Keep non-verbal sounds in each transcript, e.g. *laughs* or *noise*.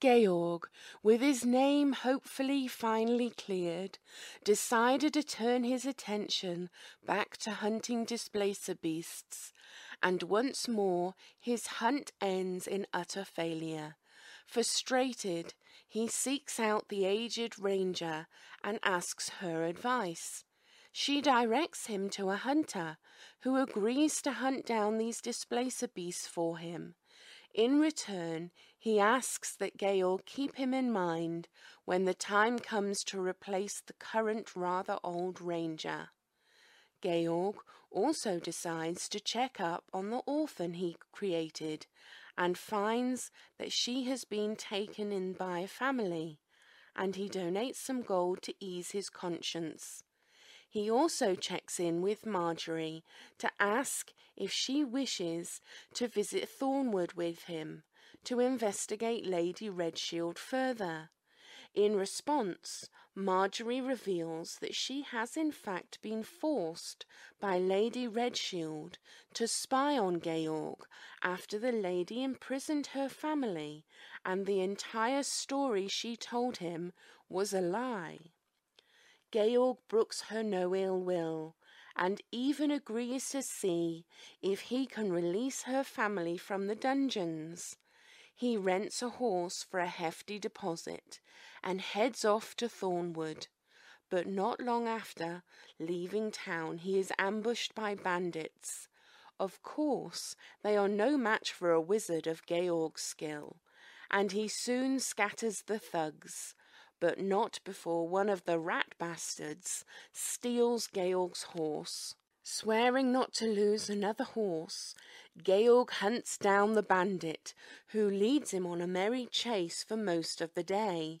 Georg, with his name hopefully finally cleared, decided to turn his attention back to hunting displacer beasts, and once more his hunt ends in utter failure. Frustrated, he seeks out the aged ranger and asks her advice. She directs him to a hunter who agrees to hunt down these displacer beasts for him. In return, he asks that Georg keep him in mind when the time comes to replace the current rather old ranger. Georg also decides to check up on the orphan he created and finds that she has been taken in by a family, and he donates some gold to ease his conscience. He also checks in with Marjorie to ask if she wishes to visit Thornwood with him to investigate Lady Redshield further. In response, Marjorie reveals that she has in fact been forced by Lady Redshield to spy on Georg after the lady imprisoned her family, and the entire story she told him was a lie. Georg brooks her no ill will, and even agrees to see if he can release her family from the dungeons. He rents a horse for a hefty deposit and heads off to Thornwood. But not long after leaving town, he is ambushed by bandits. Of course, they are no match for a wizard of Georg's skill, and he soon scatters the thugs, but not before one of the rat bastards steals Georg's horse. Swearing not to lose another horse, Georg hunts down the bandit, who leads him on a merry chase for most of the day.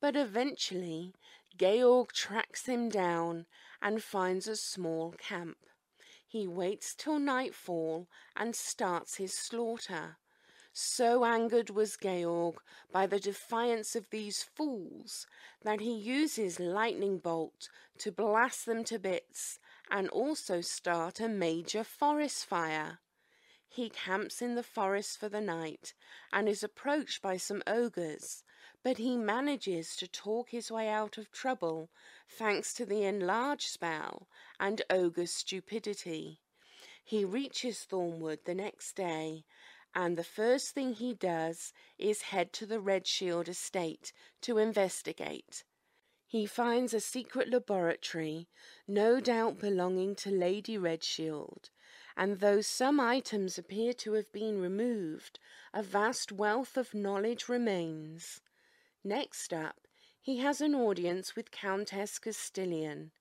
But eventually, Georg tracks him down and finds a small camp. He waits till nightfall and starts his slaughter. So angered was Georg by the defiance of these fools that he uses lightning bolt to blast them to bits and also start a major forest fire. He camps in the forest for the night and is approached by some ogres, but he manages to talk his way out of trouble thanks to the enlarge spell and ogre stupidity. He reaches Thornwood the next day and the first thing he does is head to the Redshield estate to investigate. He finds a secret laboratory, no doubt belonging to Lady Redshield, and though some items appear to have been removed, a vast wealth of knowledge remains. Next up, he has an audience with Countess Castilian.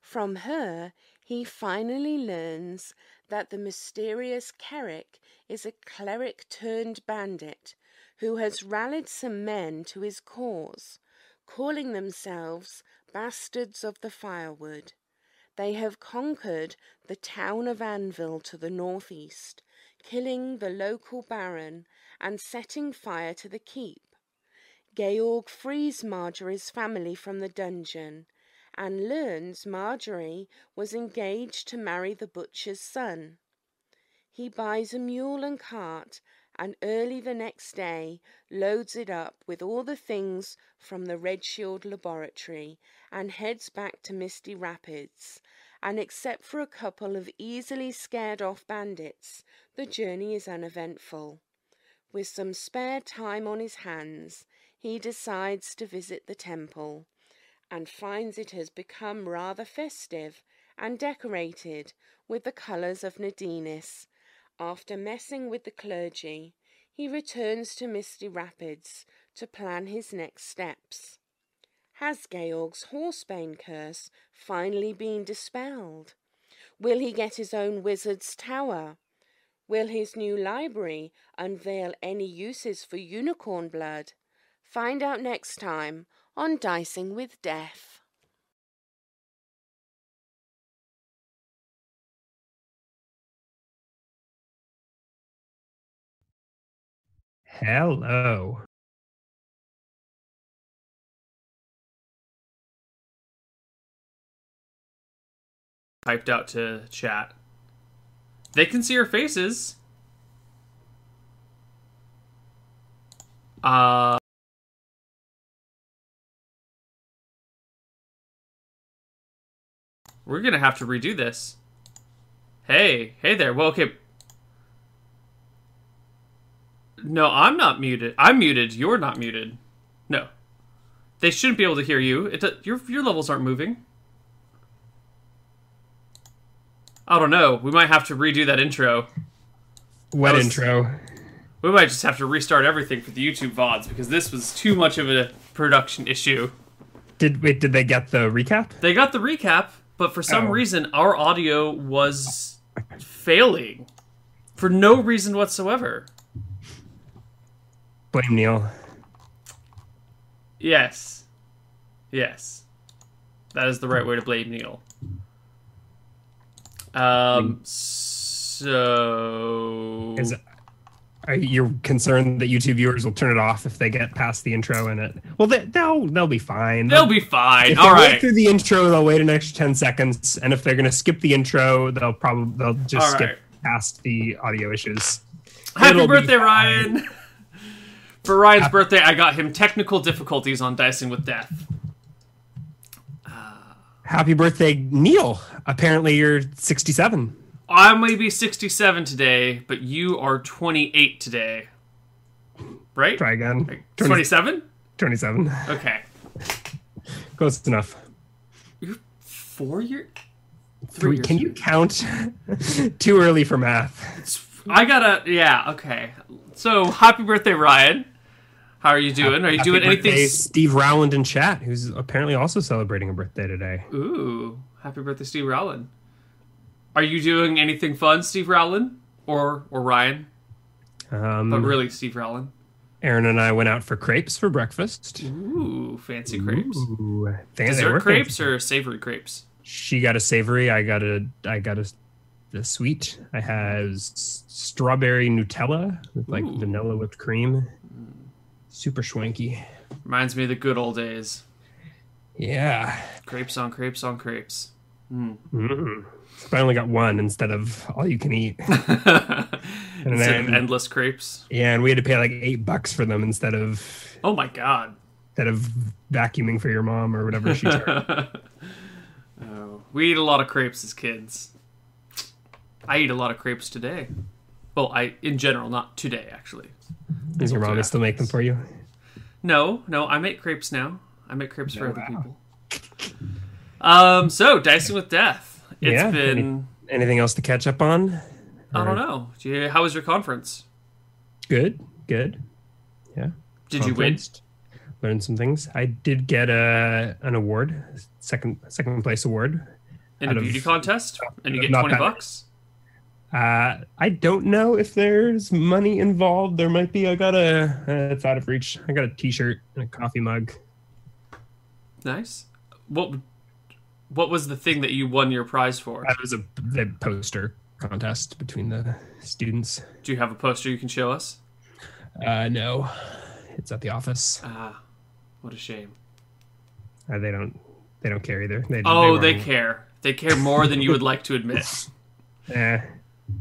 From her, he finally learns that the mysterious Kerrick is a cleric turned bandit who has rallied some men to his cause, calling themselves Bastards of the Firewood. They have conquered the town of Anvil to the northeast, killing the local baron and setting fire to the keep. Georg frees Marjorie's family from the dungeon and learns Marjorie was engaged to marry the butcher's son. He buys a mule and cart and early the next day loads it up with all the things from the Redshield laboratory and heads back to Misty Rapids. And except for a couple of easily scared off bandits, the journey is uneventful. With some spare time on his hands, he decides to visit the temple and finds it has become rather festive and decorated with the colours of Nadinis. After messing with the clergy, he returns to Misty Rapids to plan his next steps. Has Georg's horsebane curse finally been dispelled? Will he get his own wizard's tower? Will his new library unveil any uses for unicorn blood? Find out next time on Dicing with Death. Hello piped out to chat. They can see our faces. Uh We're going to have to redo this. Hey, hey there. Well, okay. No, I'm not muted. I'm muted. You're not muted. No, they shouldn't be able to hear you. It your your levels aren't moving. I don't know. We might have to redo that intro. What That was- intro? We might just have to restart everything for the YouTube VODs because this was too much of a production issue. Did wait? Did they get the recap? They got the recap, but for some Oh. reason our audio was failing for no reason whatsoever. Blame Neil. Yes. Yes. That is the right way to blame Neil. Um so Is are you concerned that YouTube viewers will turn it off if they get past the intro in it? Well, they, they'll they'll be fine. they'll be fine. If they All wait right. through the intro, they'll wait an extra ten seconds, and if they're gonna skip the intro, they'll probably they'll just All skip right. past the audio issues. Happy It'll birthday. Ryan! *laughs* For Ryan's birthday, I got him technical difficulties on Dicing with Death. Uh, happy birthday, Neil! Apparently, you're 67. I may be 67 today, but you are 28 today. Right? Try again. 27? 27. Okay. Close enough. You're four year. Three. years Can you count? *laughs* Too early for math. I gotta. Yeah. Okay. So happy birthday, Ryan. How are you doing? Are you Happy doing anything? birthday, s- Steve Rowland in chat, who's apparently also celebrating a birthday today. Ooh, happy birthday, Steve Rowland. Are you doing anything fun, Steve Rowland, or or Ryan? Um, But really, Steve Rowland. Aaron and I went out for crepes for breakfast. Ooh, fancy crepes. Ooh, they Dessert crepes fancy. or savory crepes? She got a savory. I got a. I got a. The sweet. I had strawberry Nutella with like Ooh. vanilla whipped cream. Super schwanky. Reminds me of the good old days. Yeah. Crepes on crepes on crepes. Mm. But I only got one instead of all you can eat. *laughs* Of then- endless crepes. Yeah, and we had to pay like eight bucks for them instead of Oh my god. instead of vacuuming for your mom or whatever she's. *laughs* Oh, we eat a lot of crepes as kids. I eat a lot of crepes today. Well, I in general, not today actually. Does your mom still make them for you? No, no, I make crepes now. I make crepes for Oh, other wow. people. Um, so dicing with death. It's Yeah, been Anything else to catch up on? I don't know. Do you- How was your conference? Good, good. Yeah. Did you win? Conferenced. Learned some things. I did get a an award, second second place award. In Out a of- beauty contest? And you get twenty that- bucks? Uh, I don't know if there's money involved. There might be. I got a. Uh, it's out of reach. I got a T-shirt and a coffee mug. Nice. What what was the thing that you won your prize for? That was a the poster contest between the students. Do you have a poster you can show us? Uh, no, it's at the office. Ah, what a shame. Uh, they don't. They don't care either. They, Oh, they weren't- care. They care more than you would like to admit. *laughs* Eh.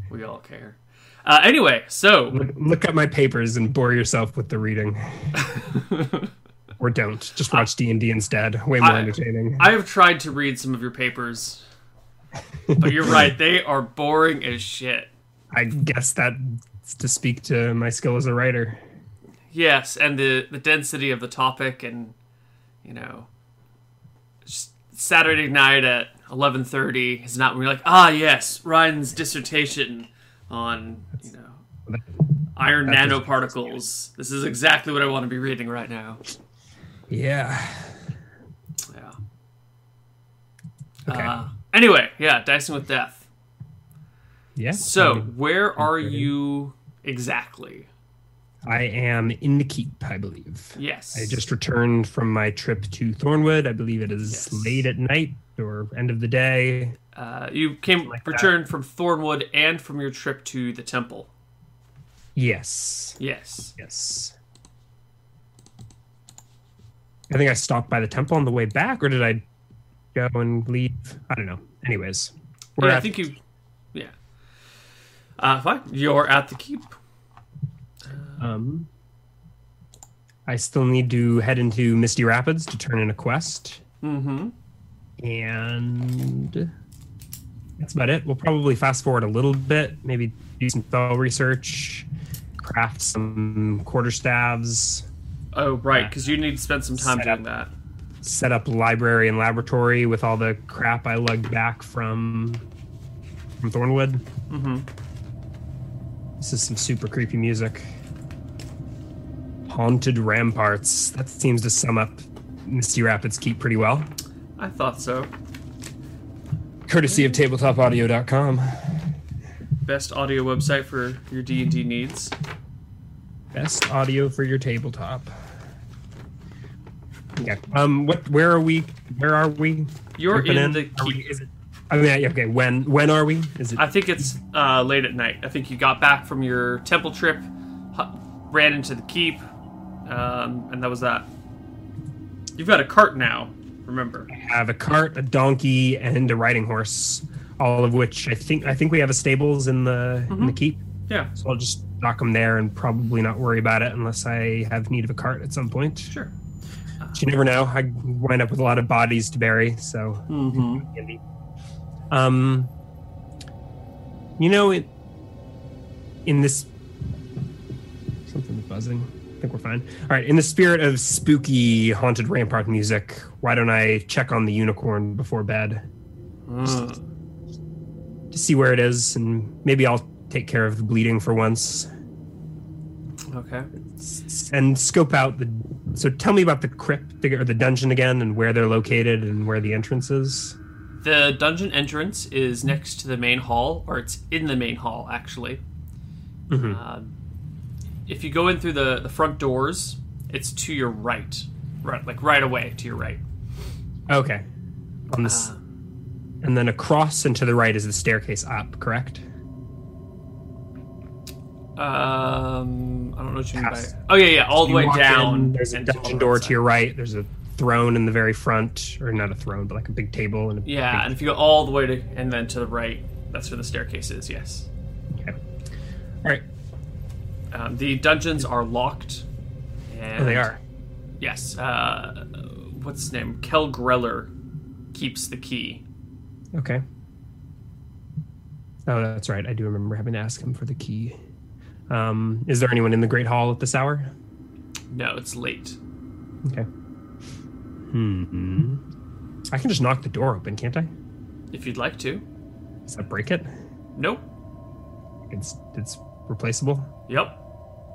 We all care. Uh, anyway, so Look, look at my papers and bore yourself with the reading, *laughs* or don't. Just watch D and D instead. Way more I- entertaining. I have tried to read some of your papers, but you're right. They are boring as shit. I guess that's to speak to my skill as a writer. Yes, and the the density of the topic, and you know, Saturday night at eleven thirty is not when you're like, ah, yes, Ryan's dissertation on you know iron That nanoparticles. This is exactly what I want to be reading right now. Yeah. Yeah. Okay. Uh, anyway, yeah, dicing with death. yeah. So, where are you exactly? I am in the keep, I believe. Yes. I just returned from my trip to Thornwood. I believe it is Yes. late at night or end of the day. Uh, you came like that. returned from Thornwood and from your trip to the temple. Yes. Yes. Yes. I think I stopped by the temple on the way back, or did I go and leave? I don't know. Anyways, yeah, I think you. Yeah. Uh, fine. You're at the keep. Um, I still need to head into Misty Rapids to turn in a quest. Mm-hmm. and that's about it. We'll probably fast forward a little bit, maybe do some spell research, craft some quarterstaves, Oh, right, because you need to spend some time doing up. that. set up library and laboratory with all the crap I lugged back from from Thornwood. Mm-hmm. This is some super creepy music. Haunted ramparts. That seems to sum up Misty Rapids Keep pretty well. I thought so. Courtesy of tabletopaudio.com. Best audio website for your D and D needs. Best audio for your tabletop. Yeah. Um. What? Where are we? Where are we? You're in the Are we- keep. is it? I mean, yeah, okay. When? When are we? Is it? I think it's uh, late at night. I think you got back from your temple trip, ran into the keep, um, and that was that. You've got a cart now. Remember? I have a cart, a donkey, and a riding horse. All of which I think I think we have a stables in the in the keep. Yeah. So I'll just dock them there and probably not worry about it unless I have need of a cart at some point. Sure. But you never know. I wind up with a lot of bodies to bury, so Mm-hmm. Um, you know, it in this something's buzzing. I think we're fine. All right. In the spirit of spooky haunted rampart music, why don't I check on the unicorn before bed to see where it is, and maybe I'll take care of the bleeding for once Okay. And scope out the. So tell me about the crypt or the dungeon again, and where they're located, and where the entrance is. The dungeon entrance is next to the main hall, or it's in the main hall, actually. Mhm. Um, if you go in through the, the front doors, it's to your right, right, like right away to your right. Okay. On this, Uh, and then across and to the right is the staircase up. Correct. um, I don't know what you mean by. Past- Oh yeah, yeah, all the way down. in, there's a dungeon door to your right. There's a throne in the very front, or not a throne, but like a big table and a Yeah, big- and if you go all the way to and then to the right, that's where the staircase is. Yes. okay. All right. Um, the dungeons are locked. And Oh, they are. Yes. Uh, what's his name? Kel Greller keeps the key. Okay. Oh, that's right. I do remember having to ask him for the key. Um, is there anyone in the Great Hall at this hour? No, it's late. Okay. Hmm. I can just knock the door open, can't I? If you'd like to. Does that break it? Nope. It's it's replaceable. Yep.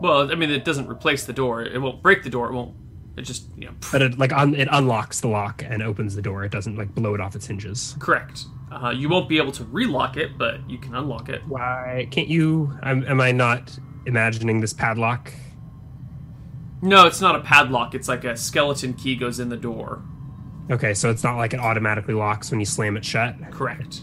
Well, I mean, it doesn't replace the door. It won't break the door. It won't. It just, you know, But it like un- it unlocks the lock and opens the door. It doesn't like blow it off its hinges. correct. Uh, you won't be able to relock it, but you can unlock it. Why can't you? am am I not imagining this padlock? No, it's not a padlock. It's like a skeleton key goes in the door. Okay, so it's not like it automatically locks when you slam it shut. Correct.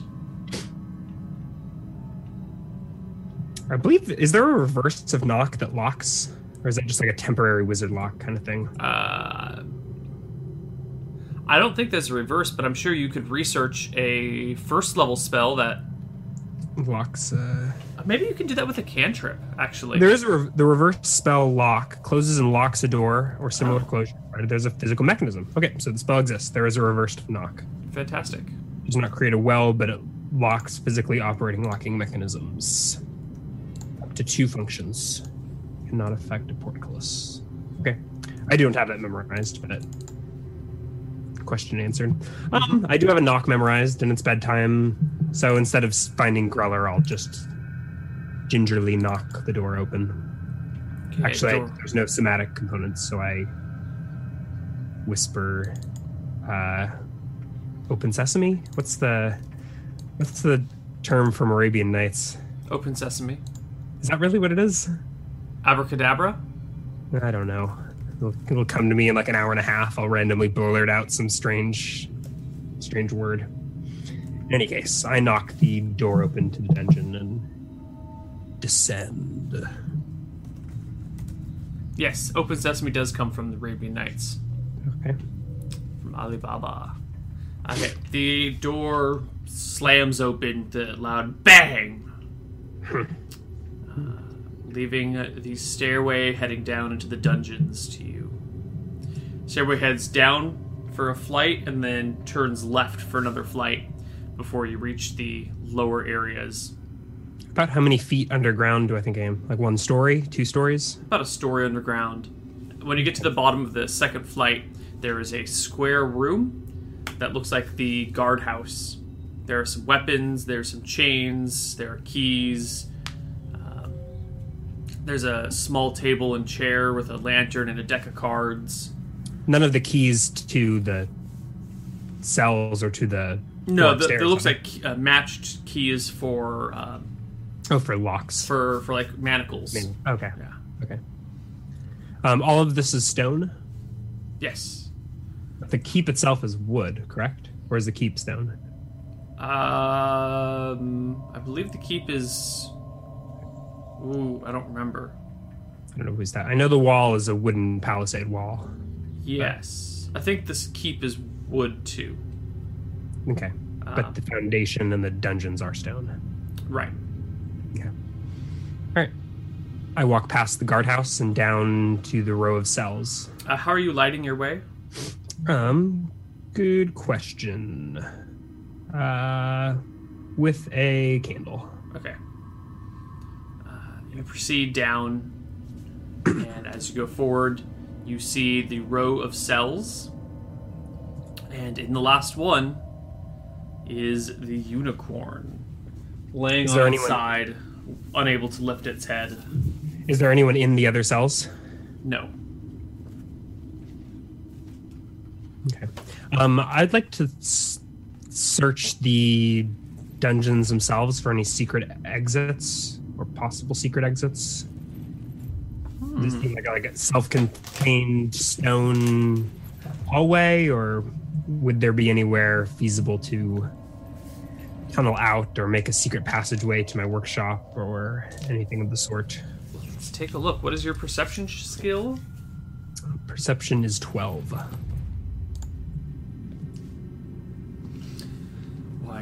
I believe is there a reverse of knock that locks, or is that just like a temporary wizard lock kind of thing? Uh, I don't think there's a reverse, but I'm sure you could research a first level spell that Locks. Uh... maybe you can do that with a cantrip. Actually, There is a re- the reverse spell lock closes and locks a door or similar closure. Right? There's a physical mechanism. Okay, so the spell exists. There is a reversed knock. fantastic. It does not create a well, but it locks physically operating locking mechanisms. To two functions. Cannot affect a portcullis. Okay. I don't have that memorized, but question answered. Um, I do have a knock memorized, and it's bedtime. So instead of finding Greller, I'll just gingerly knock the door open. Okay, Actually, I, there's no somatic components, so I whisper, uh, "Open sesame." What's the what's the term from Arabian Nights? open sesame, Is that really what it is? abracadabra. I don't know. It'll, it'll come to me in like an hour and a half. I'll randomly blurt out some strange, strange word. In any case, I knock the door open to the dungeon and descend. Yes, open sesame does come from the Arabian Nights, Okay. from Ali Baba. Okay, the door slams open. The loud bang. Hmm. Leaving uh, the stairway heading down into the dungeons to you. Stairway heads down for a flight and then turns left for another flight before you reach the lower areas. About how many feet underground do I think I am? Like one story, two stories? About a story underground. When you get to the bottom of the second flight, there is a square room that looks like the guardhouse. There are some weapons, there's some chains, there are keys. There's a small table and chair with a lantern and a deck of cards. None of the keys to the cells or to the No, the, there looks like uh, matched keys for um, oh for locks. for for like manacles. Okay. Yeah. Okay. Um, all of this is stone. Yes. The keep itself is wood, correct? Or is the keep stone? Um, I believe the keep is. Ooh, I don't remember. I don't know who's that. I know the wall is a wooden palisade wall. Yes, I think this keep is wood too. Okay. Um, but the foundation and the dungeons are stone. Right. Yeah. All right. I walk past the guardhouse and down to the row of cells. Uh, how are you lighting your way? Um, good question. Uh, with a candle. Okay. You proceed down, and as you go forward, you see the row of cells. And in the last one is the unicorn, laying on its side, unable to lift its head. Is there anyone in the other cells? No. Okay. Um, I'd like to s- search the dungeons themselves for any secret exits or possible secret exits. Hmm. Does it seem like a, like a self-contained stone hallway, or would there be anywhere feasible to tunnel out or make a secret passageway to my workshop or anything of the sort? Let's take a look. What is your perception skill? Perception is twelve.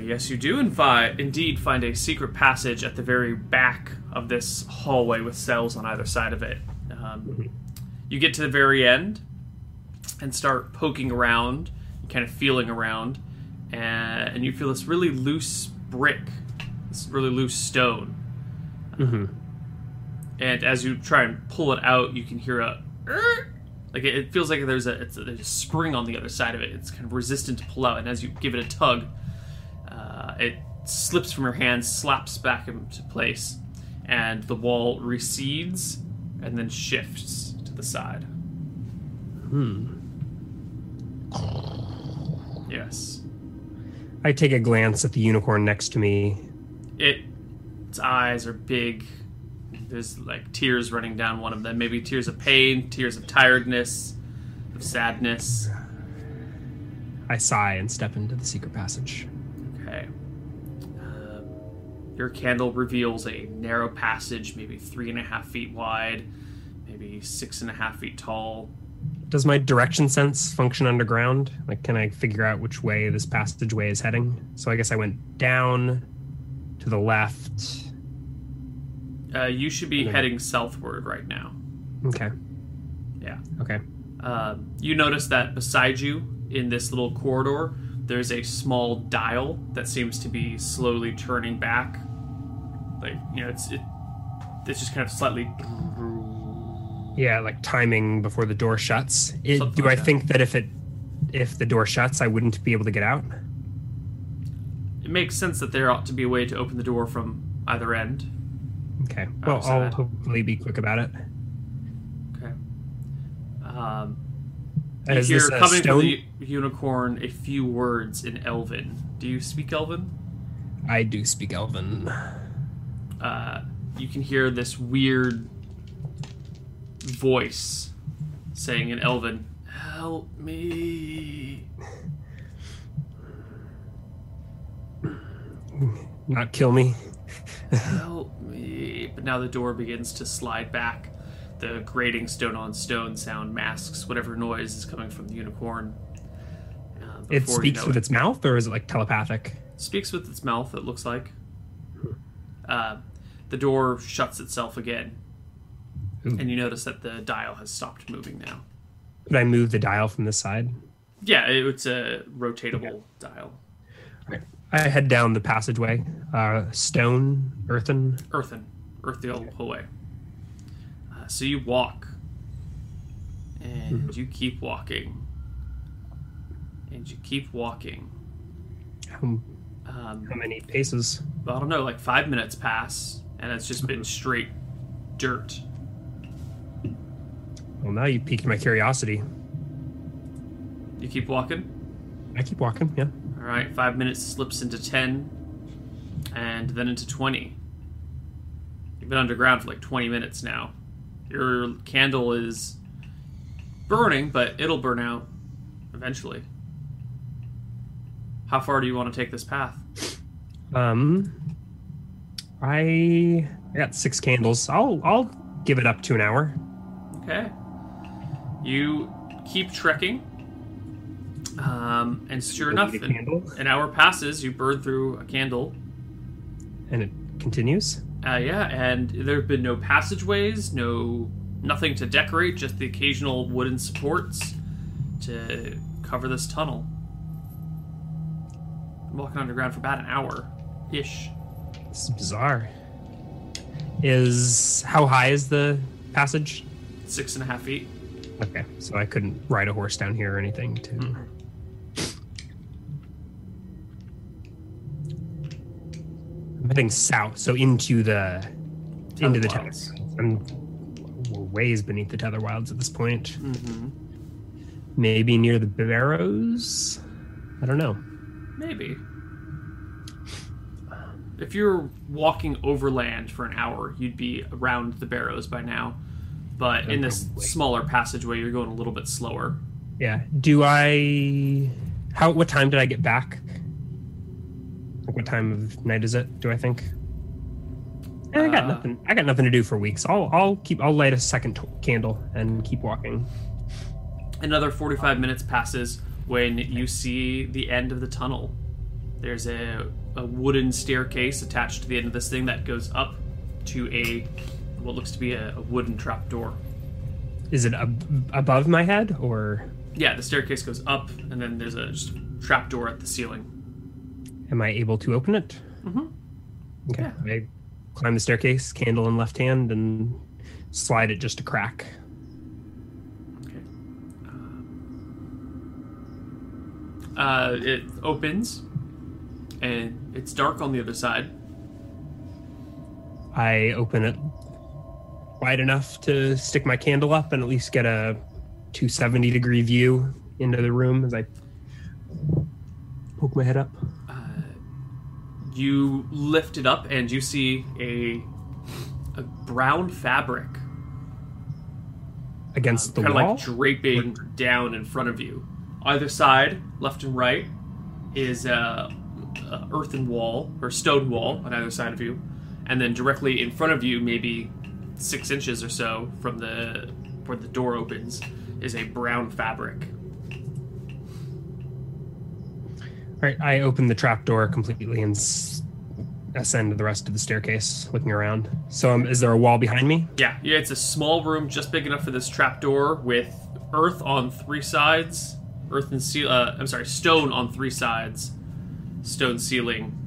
Yes, you do infi- indeed find a secret passage at the very back of this hallway with cells on either side of it. Um, you get to the very end and start poking around, kind of feeling around, and, and you feel this really loose brick, this really loose stone. Mm-hmm. And as you try and pull it out, you can hear a like it, it feels like there's a, it's a there's a spring on the other side of it. It's kind of resistant to pull out, and as you give it a tug, uh, it slips from your hand, slaps back into place, and the wall recedes and then shifts to the side. Hmm. Yes, I take a glance at the unicorn next to me. it its eyes are big. There's like tears running down one of them. Maybe tears of pain, tears of tiredness, of sadness. I sigh and step into the secret passage. Your candle reveals a narrow passage, maybe three and a half feet wide, maybe six and a half feet tall. Does my direction sense function underground? Like, can I figure out which way this passageway is heading? So I guess I went down to the left. Uh, you should be heading southward right now. Okay. Yeah. Okay. Um, you notice that beside you in this little corridor, there's a small dial that seems to be slowly turning back. Like you know, it's it, it's just kind of slightly. Yeah, like timing before the door shuts. It, do like I that. think that if it if the door shuts, I wouldn't be able to get out? It makes sense that there ought to be a way to open the door from either end. Okay. Well, I'll hopefully be quick about it. Okay. Um, you Is hear coming from the unicorn a few words in Elven. Do you speak Elven? I do speak Elven. Uh, you can hear this weird voice saying in Elven, "Help me." Not kill me. Help me. But now the door begins to slide back. The grating stone on stone sound masks whatever noise is coming from the unicorn. Uh, It before you speaks know with it. its mouth, or is it like telepathic? speaks with its mouth, it looks like. Uh, the door shuts itself again, Ooh. and you notice that the dial has stopped moving now. Could I move the dial from this side? Yeah, it- it's a rotatable dial. I head down the passageway. Uh, stone, earthen. Earthen. Earth the whole whole way. Uh, so you walk. And you keep walking. And you keep walking. How, Um, how many paces? I don't know, like five minutes pass, and it's just been straight dirt. Well, now you piqued my curiosity. You keep walking. I keep walking. Yeah. All right, five minutes slips into 10, and then into 20. You've been underground for like 20 minutes now. Your candle is burning, but it'll burn out eventually. How far do you want to take this path? Um, I I got six candles. I'll I'll give it up to an hour. Okay. You keep trekking. Um, and sure enough, an, an hour passes. You burn through a candle. and it continues. Uh, yeah, and there have been no passageways, no nothing to decorate, just the occasional wooden supports to cover this tunnel. I'm walking underground for about an hour ish. This is bizarre. Is how high is the passage? Six and a half feet. Okay, so I couldn't ride a horse down here or anything to. Mhm. I'm heading south, so into the into the tether. I'm we're ways beneath the tether wilds at this point. Mm-hmm. Maybe near the barrows. I don't know. Maybe. If you're walking overland for an hour, you'd be around the barrows by now. But in this smaller passageway, you're going a little bit slower. Yeah. Do I? How? What time did I get back? Like, what time of night is it? Do I think? Eh, I got Uh, nothing. I got nothing to do for weeks. I'll I'll keep. I'll light a second t- candle and keep walking. Another 45 minutes passes when you see the end of the tunnel. There's a, a wooden staircase attached to the end of this thing that goes up to a what looks to be a, a wooden trapdoor. Is it ab- above my head or Yeah, the staircase goes up, and then there's a just trapdoor at the ceiling. Am I able to open it? Mhm. Okay. I climb the staircase, candle in left hand, and slide it just a crack. Okay. Uh, it opens, and it's dark on the other side. I open it wide enough to stick my candle up and at least get a 270 degree view into the room as I poke my head up. Uh, you lift it up, and you see a a brown fabric, Against the kind of wall? like draping down in front of you. Either side, left and right, is a, a earthen wall or stone wall on either side of you, and then directly in front of you, maybe six inches or so from the where the door opens, is a brown fabric. All right, I open the trapdoor completely and s- ascend the rest of the staircase, looking around. So, um, is there a wall behind me? Yeah, yeah, it's a small room just big enough for this trapdoor with earth on three sides, earth and seal. Uh, I'm sorry, stone on three sides, stone ceiling,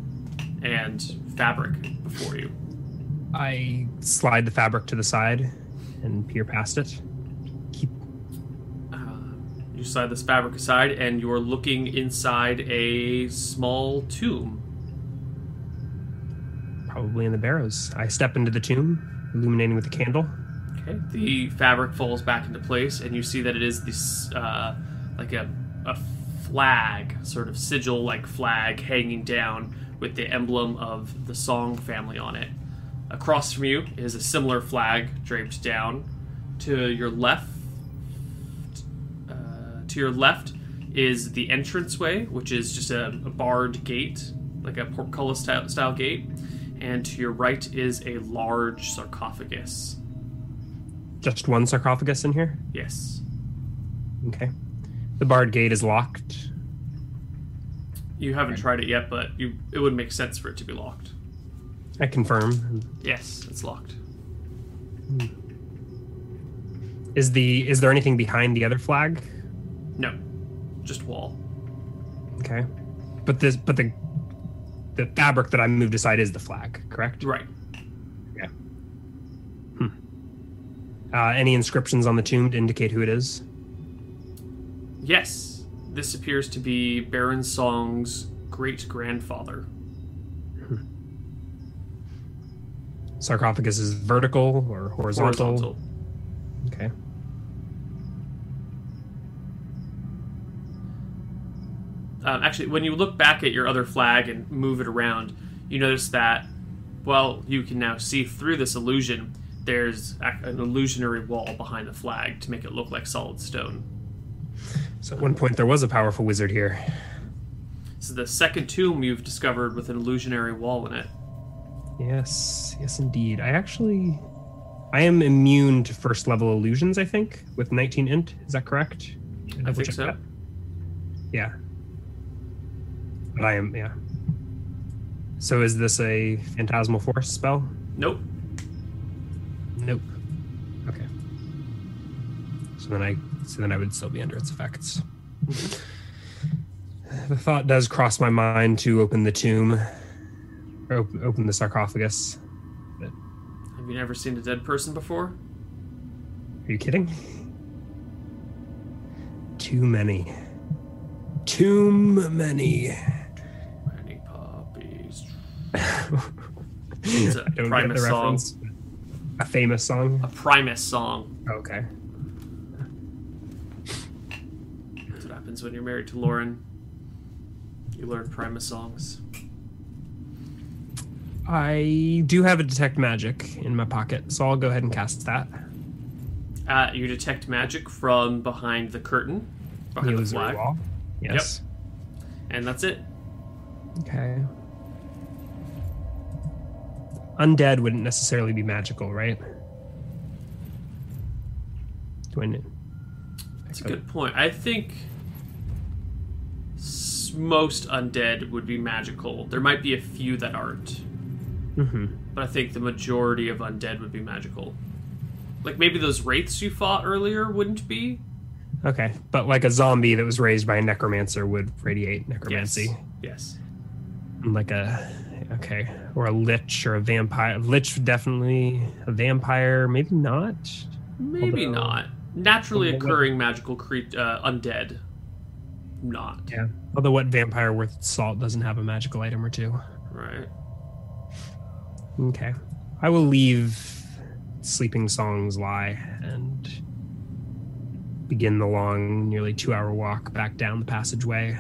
and fabric before you. I slide the fabric to the side and peer past it. You slide this fabric aside, and you're looking inside a small tomb. probably in the barrows. I step into the tomb, illuminating with a candle. Okay, the fabric falls back into place, and you see that it is this uh, like a a flag, sort of sigil-like flag, hanging down with the emblem of the Song family on it. Across from you is a similar flag draped down. To your left, to your left is the entranceway, which is just a, a barred gate, like a portcullis style, style gate. And to your right is a large sarcophagus. Just one sarcophagus in here. Yes. Okay. The barred gate is locked. You haven't tried it yet, but you it would make sense for it to be locked. I confirm. Yes, it's locked. Hmm. Is the is there anything behind the other flag? No. just wall. Okay. But this, but the the fabric that I moved aside is the flag, correct? Right. Yeah. Hmm. Uh, any inscriptions on the tomb to indicate who it is? Yes, this appears to be Baron Song's great grandfather. Sarcophagus is vertical or horizontal? Horizontal. Okay. Um, actually, when you look back at your other flag and move it around, you notice that, well, you can now see through this illusion. There's an illusionary wall behind the flag to make it look like solid stone. So at one point there was a powerful wizard here. This is the second tomb you've discovered with an illusionary wall in it. Yes, yes, indeed. I actually, I am immune to first level illusions. I think with 19 int. Is that correct? I Double think so. that. Yeah. But I am. Yeah. So is this a phantasmal force spell? Nope. Nope. Okay. So then I, so then I would still be under its effects. Mm-hmm. the thought does cross my mind to open the tomb, or op- open the sarcophagus. Have you never seen a dead person before? Are you kidding? Too many. Too many. Many puppies. I It's a *laughs* don't get Primus the song. reference. A famous song. A Primus song. Okay. That's what happens when you're married to Lauren. You learn Primus songs. I do have a detect magic in my pocket, so I'll go ahead and cast that. Uh, you detect magic from behind the curtain, behind the Illusory flag, wall. Yes. and that's it. Okay. Undead wouldn't necessarily be magical, right? Know? That's a good point. I think most undead would be magical. There might be a few that aren't, Mm-hmm. but I think the majority of undead would be magical. Like maybe those wraiths you fought earlier wouldn't be. Okay, but like a zombie that was raised by a necromancer would radiate necromancy. Yes. Like a okay, or a lich or a vampire. Lich definitely a vampire, maybe not. Maybe Although- not. Naturally although what- occurring magical cre- uh, undead. Not. Yeah. Although what vampire worth salt doesn't have a magical item or two. Right. Okay. I will leave sleeping songs lie and begin the long, nearly two hour walk back down the passageway.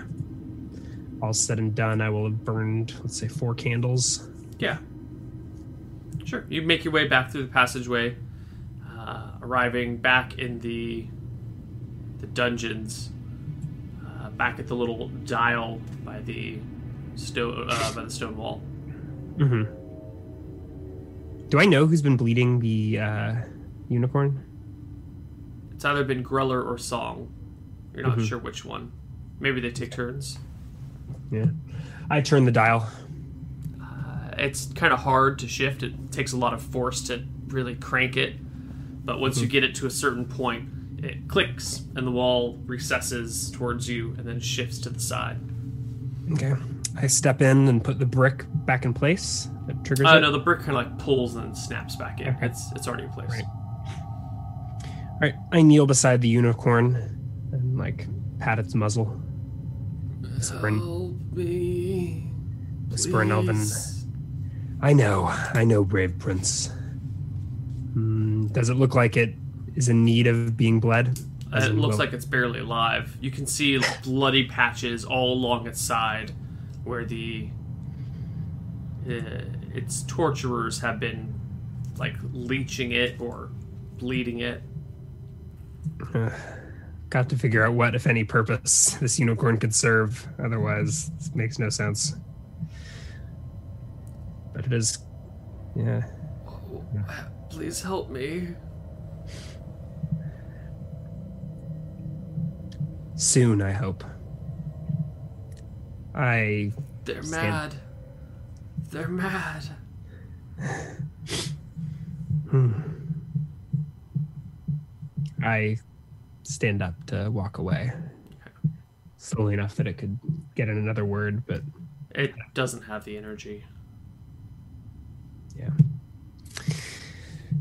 All said and done, I will have burned, let's say, four candles. Yeah. Sure. You make your way back through the passageway, uh, arriving back in the the dungeons, uh, back at the little dial by the stone uh, by the stone wall. Mm-hmm. Do I know who's been bleeding the uh, unicorn? It's either been Greller or Song. You're not Mhm. sure which one. Maybe they take turns. Yeah. I turn the dial. Uh, it's kind of hard to shift. It takes a lot of force to really crank it. But once you get it to a certain point, it clicks and the wall recesses towards you and then shifts to the side. Okay. I step in and put the brick back in place. That triggers Uh, it. no, the brick kind of like pulls and then snaps back in. Okay. It's it's already in place. Right. All right. I kneel beside the unicorn and like pat its muzzle. Whispering Elven. I know, I know, brave prince. Hmm, does it look like it is in need of being bled? Uh, it looks will- like it's barely alive. You can see bloody patches all along its side where the uh, its torturers have been like leeching it or bleeding it. Got to figure out what, if any, purpose this unicorn could serve. Otherwise, this makes no sense. But it is, yeah. Please help me. Soon, I hope. I They're Stand- mad. They're mad. hmm. I stand up to walk away. slowly enough that it could get in another word, but It doesn't have the energy. yeah.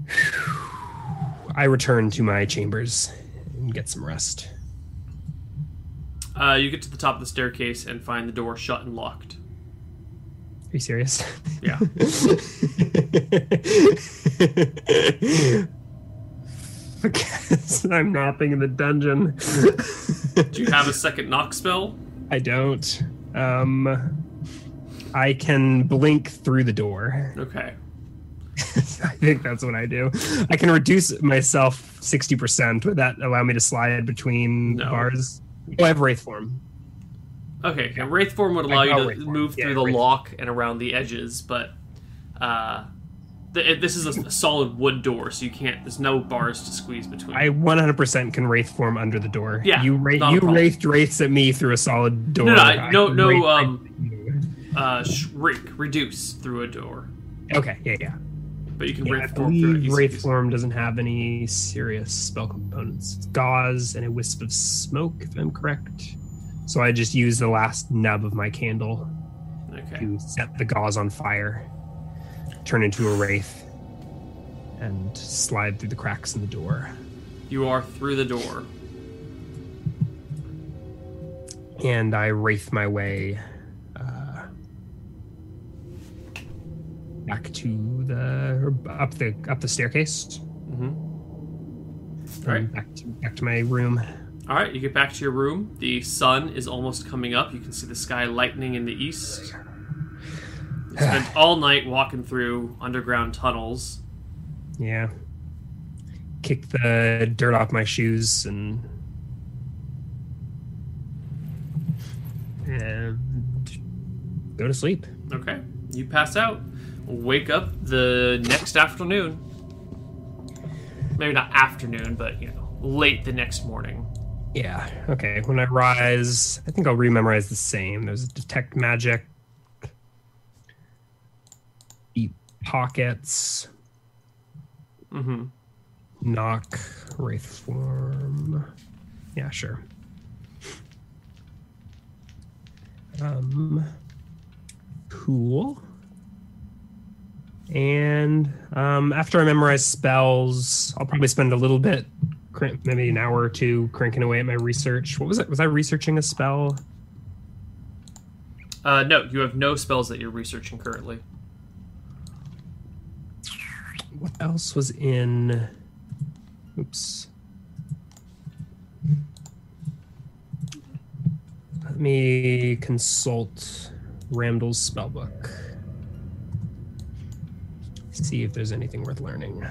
*sighs* I return to my chambers and get some rest. Uh, you get to the top of the staircase and find the door shut and locked. Are you serious? Yeah. *laughs* *laughs* because *laughs* I'm napping in the dungeon. *laughs* Do you have a second knock spell? I don't. Um, I can blink through the door. Okay. *laughs* I think that's what I do. I can reduce myself 60%. Would that allow me to slide between No. bars? Oh, I have Wraith form. Okay. And Wraith form would allow you to move Yeah, through the Wraith. lock and around the edges, but uh, this is a, solid wood door, so you can't. There's no bars to squeeze between. I 100% can Wraith form under the door. Yeah, You, ra- you wraithed Wraiths at me through a solid door. No, no, I- I no, no, um, uh, shrink, reduce through a door, Okay, yeah, yeah. but you can Yeah, wraith form believe Wraith form doesn't have any serious spell components. It's gauze and a wisp of smoke, if I'm correct. So I just use the last nub of my candle Okay. to set the gauze on fire, turn into a wraith, and slide through the cracks in the door. You are through the door. And I wraith my way uh, back to the up the up the staircase. Mm-hmm. and Right. Back to back to my room. All right, you get back to your room. The sun is almost coming up. You can see the sky lightening in the east. *sighs* Spent all night walking through underground tunnels. Yeah. Kick the dirt off my shoes and and go to sleep. Okay, you pass out. Wake up the next afternoon. Maybe not afternoon, but you know, late the next morning. Yeah. Okay. When I rise, I think I'll rememorize the same. There's detect magic, deep pockets, Mm-hmm. knock, wraith form. Yeah, sure. Um, cool. And um, after I memorize spells, I'll probably spend a little bit, cr- maybe an hour or two, cranking away at my research. What was it? Was I researching a spell? Uh, no, you have no spells that you're researching currently. What else was in? Oops. Let me consult Ramdal's spellbook. See if there's anything worth learning.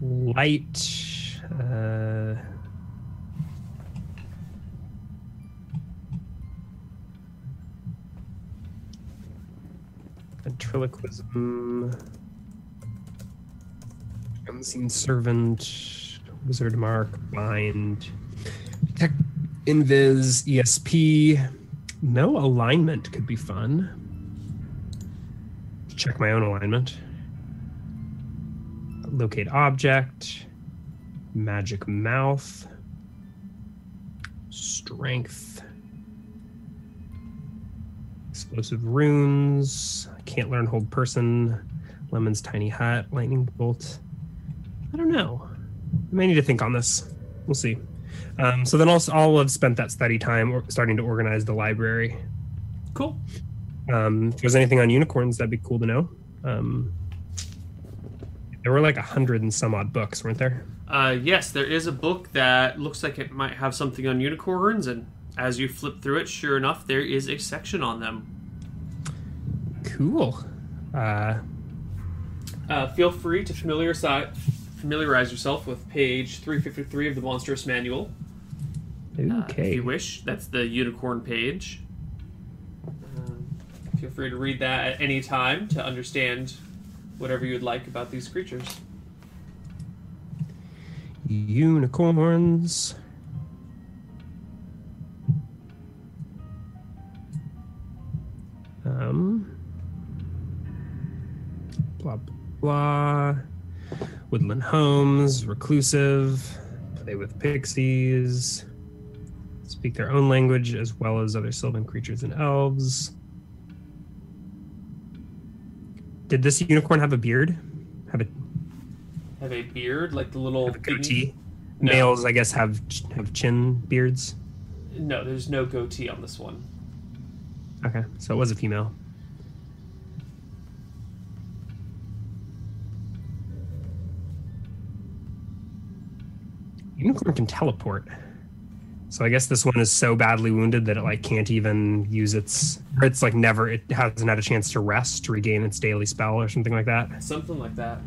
Light. Uh, ventriloquism. Unseen servant. Wizard mark. Bind. Detect invis. ESP. Know alignment could be fun. Check my own alignment. Locate object. Magic mouth. Strength. Explosive runes. Can't learn hold person. Leomund's tiny hut. Lightning bolt. I don't know. I may need to think on this. We'll see. Um, so then I'll, I'll have spent that study time or starting to organize the library. Cool. Um, if there's anything on unicorns, that'd be cool to know. Um, there were like a hundred and some odd books, weren't there? Uh, yes, there is a book that looks like it might have something on unicorns, and as you flip through it, sure enough, there is a section on them. Cool. Uh, Uh, feel free to familiarize, familiarize yourself with page 353 of the Monstrous Manual. uh, if okay. you wish. That's the unicorn page. Um, feel free to read that at any time to understand whatever you would like about these creatures. Unicorns. Um. Blah blah blah. Woodland homes, reclusive, play with pixies. speak their own language as well as other sylvan creatures and elves. Did this unicorn have a beard? Have a, Have a beard like the little goatee? No. Males, I guess, have have chin beards. No, there's no goatee on this one. Okay, so it was a female. Unicorn can teleport. So I guess this one is so badly wounded that it like can't even use its it's like never it hasn't had a chance to rest to regain its daily spell or something like that. Something like that.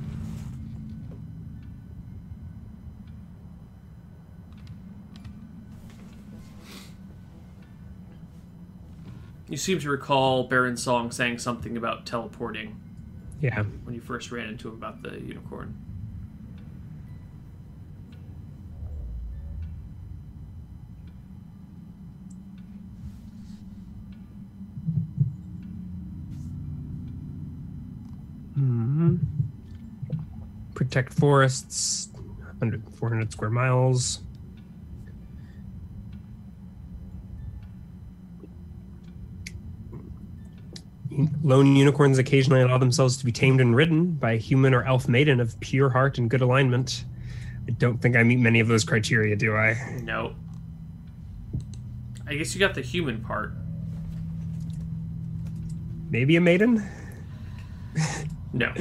You seem to recall Baron Song saying something about teleporting Yeah. when you first ran into him about the unicorn. Hmm Protect forests, 100, 400 square miles. Lone unicorns occasionally allow themselves to be tamed and ridden by a human or elf maiden of pure heart and good alignment. I don't think I meet many of those criteria, do I? No. I guess you got the human part. Maybe a maiden? No.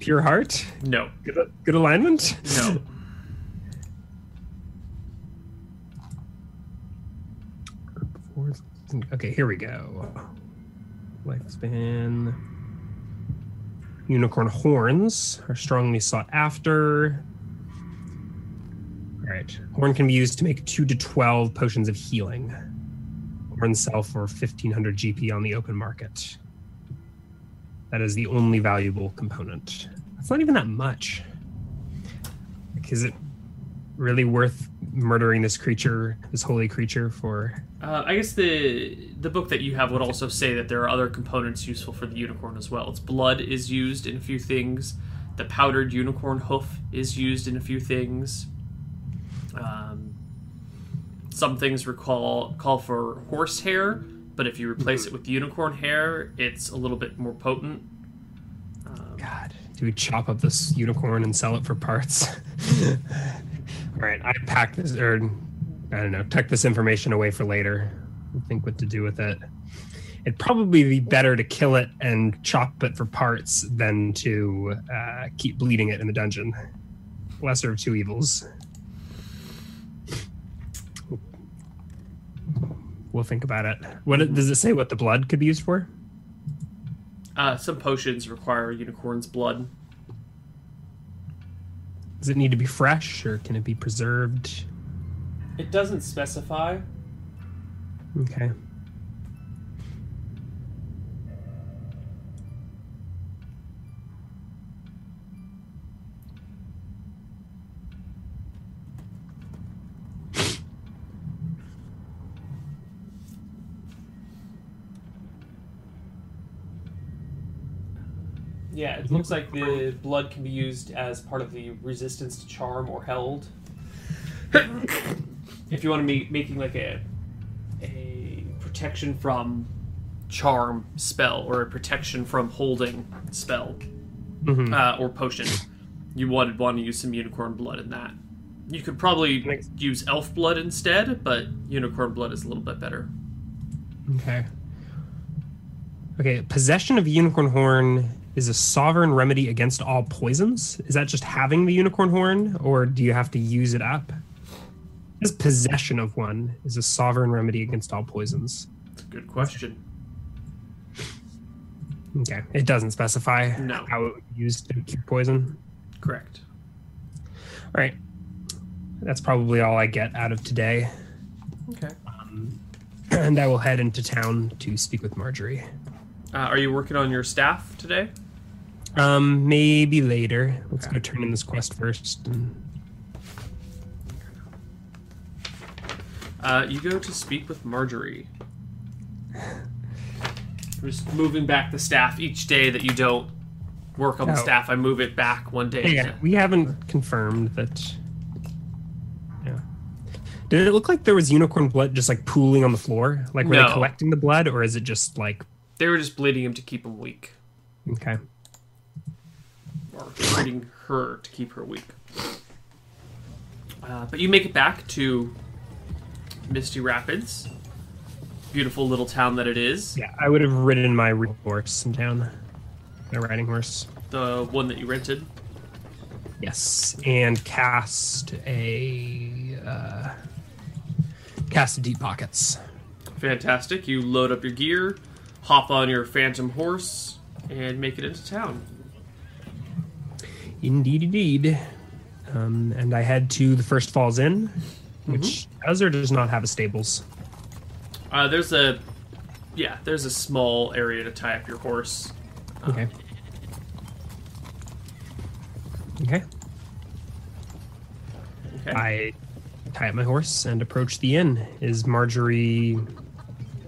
Pure heart? No. Good, good alignment? No. Okay, here we go. Lifespan. Unicorn horns are strongly sought after. All right. Horn can be used to make 2 to 12 potions of healing. Horns sell for 1500 GP on the open market. That is the only valuable component. That's not even that much. Like, is it really worth murdering this creature, this holy creature, for Uh, I guess the the book that you have would also say that there are other components useful for the unicorn as well. Its blood is used in a few things. The powdered unicorn hoof is used in a few things. Um, some things recall call for horse hair, but if you replace it with unicorn hair, it's a little bit more potent. Um, God, do we chop up this unicorn and sell it for parts? *laughs* All right, I pack this, or I don't know, tuck this information away for later. Think what to do with it. It'd probably be better to kill it and chop it for parts than to uh, keep bleeding it in the dungeon. Lesser of two evils. We'll think about it. What does it say? What the blood could be used for? uh, some potions require unicorn's blood. Does it need to be fresh or can it be preserved? It doesn't specify. Okay. Yeah, it looks like the blood can be used as part of the resistance to charm or held. if you want to be making like a a protection from charm spell or a protection from holding spell Mhm. uh, or potion, you would want to use some unicorn blood in that. You could probably Makes- use elf blood instead, but unicorn blood is a little bit better. Okay. Okay, possession of unicorn horn is a sovereign remedy against all poisons. Is that just having the unicorn horn, or do you have to use it up? This possession of one is a sovereign remedy against all poisons. It's a good question. Okay, it doesn't specify No. how it would be used to cure poison. Correct. All right, that's probably all I get out of today, Okay. *clears throat* and I will head into town to speak with Marjorie. Uh, are you working on your staff today? Um, maybe later. Let's Okay. go turn in this quest first. And Uh, you go to speak with Marjorie. We're just moving back the staff each day that you don't work on the Oh. staff. I move it back one day. yeah, we haven't confirmed that. Yeah. Did it look like there was unicorn blood just like pooling on the floor? Like were No. they collecting the blood, or is it just like They were just bleeding him to keep him weak, okay? Or bleeding her to keep her weak. Uh, but you make it back to Misty Rapids, beautiful little town that it is. Yeah, I would have ridden my horse in town. My riding horse. The one that you rented. Yes, and cast a uh, cast a deep pockets. Fantastic. You load up your gear, hop on your phantom horse, and make it into town. Indeed, indeed. Um, and I head to the First Falls Inn, which does or does not have a stables. Uh, there's a, yeah, there's a small area to tie up your horse. Okay. Okay. Okay. I tie up my horse and approach the inn. Is Marjorie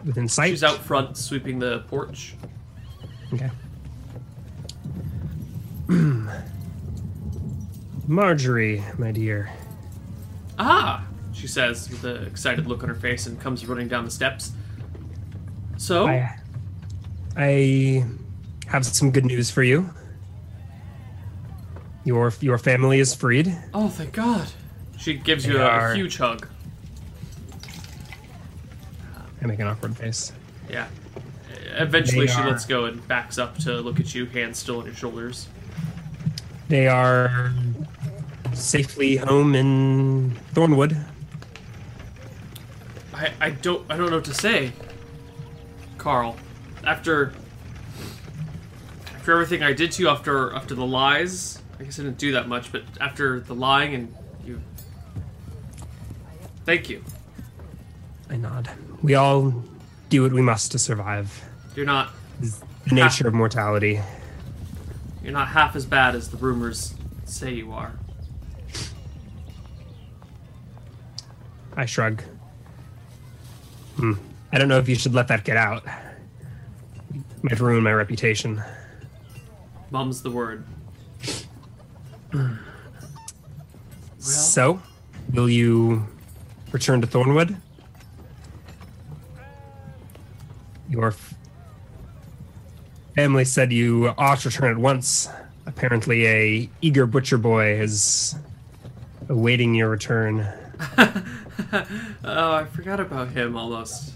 within sight? She's out front sweeping the porch. Okay. *clears throat* *clears throat* Marjorie, my dear. Ah, she says with an excited look on her face and comes running down the steps. So, I I have some good news for you. Your your family is freed. oh, thank God. She gives you They a, are- huge hug. I make an awkward face. Yeah. Eventually, They she are- lets go and backs up to look at you, hands still on your shoulders. They are safely home in Thornwood. I, I don't I don't know what to say, Carl. After after everything I did to you, after after the lies, I guess I didn't do that much, but after the lying and you, thank you. I nod. We all do what we must to survive. You're not the nature of mortality. you're not half as bad as the rumors say you are. I shrug. Hmm. I don't know if you should let that get out. It Might ruin my reputation. Mum's the word. *clears throat* So, will you return to Thornwood? Your f- family said you ought to return at once. Apparently, a eager butcher boy is awaiting your return. *laughs* *laughs* Oh, I forgot about him almost.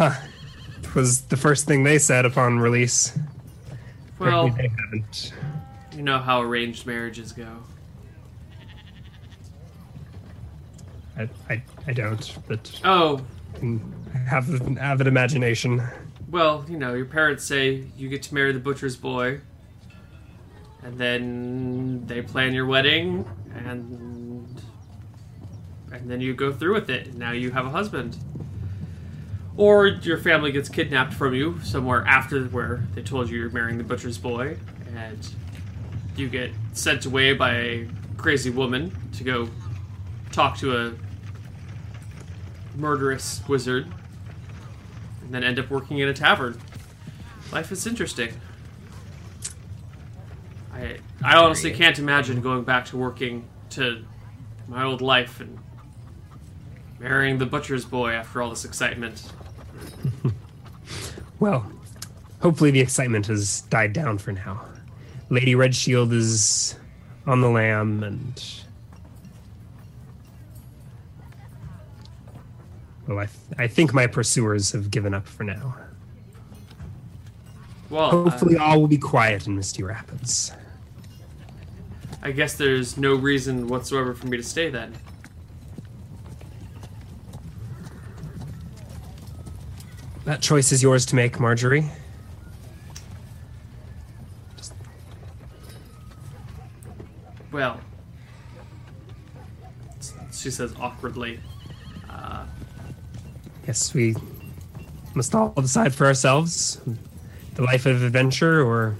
It was the first thing they said upon release. Well, Apparently they haven't. you know how arranged marriages go. I, I, I don't, but Oh, I have an avid imagination. Well, you know, your parents say you get to marry the butcher's boy, and then they plan your wedding, and and then you go through with it. And now you have a husband, or your family gets kidnapped from you somewhere after where they told you you're marrying the butcher's boy, and you get sent away by a crazy woman to go talk to a murderous wizard and then end up working in a tavern. Life is interesting. I I honestly can't imagine going back to working to my old life and marrying the butcher's boy after all this excitement. *laughs* Well, hopefully the excitement has died down for now. Lady Redshield is on the lam, and well, I, th- I think my pursuers have given up for now. Well, uh, Hopefully, all will be quiet in Misty Rapids. I guess there's no reason whatsoever for me to stay then. That choice is yours to make, Marjorie. Well, she says awkwardly. Uh, Yes, we must all decide for ourselves the life of adventure or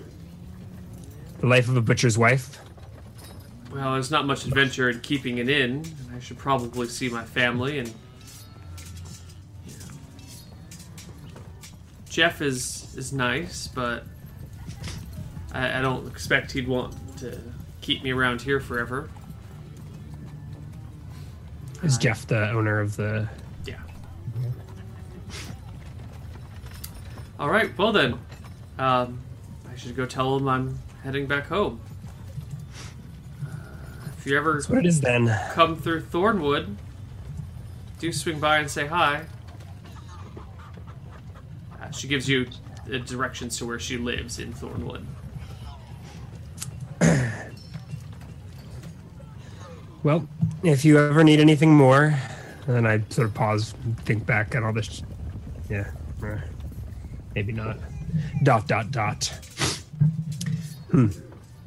the life of a butcher's wife. Well, there's not much adventure in keeping it in. and I should probably see my family and. Jeff is is nice, but I, I don't expect he'd want to keep me around here forever. Is Jeff the owner of the? Yeah. All right. Well then, um, I should go tell him I'm heading back home. Uh, if you ever That's what it is then. come through Thornwood, do swing by and say hi. Uh, she gives you uh, directions to where she lives in Thornwood. *clears throat* Well, if you ever need anything more, and then I sort of pause, and think back at all this. Yeah, eh, maybe not. Dot dot dot.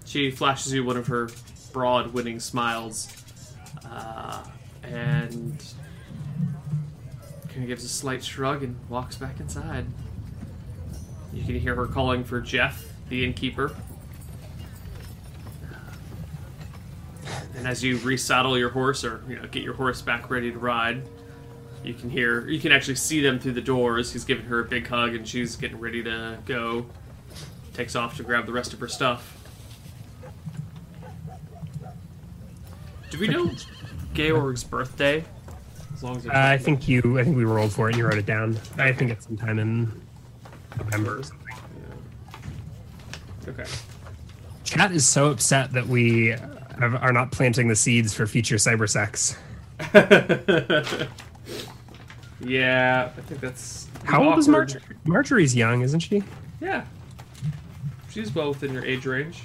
She flashes you one of her broad, winning smiles, uh, and kind of gives a slight shrug and walks back inside. You can hear her calling for Jeff, the innkeeper. And as you resaddle your horse, or you know, get your horse back ready to ride, you can hear, you can actually see them through the doors. He's giving her a big hug, and she's getting ready to go. Takes off to grab the rest of her stuff. Do we know Georg's birthday? As as Uh, I think you. I think we rolled for it and you wrote it down. I think it's sometime in November or something. Yeah. Okay. Chat is so upset that we are not planting the seeds for future cyber sex. *laughs* yeah, I think that's. How awkward. old is Marjorie? Marjorie's young, isn't she? Yeah. She's well within your age range.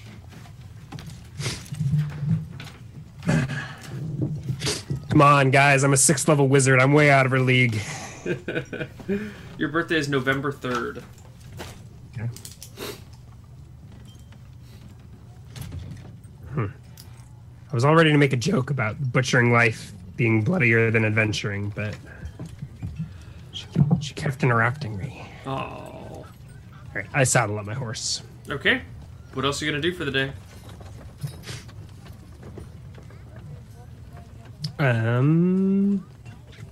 Come on, guys. I'm a sixth level wizard. I'm way out of her league. *laughs* Your birthday is November 3rd. I was all ready to make a joke about butchering life being bloodier than adventuring, but she, she kept interrupting me. Oh. All right, I saddle up my horse. Okay. What else are you gonna do for the day? Um,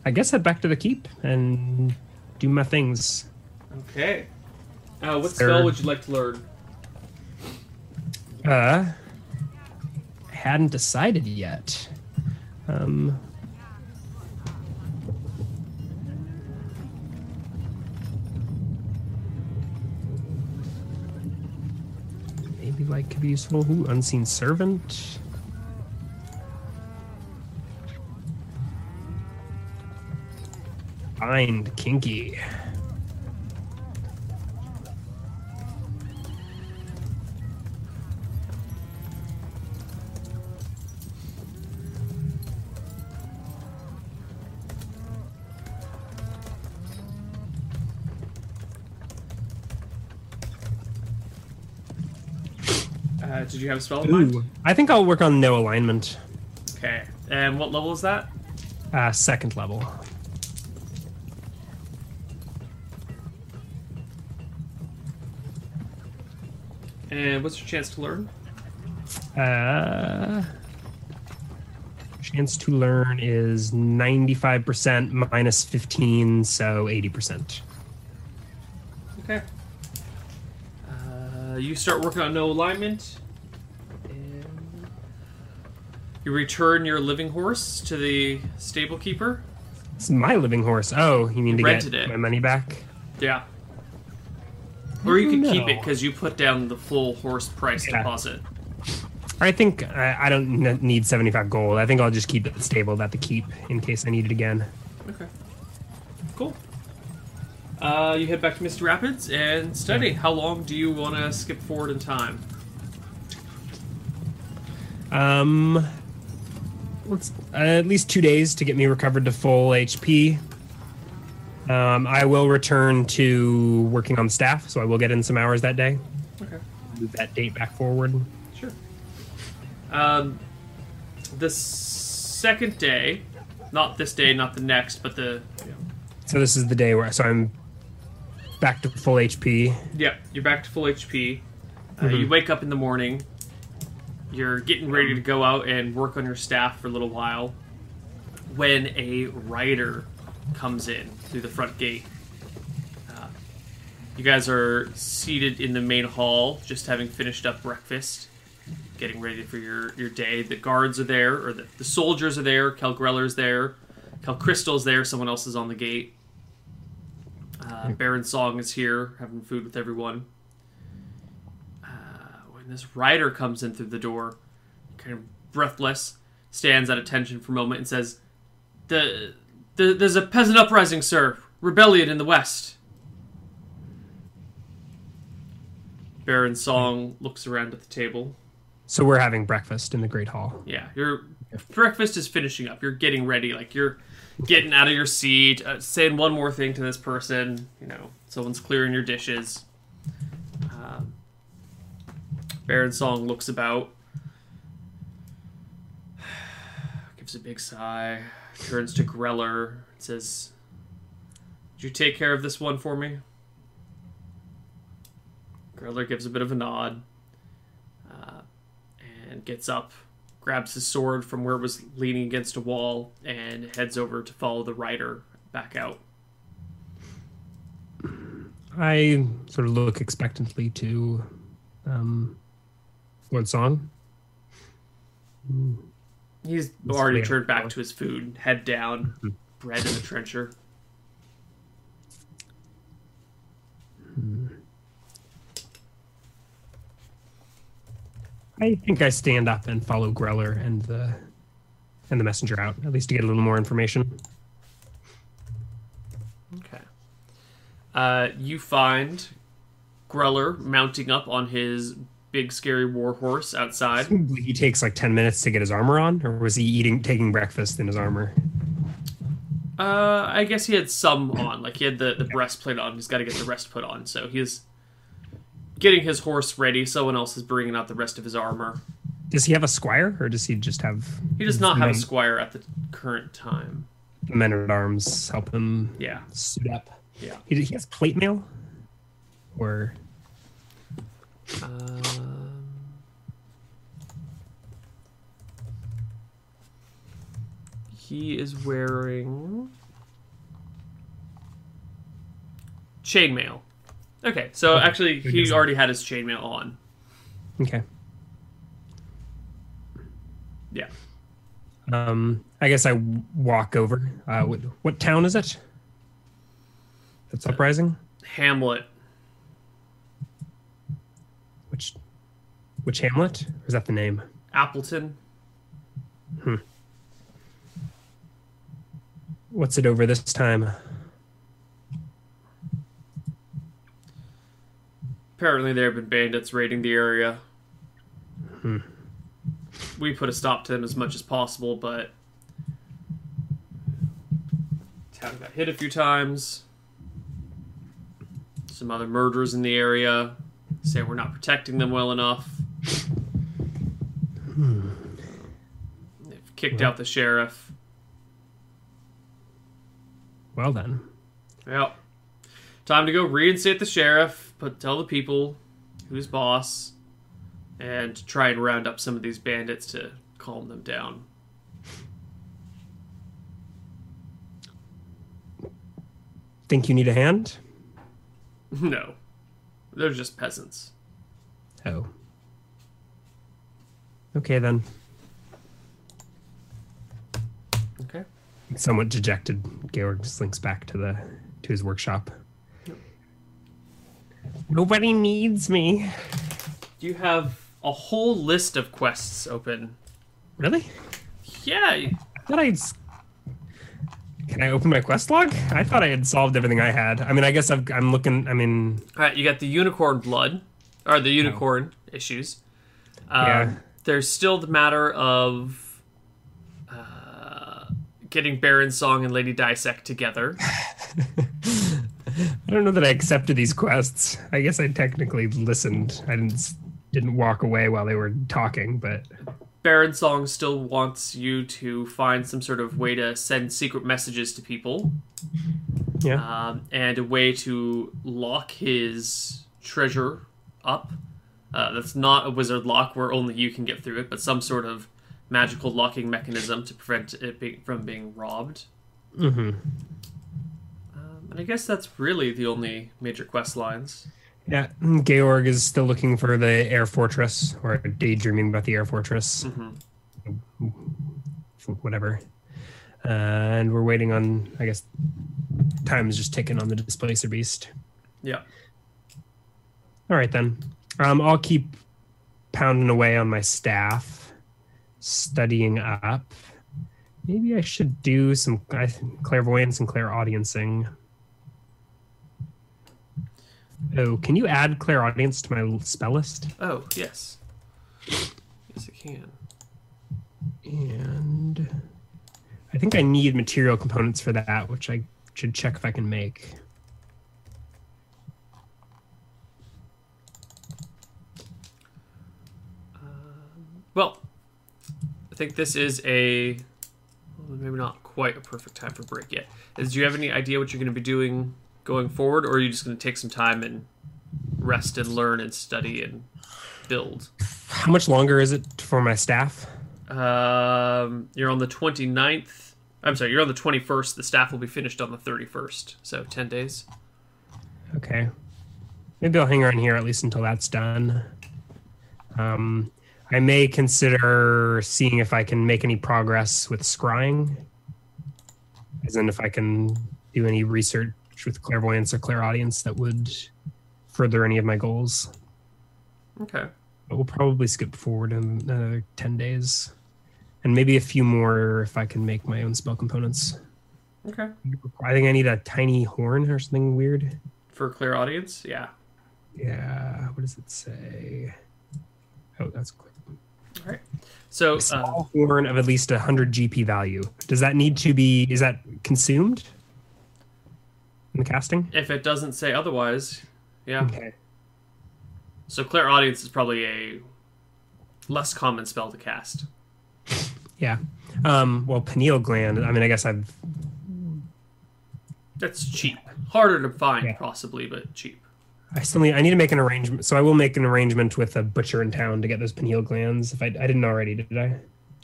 I guess head back to the keep and do my things. Okay. Uh, what Sir. spell would you like to learn? Uh, hadn't decided yet. Um, maybe like could be useful. Ooh, unseen servant. Find kinky. Did you have a spell in mind? Ooh, I think I'll work on know alignment. Okay. And what level is that? Uh, second level. And what's your chance to learn? Uh, chance to learn is 95% minus 15, so 80%. Okay. Uh, you start working on know alignment. You return your living horse to the stable keeper. It's my living horse. Oh, you mean to get it. my money back? Yeah. Or you could keep it because you put down the full horse price Yeah. deposit. I think I, I don't need 75 gold. I think I'll just keep it stable at the keep in case I need it again. Okay. Cool. Uh, you head back to Misty Rapids and study. How long do you want to skip forward in time? Um, let's uh, at least two days to get me recovered to full HP. Um, I will return to working on staff, so I will get in some hours that day. Okay. Move that date back forward. Sure. Um, the second day, not this day, not the next, but the So this is the day where so I'm back to full HP. yeah, you're back to full HP. Uh, You wake up in the morning. You're getting ready to go out and work on your staff for a little while. When a rider comes in through the front gate, uh, you guys are seated in the main hall, just having finished up breakfast, getting ready for your, your day. The guards are there, or the, the soldiers are there. Kel Greller's there. Cal Crystal's there. Someone else is on the gate. Uh, Baron Song is here, having food with everyone. This rider comes in through the door, kind of breathless, stands at attention for a moment and says, "The, the there's a peasant uprising, sir. Rebellion in the west." Baron Song looks around at the table. So we're having breakfast in the Great Hall. Yeah, your breakfast is finishing up. You're getting ready. Like you're getting out of your seat, uh, saying one more thing to this person. You know, someone's clearing your dishes. Um, Baron Song looks about, *sighs* gives a big sigh, turns to Greller, and says, "Did you take care of this one for me?" Greller gives a bit of a nod uh, and gets up, grabs his sword from where it was leaning against a wall, and heads over to follow the rider back out. I sort of look expectantly to um, Lord Song. He's already turned back to his food, head down, bread in the trencher. I think I stand up and follow Greller and the and the messenger out, at least to get a little more information. Okay. Uh, you find Greller mounting up on his big scary war horse outside. *laughs* He takes like ten minutes to get his armor on, or was he eating taking breakfast in his armor? Uh, I guess he had some on, like he had the, the breastplate on. He's got to get the rest put on, so he's getting his horse ready. Someone else is bringing out the rest of his armor. Does he have a squire, or does he just have? He does not have a squire at the current time. men at arms help him Yeah, suit up? yeah. He, he has plate mail, or Um, he is wearing chainmail. Okay, so Okay, actually, good he design. already had his chainmail on. okay. Yeah, Um, I guess I w- walk over. Uh, what, what town is it? That's uprising. Hamlet. Which, which hamlet? Or is that the name? Appleton. Hmm. What's it over this time? Apparently, there have been bandits raiding the area. Hmm. We put a stop to them as much as possible, but town got hit a few times. Some other murderers in the area say we're not protecting them well enough. They've kicked out the sheriff. Well then, Well, time to go reinstate the sheriff, but tell the people who's boss, and try and round up some of these bandits to calm them down. think you need a hand? *laughs* no, they're just peasants. Oh. Okay then. Okay. Somewhat dejected, Georg slinks back to the to his workshop. Nobody needs me. You have a whole list of quests open. Really? Yeah, I thought I'd. Can I open my quest log? I thought I had solved everything I had. I mean, I guess I've, I'm looking. I mean, All right, you got the unicorn blood, or the unicorn issues. Um, Yeah. There's still the matter of uh, getting Baron Song and Lady Dissect together. *laughs* I don't know that I accepted these quests. I guess I technically listened. I didn't didn't walk away while they were talking, but Baron Song still wants you to find some sort of way to send secret messages to people, yeah. um, and a way to lock his treasure up. Uh, that's not a wizard lock where only you can get through it, but some sort of magical locking mechanism to prevent it be- from being robbed. hmm Um, and I guess that's really the only major quest lines. Yeah. Georg is still looking for the air fortress, or daydreaming about the air fortress. Mhm. whatever. Uh, and we're waiting on, I guess, time is just ticking on the displacer beast. Yeah. All right then. Um, I'll keep pounding away on my staff, studying up. Maybe I should do some clairvoyance and clairaudiencing. Oh, can you add clairaudience to my spell list? Oh, yes. Yes, I can. And I think I need material components for that, which I should check if I can make. Well, I think this is a maybe not quite a perfect time for break yet. Is do you have any idea what you're going to be doing going forward, or are you just going to take some time and rest and learn and study and build? How much longer is it for my staff? Um, you're on the 29th. I'm sorry, you're on the 21st. The staff will be finished on the 31st, so 10 days. Okay. Maybe I'll hang around here at least until that's done. Um, I may consider seeing if I can make any progress with scrying, as in if I can do any research with clairvoyance or clairaudience that would further any of my goals. Okay. But we'll probably skip forward in another 10 days. And maybe a few more if I can make my own spell components. Okay. I think I need a tiny horn or something weird. For clairaudience, yeah. Yeah. What does it say? Oh, that's quick. All right. So, A uh, horn of at least 100 GP value. Does that need to be, is that consumed in the casting? if it doesn't say otherwise, yeah. Okay. So clairaudience is probably a less common spell to cast. Yeah. Um, well, pineal gland, I mean, I guess I've, That's cheap. Harder to find, Yeah. possibly, but cheap. I still need, I need to make an arrangement. So I will make an arrangement with a butcher in town to get those pineal glands. If I, I didn't already, did I?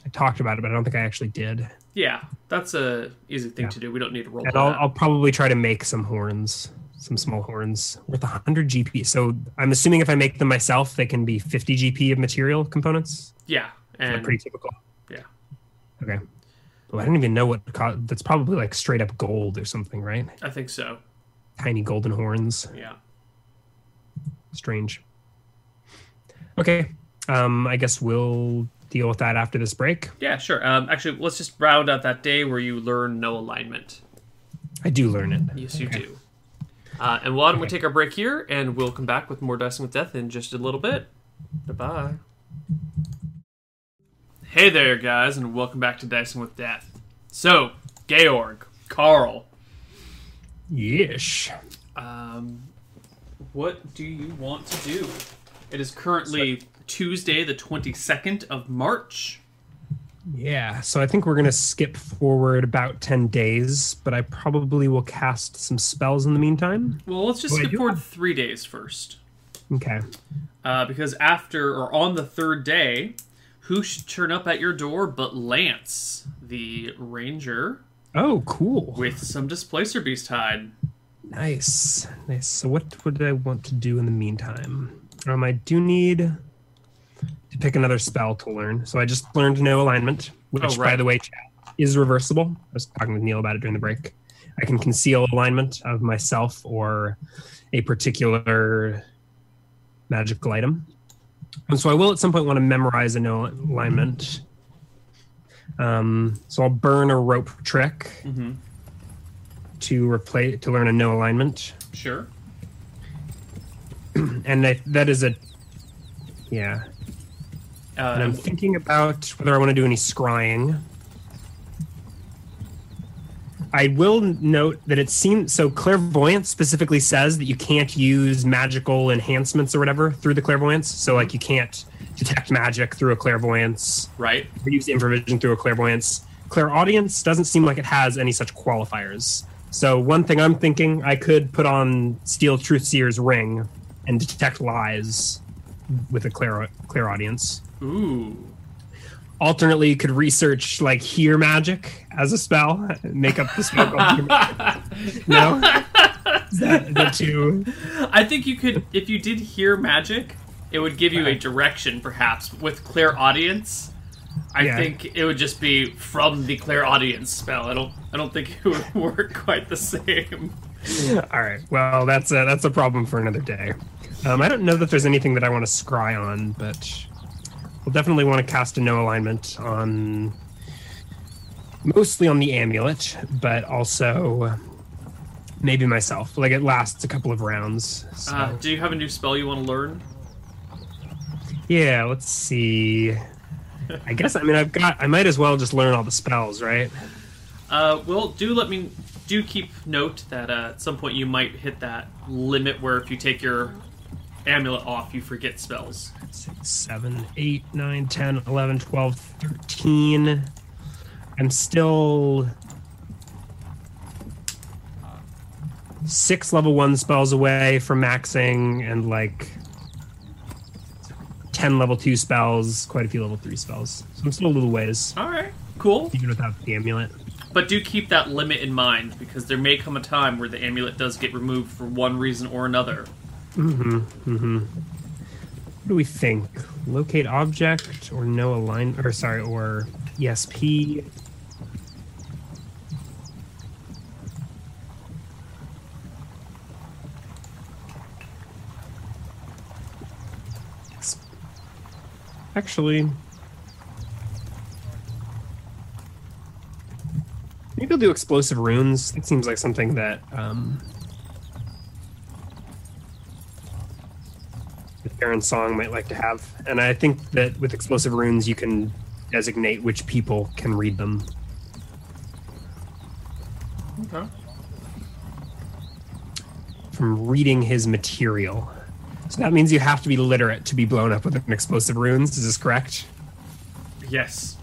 I talked about it, but I don't think I actually did. Yeah, that's a easy thing Yeah. to do. We don't need to roll And. I'll, I'll probably try to make some horns, some small horns worth 100 GP. So I'm assuming if I make them myself, they can be 50 GP of material components. yeah, and pretty typical. yeah. Okay. Well, I don't even know what that's probably like straight up gold or something, right? I think so. Tiny golden horns. Yeah. Strange. Okay. Um, I guess we'll deal with that after this break. Yeah, sure. Um, actually, let's just round out that day where you learn know alignment. I do learn it. Yes, you Okay. do. Uh, and why don't we take our break here, and we'll come back with more Dicing with Death in just a little bit. Bye bye. Hey there, guys, and welcome back to Dicing with Death. So, Georg, Carl, Yeesh. um, what do you want to do? It is currently Tuesday, the 22nd of March. Yeah. So I think we're gonna skip forward about ten days, but I probably will cast some spells in the meantime. Well, let's just skip forward three days first. Okay. Uh, because after or on the third day, who should turn up at your door but Lance, the ranger, Oh, cool. with some displacer beast hide? Nice. Nice. So what would I want to do in the meantime? Um, I do need to pick another spell to learn. So I just learned know alignment, which Oh, by the way, is reversible. I was talking with Neil about it during the break. I can conceal alignment of myself or a particular magical item. And so I will at some point want to memorize a know alignment. Um, so I'll burn a rope trick Mm-hmm. To replace to learn a know alignment. Sure. *clears throat* and I, that is a yeah Uh, and i'm thinking about whether i want to do any scrying i will note that it seems so clairvoyance specifically says that you can't use magical enhancements or whatever through the clairvoyance so like you can't detect magic through a clairvoyance right. or use infravision through a clairvoyance clairaudience doesn't seem like it has any such qualifiers so one thing i'm thinking i could put on steel truth seer's ring and detect lies with a clear clairaudience. Ooh. alternately you could research like hear magic as a spell make up the spell called hear magic. *laughs* no is that, that too I think you could, if you did hear magic, it would give you a direction, perhaps, with clairaudience. I Yeah. think it would just be from the clairaudience spell. I don't. I don't think *laughs* it would work quite the same. All right. Well, that's a, that's a problem for another day. Um, I don't know that there's anything that I want to scry on, but we'll definitely want to cast a know alignment on mostly on the amulet, but also maybe myself. Like it lasts a couple of rounds. So. Uh, do you have a new spell you want to learn? yeah, let's see. I guess I mean I've got. I might as well just learn all the spells, right? Uh, well, do let me. Do keep note that uh, at some point you might hit that limit where if you take your amulet off, you forget spells. Six, seven, eight, nine, 10, 11, 12, 13. I'm still six level one spells away from maxing and like 10 level two spells, quite a few level three spells. So I'm still a little ways, All right, cool. even without the amulet. But do keep that limit in mind because there may come a time where the amulet does get removed for one reason or another. Mm-hmm. Mm-hmm. What do we think? Locate object or know align or sorry, or ESP. Actually, maybe I'll do explosive runes. It seems like something that um, that Baron Song might like to have. And I think that with explosive runes, you can designate which people can read them. Okay. from reading his material. So that means you have to be literate to be blown up with an explosive runes. Is this correct? Yes.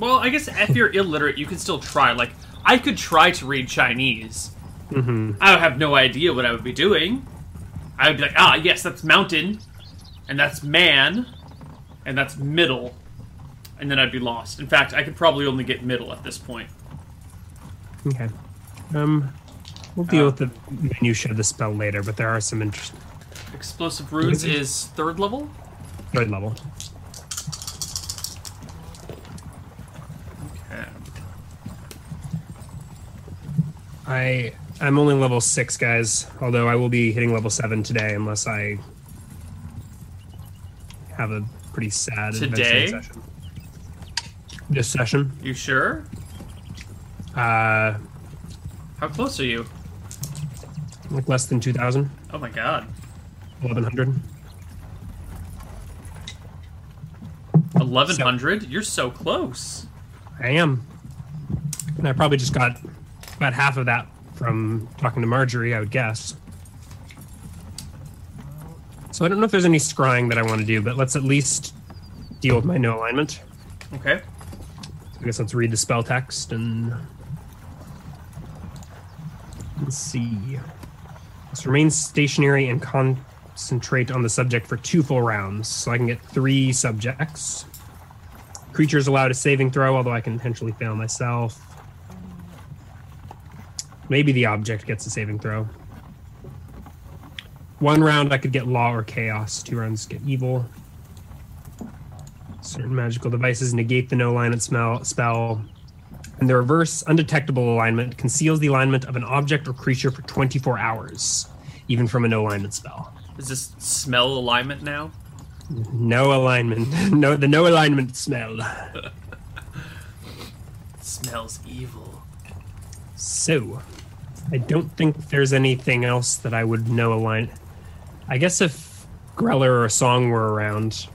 Well, I guess if you're illiterate, you can still try. Like, I could try to read Chinese. Mm-hmm. I would have no idea what I would be doing. I would be like, ah, yes, that's mountain, and that's man, and that's middle, and then I'd be lost. In fact, I could probably only get middle at this point. Okay. Um, we'll deal Uh, with the minutia of the spell later, but there are some interesting Explosive runes is third level. third level. Okay. I I'm only level six, guys. Although I will be hitting level seven today, unless I have a pretty sad Today? session. This session, You sure? uh, How close are you? like less than two thousand. Oh my god. 1100 Eleven hundred? You're so close. i am and i probably just got about half of that from talking to marjorie i would guess so i don't know if there's any scrying that i want to do but let's at least deal with my know alignment Okay. i guess let's read the spell text and let's see let's remain stationary and concentrate on the subject for two full rounds so i can get three subjects. Creatures allowed a saving throw although i can potentially fail myself. Maybe the object gets a saving throw. One round i could get law or chaos. Two rounds get evil. Certain magical devices negate the know alignment smell, spell and the reverse undetectable alignment conceals the alignment of an object or creature for 24 hours even from a know alignment spell Is this smell alignment now? know alignment. *laughs* No the know alignment smell. *laughs* Smells evil. so i don't think there's anything else that i would know align i guess if greller or song were around.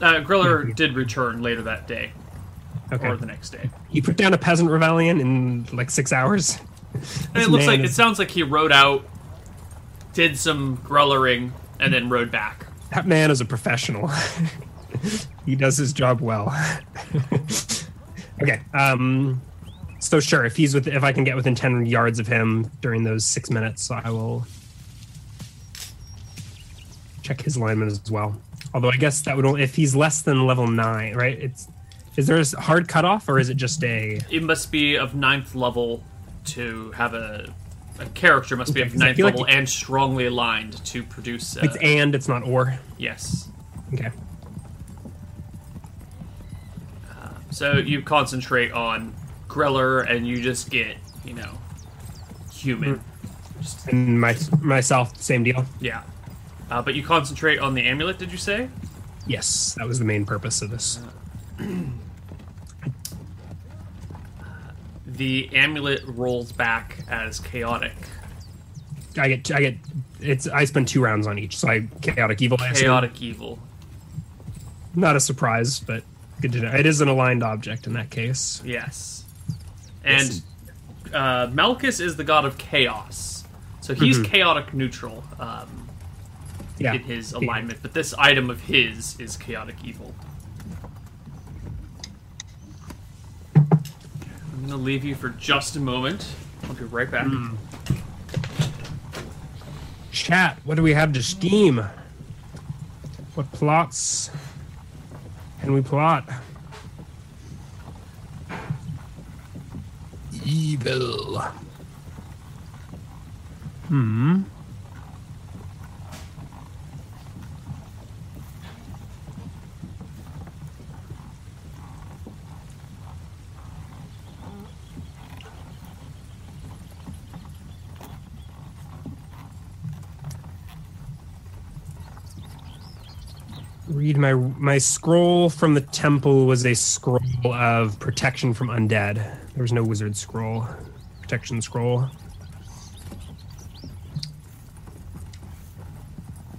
Uh, Greller did return later that day, okay. Or the next day. he put down a peasant rebellion in like six hours? It looks like it sounds like he rode out, did some grullering, and then rode back. that man is a professional. *laughs* he does his job well. okay. Um so sure, if he's with if I can get within 10 yards of him during those 6 minutes, I will check his alignment as well. Although I guess that would only if he's less than level 9, right? It's is there a hard cutoff or is it just a It must be of ninth level to have a. A character must be Okay, of 'cause ninth feel like level and strongly aligned to produce. Uh, it's and it's not or? yes. Okay. So you concentrate on Greller, and you just get, you know, human. And my myself, same deal. Yeah. Uh, but you concentrate on the amulet, did you say? Yes, that was the main purpose of this. *clears throat* The amulet rolls back as chaotic. I get, I get, it's. I spend two rounds on each, so I chaotic evil. I assume. Chaotic evil. Not a surprise, but good to know. It is an aligned object in that case. Yes. And Yes. uh, Malchus is the god of chaos. So he's Mhm. chaotic neutral um, Yeah. in his alignment, but this item of his is chaotic evil. I'm going to leave you for just a moment. I'll be right back. Hmm. Chat. What do we have to steam? What plots can we plot? Evil. Hmm. Read my my scroll from the temple was a scroll of protection from undead. There was no wizard scroll, protection scroll.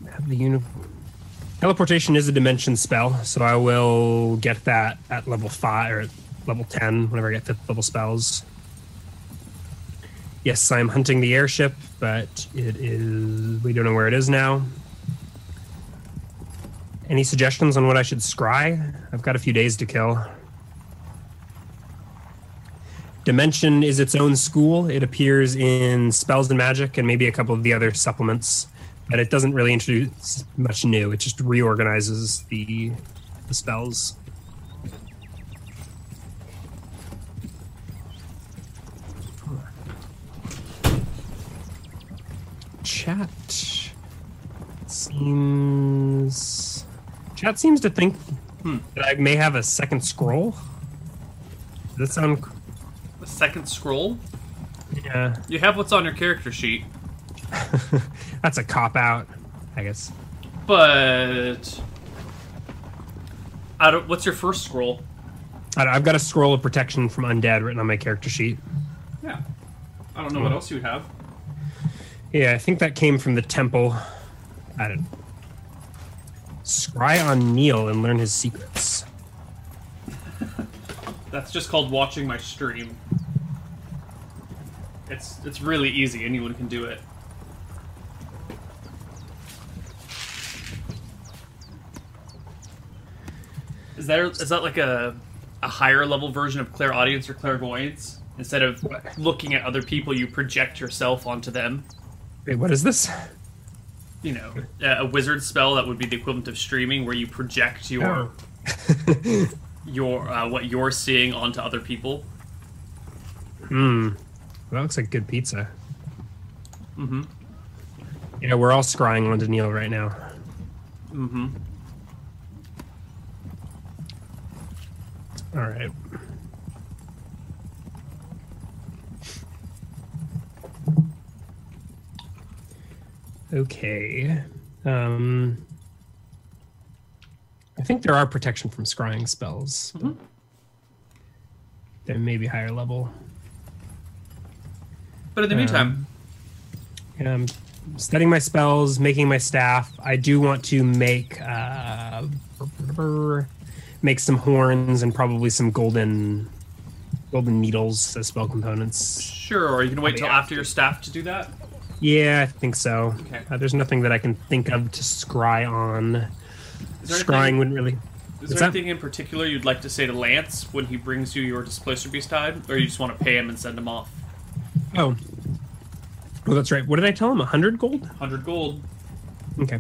Have the uni- teleportation is a dimension spell, so I will get that at level five or level ten whenever I get fifth level spells. Yes, I'm hunting the airship, but it is we don't know where it is now. Any suggestions on what I should scry? I've got a few days to kill. Dimension is its own school. It appears in Spells and Magic and maybe a couple of the other supplements, but it doesn't really introduce much new. It just reorganizes the, the spells. Chat seems chat seems to think that I may have a second scroll. Does that sound? The second scroll. Yeah, You have what's on your character sheet, *laughs* that's a cop out, I guess. but I don't. What's your first scroll? I- I've got a scroll of protection from undead written on my character sheet. Yeah, I don't know what hmm. else you would have. Yeah, I think that came from the temple. I don't. Scry on Neil and learn his secrets. That's just called watching my stream. It's it's really easy. Anyone can do it. Is there is that like a a higher level version of clairaudience or clairvoyance? Instead of looking at other people, you project yourself onto them. Wait, what is this? You know, a a wizard spell that would be the equivalent of streaming, where you project your Oh. *laughs* your uh, what you're seeing onto other people. Hmm. That looks like good pizza. Mm-hmm. Yeah, we're all scrying onto Neil right now. Mm-hmm. All right. Okay. Um, I think there are protection from scrying spells. They may be higher level. But in the meantime, I'm studying my spells, making my staff. I do want to make uh, make some horns and probably some golden golden needles as spell components. sure. Or you can wait till after your staff to do that. Yeah, I think so. Okay. Uh, there's nothing that I can think of to scry on. Scrying anything, wouldn't really. is there that? anything in particular you'd like to say to Lance when he brings you your displacer beast hide, or you just want to pay him and send him off? Oh. well, that's right. What did I tell him? A hundred gold. Hundred gold. Okay.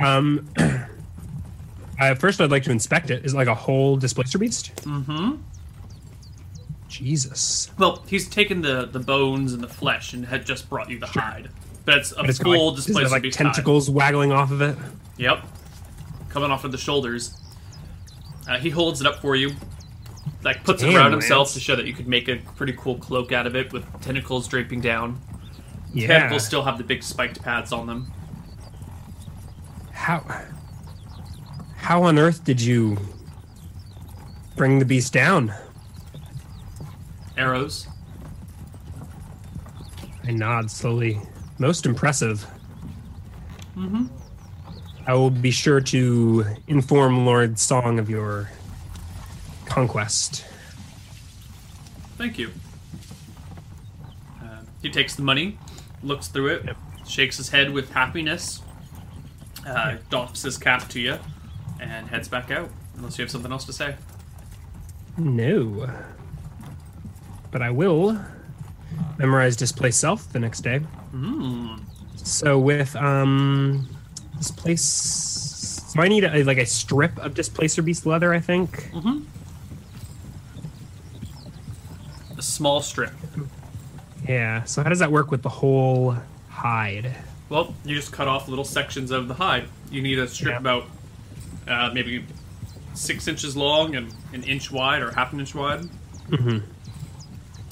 Um. *clears throat* uh, first, I'd like to inspect it. Is it like a whole displacer beast? Mm-hmm. Jesus. Well, he's taken the the bones and the flesh and had just brought you the hide. But it's a it's full like, is it like beast tentacles waggling off of it. Yep. Coming off of the shoulders. Uh, he holds it up for you. like puts it Damn, around himself to show that you could make a pretty cool cloak out of it with tentacles draping down. Yeah. Tentacles still have the big spiked pads on them. How how on earth did you bring the beast down? Arrows. I nod slowly. Most impressive. Mm-hmm. I will be sure to inform Lord Song of your conquest. Thank you. Uh, he takes the money, looks through it, Yep. shakes his head with happiness, uh, doffs his cap to you, and heads back out. Unless you have something else to say. No. But I will memorize displace self the next day. Mm. So with um displace so I need a, like a strip of displacer beast leather, I think. A small strip. Yeah. So how does that work with the whole hide? Well, you just cut off little sections of the hide. You need a strip Yeah. about uh, maybe six inches long and an inch wide or half an inch wide. Mhm.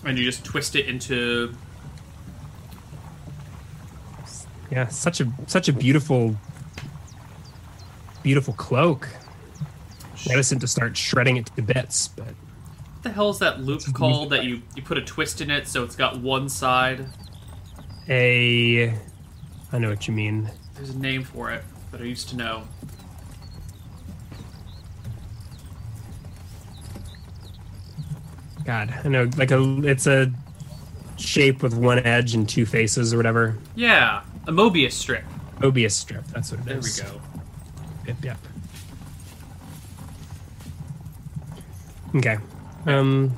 And you just twist it into. Yeah, such a such a beautiful beautiful cloak. Reticent to start shredding it to bits, but What the hell is that loop called that you, you put a twist in it so it's got one side? a I know what you mean. There's a name for it but I used to know. God, I know like a it's a shape with one edge and two faces or whatever. Yeah, a Mobius strip. Mobius strip, that's what it There we go. Yep, yep. Okay. Um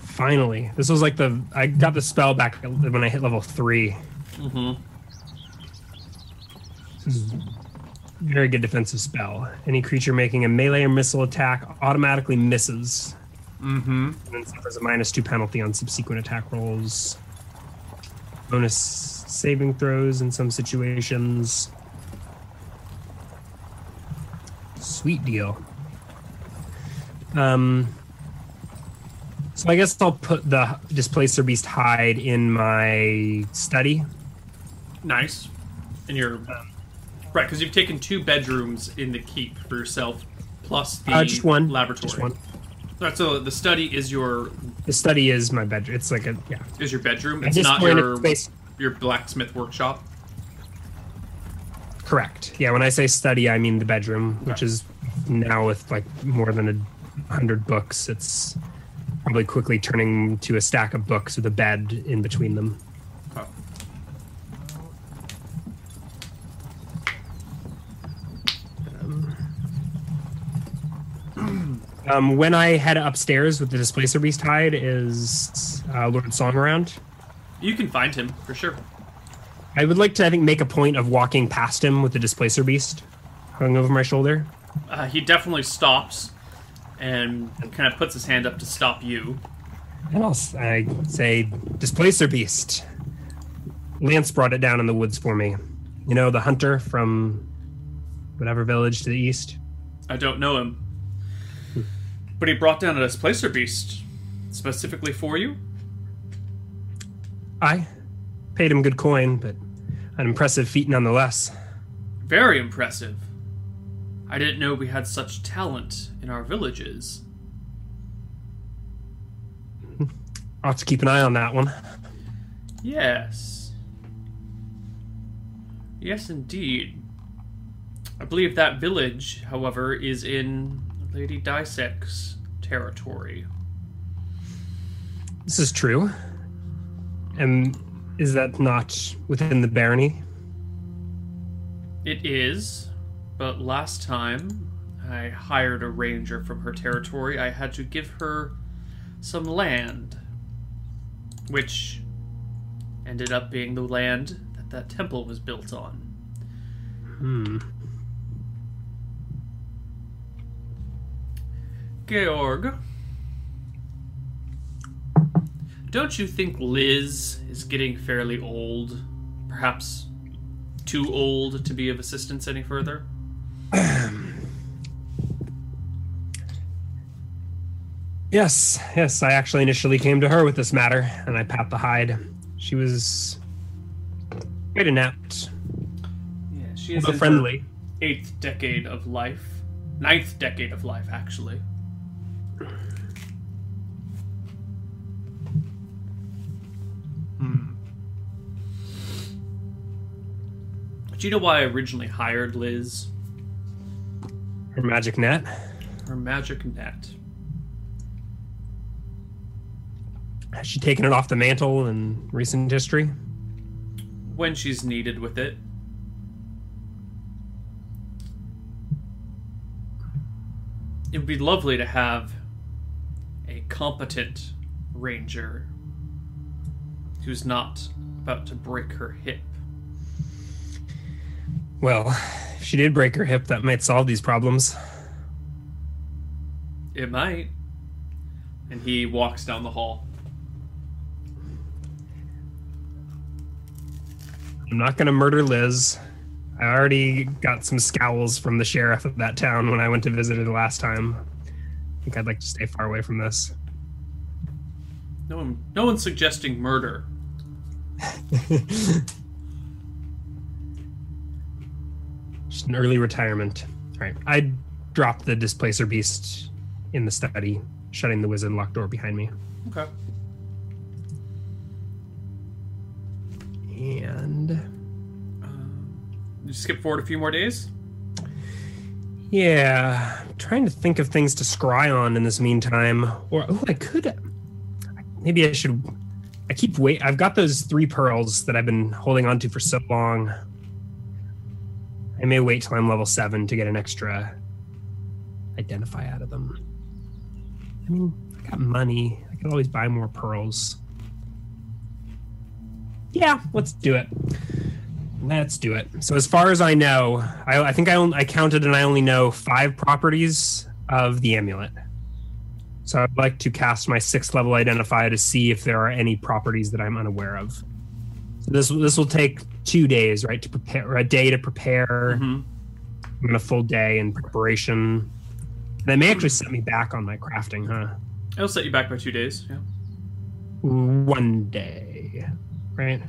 finally. This was like the I got the spell back when I hit level 3. Mm-hmm. Very good defensive spell. Any creature making a melee or missile attack automatically misses Mm-hmm. and then suffers a minus 2 penalty on subsequent attack rolls. Bonus saving throws in some situations. Sweet deal. Um, so I guess I'll put the displacer beast hide in my study. Nice. And you're right because you've taken two bedrooms in the keep for yourself, plus the Uh, just one. laboratory. Just one. Right, so the study is your The study is my bedroom. It's like a yeah. is your bedroom. It's not your space. your blacksmith workshop. Correct. Yeah, when I say study, I mean the bedroom, which is now with like more than a hundred books. It's probably quickly turning to a stack of books with a bed in between them. Um, when I head upstairs with the displacer beast hide, is uh, Lord Song around? You can find him for sure. I would like to, I think, make a point of walking past him with the displacer beast hung over my shoulder. Uh, he definitely stops and kind of puts his hand up to stop you. And I'll I say, Displacer Beast. Lance brought it down in the woods for me. You know, the hunter from whatever village to the east? I don't know him, but he brought down a displacer beast specifically for you. I paid him good coin, but an impressive feat nonetheless. Very impressive. I didn't know we had such talent in our villages. *laughs* I'll have to keep an eye on that one. Yes. Yes, indeed. I believe that village, however, is in Lady Dysek's territory. This is true. And is that not within the barony? It is, but last time I hired a ranger from her territory, I had to give her some land, which ended up being the land that that temple was built on. Hmm. Georg, don't you think Liz is getting fairly old? Perhaps too old to be of assistance any further? *clears throat* Yes, yes. I actually initially came to her with this matter, and I pat the hide. She was quite inept, Yeah, she is friendly. eighth decade of life, ninth decade of life, actually. Hmm. Do you know why I originally hired Liz? Her magic net. Her magic net. Has she taken it off the mantle in recent history? When she's needed with it. It would be lovely to have competent ranger who's not about to break her hip. Well, if she did break her hip, that might solve these problems. It might. And he walks down the hall. I'm not going to murder Liz. I already got some scowls from the sheriff of that town when I went to visit her the last time. I think I'd like to stay far away from this. No one, no one's suggesting murder. *laughs* Just an early retirement. All right. I dropped the displacer beast in the study, shutting the wizard locked door behind me. Okay. And uh, um, You skip forward a few more days. yeah, I'm trying to think of things to scry on in this meantime. Or oh, I could. Maybe I should. I keep wait. I've got those three pearls that I've been holding on to for so long. I may wait till I'm level seven to get an extra identify out of them. I mean, I got money. I can always buy more pearls. Yeah, let's do it. Let's do it. So, as far as I know, I, I think I, only, I counted and I only know five properties of the amulet. So, I'd like to cast my sixth level identifier to see if there are any properties that I'm unaware of. So this this will take two days, right, to prepare, or a day to prepare, hmm and a full day in preparation. That may actually set me back on my crafting, huh? It'll set you back by two days. Yeah. One day, right?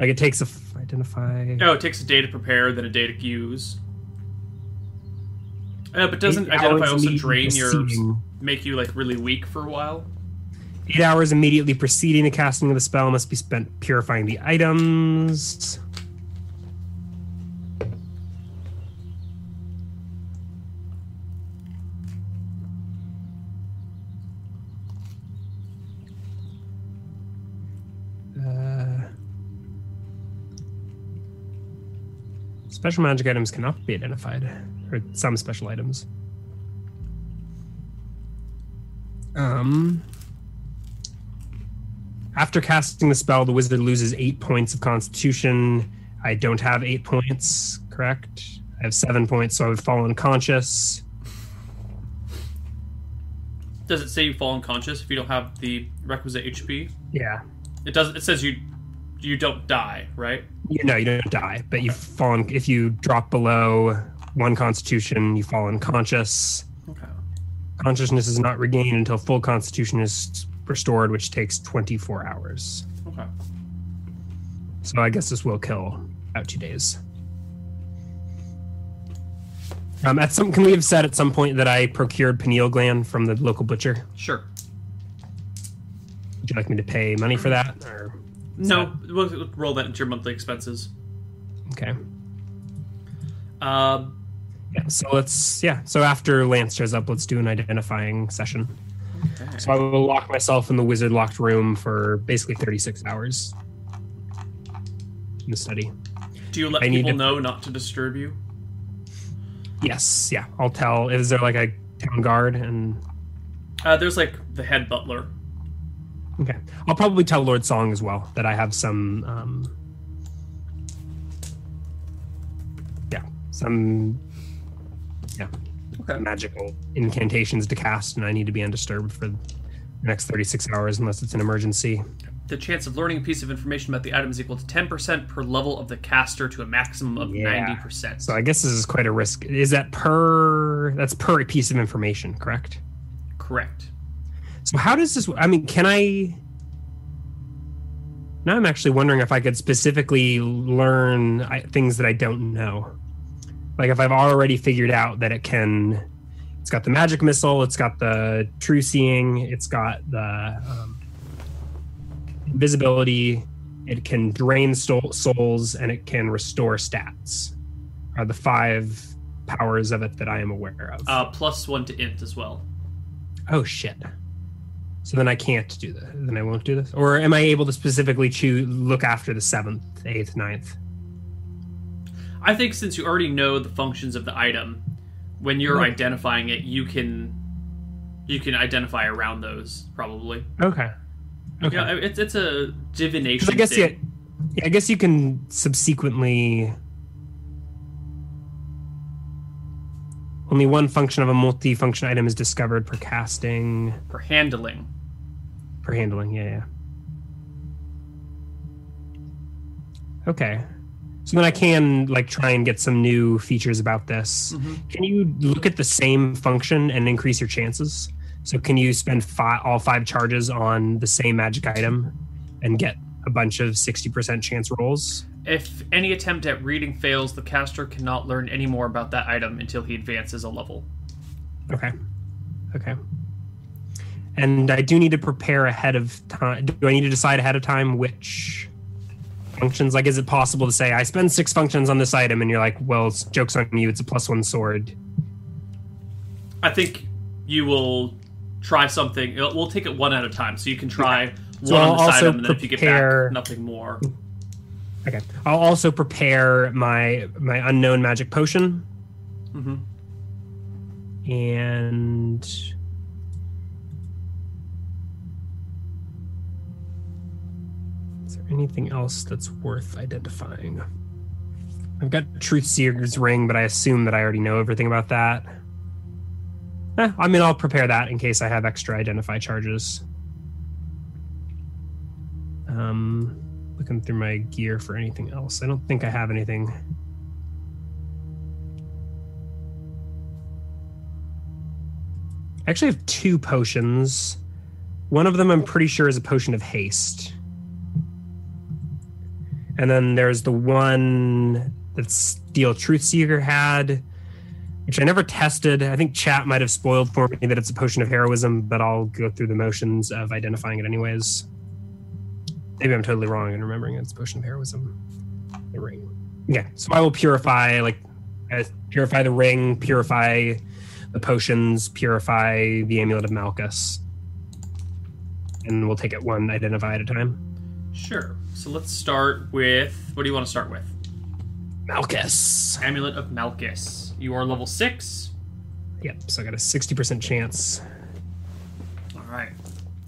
Like it takes a f- identify. Oh, it takes a day to prepare, then a day to use. Uh, but doesn't Eight identify also drain your make you like really weak for a while? Eight hours immediately preceding the casting of the spell must be spent purifying the items. Uh, special magic items cannot be identified, or some special items. Um, after casting the spell, the wizard loses eight points of constitution. I don't have eight points, correct? I have seven points, so I would fall unconscious. Does it say you fall unconscious if you don't have the requisite HP? Yeah. It does. It says you you don't die, right? You know, you don't die, but you fall if you drop below one constitution, you fall unconscious. Okay. Consciousness is not regained until full constitution is restored, which takes 24 hours. Okay. So I guess this will kill about two days. Um, at some, can we have said at some point that I procured pineal gland from the local butcher? Sure. Would you like me to pay money for that? Or No, we'll we'll roll that into your monthly expenses. okay, Um, yeah. So let's yeah. So after Lance shows up, let's do an identifying session. So I will lock myself in the wizard locked room for basically 36 hours in the study. do you let I need people to- know not to disturb you? Yes, yeah. I'll tell. Is there like a town guard and Uh, there's like the head butler. Okay. I'll probably tell Lord Song as well that I have some um Yeah, some yeah, Okay. magical incantations to cast and I need to be undisturbed for the next 36 hours unless it's an emergency. The chance of learning a piece of information about the item is equal to 10% per level of the caster to a maximum of Yeah. 90%. So I guess this is quite a risk. Is that per that's per piece of information, correct? Correct. So how does this? I mean, can I? Now I'm actually wondering if I could specifically learn things that I don't know. Like if I've already figured out that it can, it's got the magic missile, it's got the true seeing, it's got the um, invisibility, it can drain soul, souls, and it can restore stats. Are the five powers of it that I am aware of. Uh, plus one to int as well. Oh shit. So then I can't do this. Then I won't do this. Or am I able to specifically choose look after the seventh, eighth, ninth? I think since you already know the functions of the item, when you're Right. identifying it, you can you can identify around those probably. Okay. Okay. Yeah, it's it's a divination. I guess yeah, I guess you can subsequently only one function of a multi-function item is discovered per casting for handling. per handling. Yeah, yeah. Okay. So then I can like try and get some new features about this. Mm-hmm. Can you look at the same function and increase your chances? So can you spend all five charges on the same magic item and get a bunch of 60% chance rolls? If any attempt at reading fails, the caster cannot learn any more about that item until he advances a level. Okay. Okay. And I do need to prepare ahead of time. Do I need to decide ahead of time which functions? Like, is it possible to say I spend six functions on this item, and you're like, well, it's, jokes on you. It's a plus one sword. I think you will try something. We'll take it one at a time, so you can try So one I'll on this item, and then if you get back nothing more, Okay. I'll also prepare my my unknown magic potion, hmm and is there anything else that's worth identifying? I've got Truth Seer's ring, but I assume that I already know everything about that. Eh, I mean, I'll prepare that in case I have extra identify charges. Um, looking through my gear for anything else. I don't think I have anything. I actually have two potions. One of them I'm pretty sure is a potion of haste. And then there's the one that Steel Truth Seeker had, which I never tested. I think chat might have spoiled for me that it's a potion of heroism, but I'll go through the motions of identifying it anyways. Maybe I'm totally wrong in remembering it's a potion of heroism. The ring. Yeah, so I will purify, like, purify the ring, purify the potions, purify the amulet of Malchus, and we'll take it one identify at a time. Sure. So let's start with what do you want to start with? Malchus. Amulet of Malchus. You are level six. Yep. So I got a sixty percent chance. All right.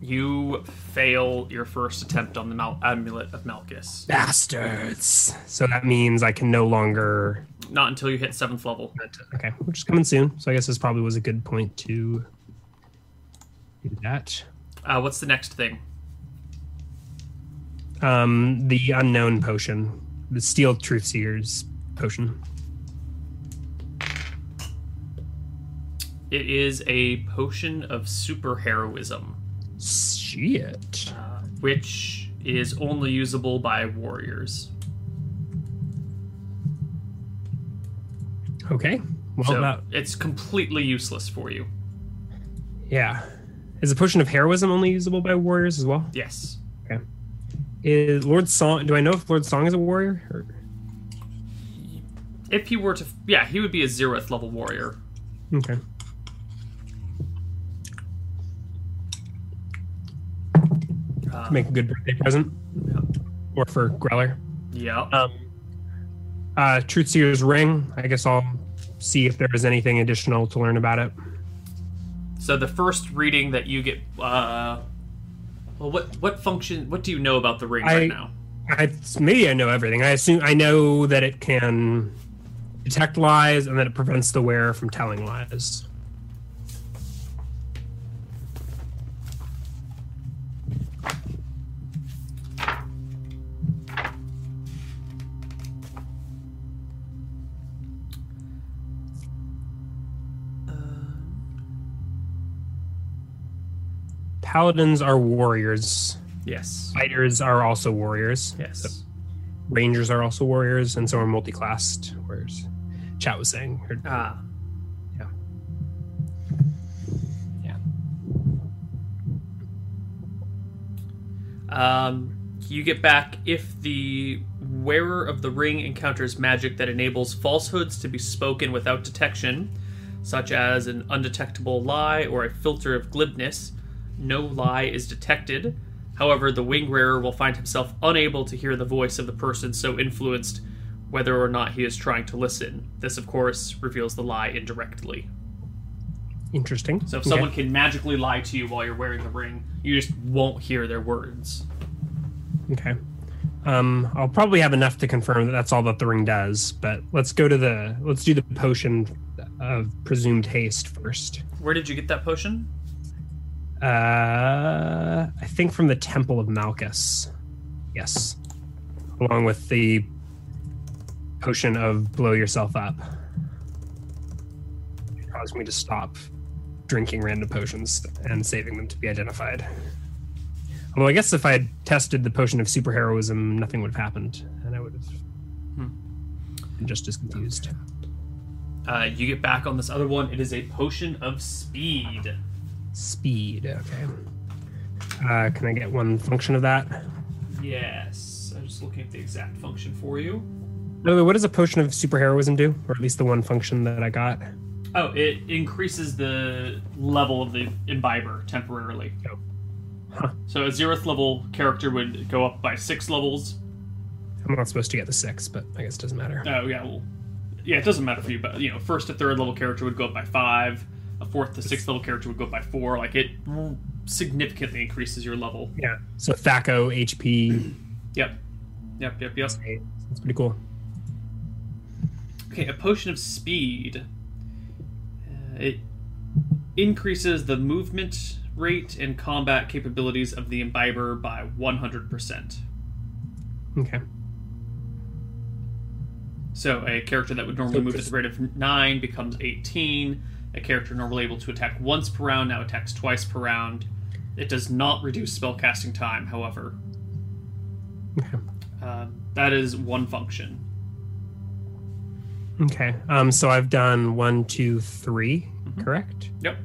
You fail your first attempt on the Mal- Amulet of Malchus. Bastards. So that means I can no longer. Not until you hit seventh level. Okay, which is coming soon. So I guess this probably was a good point to do that. Uh, what's the next thing? Um, the unknown potion, the Steel Truth Seer's potion. It is a potion of super heroism, Shit. uh, which is only usable by warriors. Okay. Well, so that, it's completely useless for you. yeah. Is a potion of heroism only usable by warriors as well? Yes. Is Lord Song? Do I know if Lord Song is a warrior? Or, If he were to, yeah, he would be a zeroth level warrior. okay. Uh, Make a good birthday present, or for Greller. yeah. Um, uh, Truth Seer's ring. I guess I'll see if there is anything additional to learn about it. So the first reading that you get, uh, well, what what function? What do you know about the ring I- right now? I maybe I know everything. I assume I know that it can detect lies and that it prevents the wearer from telling lies. Paladins are warriors. Yes. Fighters are also warriors. Yes. Rangers are also warriors, and so are multi-classed warriors. Chat was saying. or- Ah. Yeah. Yeah. Um, you get back if the wearer of the ring encounters magic that enables falsehoods to be spoken without detection, such as an undetectable lie or a philter of glibness. No lie is detected. However, the wing wearer will find himself unable to hear the voice of the person so influenced, whether or not he is trying to listen. This, of course, reveals the lie indirectly. Interesting. So if Okay. someone can magically lie to you while you're wearing the ring, you just won't hear their words. Okay. Um, I'll probably have enough to confirm that that's all that the ring does. But let's go to the let's do the potion of presumed haste first. Where did you get that potion? Uh, I think from the Temple of Malchus. Yes, along with the potion of blow yourself up. It caused me to stop drinking random potions and saving them to be identified. Although I guess if I had tested the potion of superheroism, nothing would have happened, and I would have been just as confused. Uh, you get back on this other one. It is a potion of speed. Speed. Okay. Uh, can I get one function of that? Yes. I'm just looking at the exact function for you. By the way, what does a potion of superheroism do? Or at least the one function that I got? Oh, it increases the level of the imbiber temporarily. Oh. Huh. So a zeroth level character would go up by six levels. I'm not supposed to get the six, but I guess it doesn't matter. Oh yeah, well, yeah, it doesn't matter for you, but you know, first to third level character would go up by five. A fourth to sixth level character would go up by four. Like it significantly increases your level. Yeah. So THACO, HP. *clears throat* Yep. Yep. Yep. Yep. That's pretty cool. Okay, a potion of speed. Uh, it increases the movement rate and combat capabilities of the imbiber by 100%. Okay. So a character that would normally So move at the rate of 9 becomes 18. A character normally able to attack once per round now attacks twice per round. It does not reduce spellcasting time, however. Okay. Um, that is one function. Okay. Um, so I've done one, two, three, correct? Yep.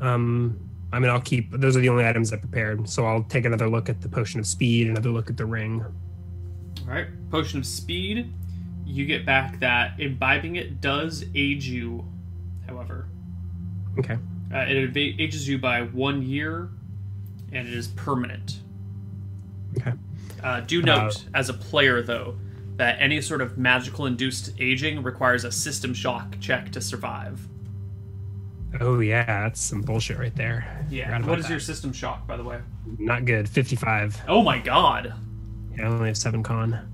Um, I mean, I'll keep those are the only items I prepared. So I'll take another look at the potion of speed, another look at the ring. All right, potion of speed. You get back that imbibing it does age you. However, Okay. uh, it ages you by one year, and it is permanent. Okay. Uh, do note, as a player though, that any sort of magical induced aging requires a system shock check to survive. Oh yeah, that's some bullshit right there. Yeah. What is that. your system shock, by the way? Not good. Fifty-five. Oh my god. Yeah, I only have seven con.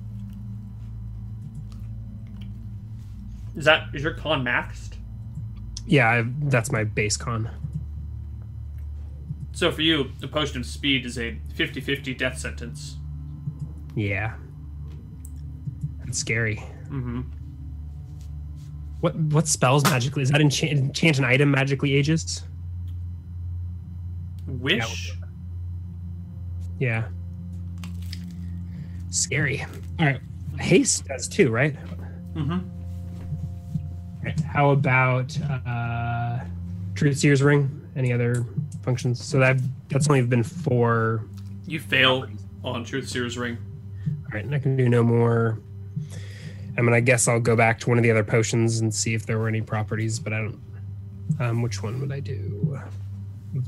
Is that is your con maxed? Yeah, I, that's my base con. So for you, the potion of speed is a 50-50 death sentence. Yeah. That's scary. Mm-hmm. What what spells magically? Is that enchant, enchant an item magically ages? Wish. Yeah. Scary. All right. Haste does too, right? Mm-hmm. Right. How about uh Truth Seer's ring? Any other functions? So that that's only been four. You fail on Truth Seer's Ring. All right, and I can do no more. I mean, I guess I'll go back to one of the other potions and see if there were any properties, but I don't. Um, which one would I do?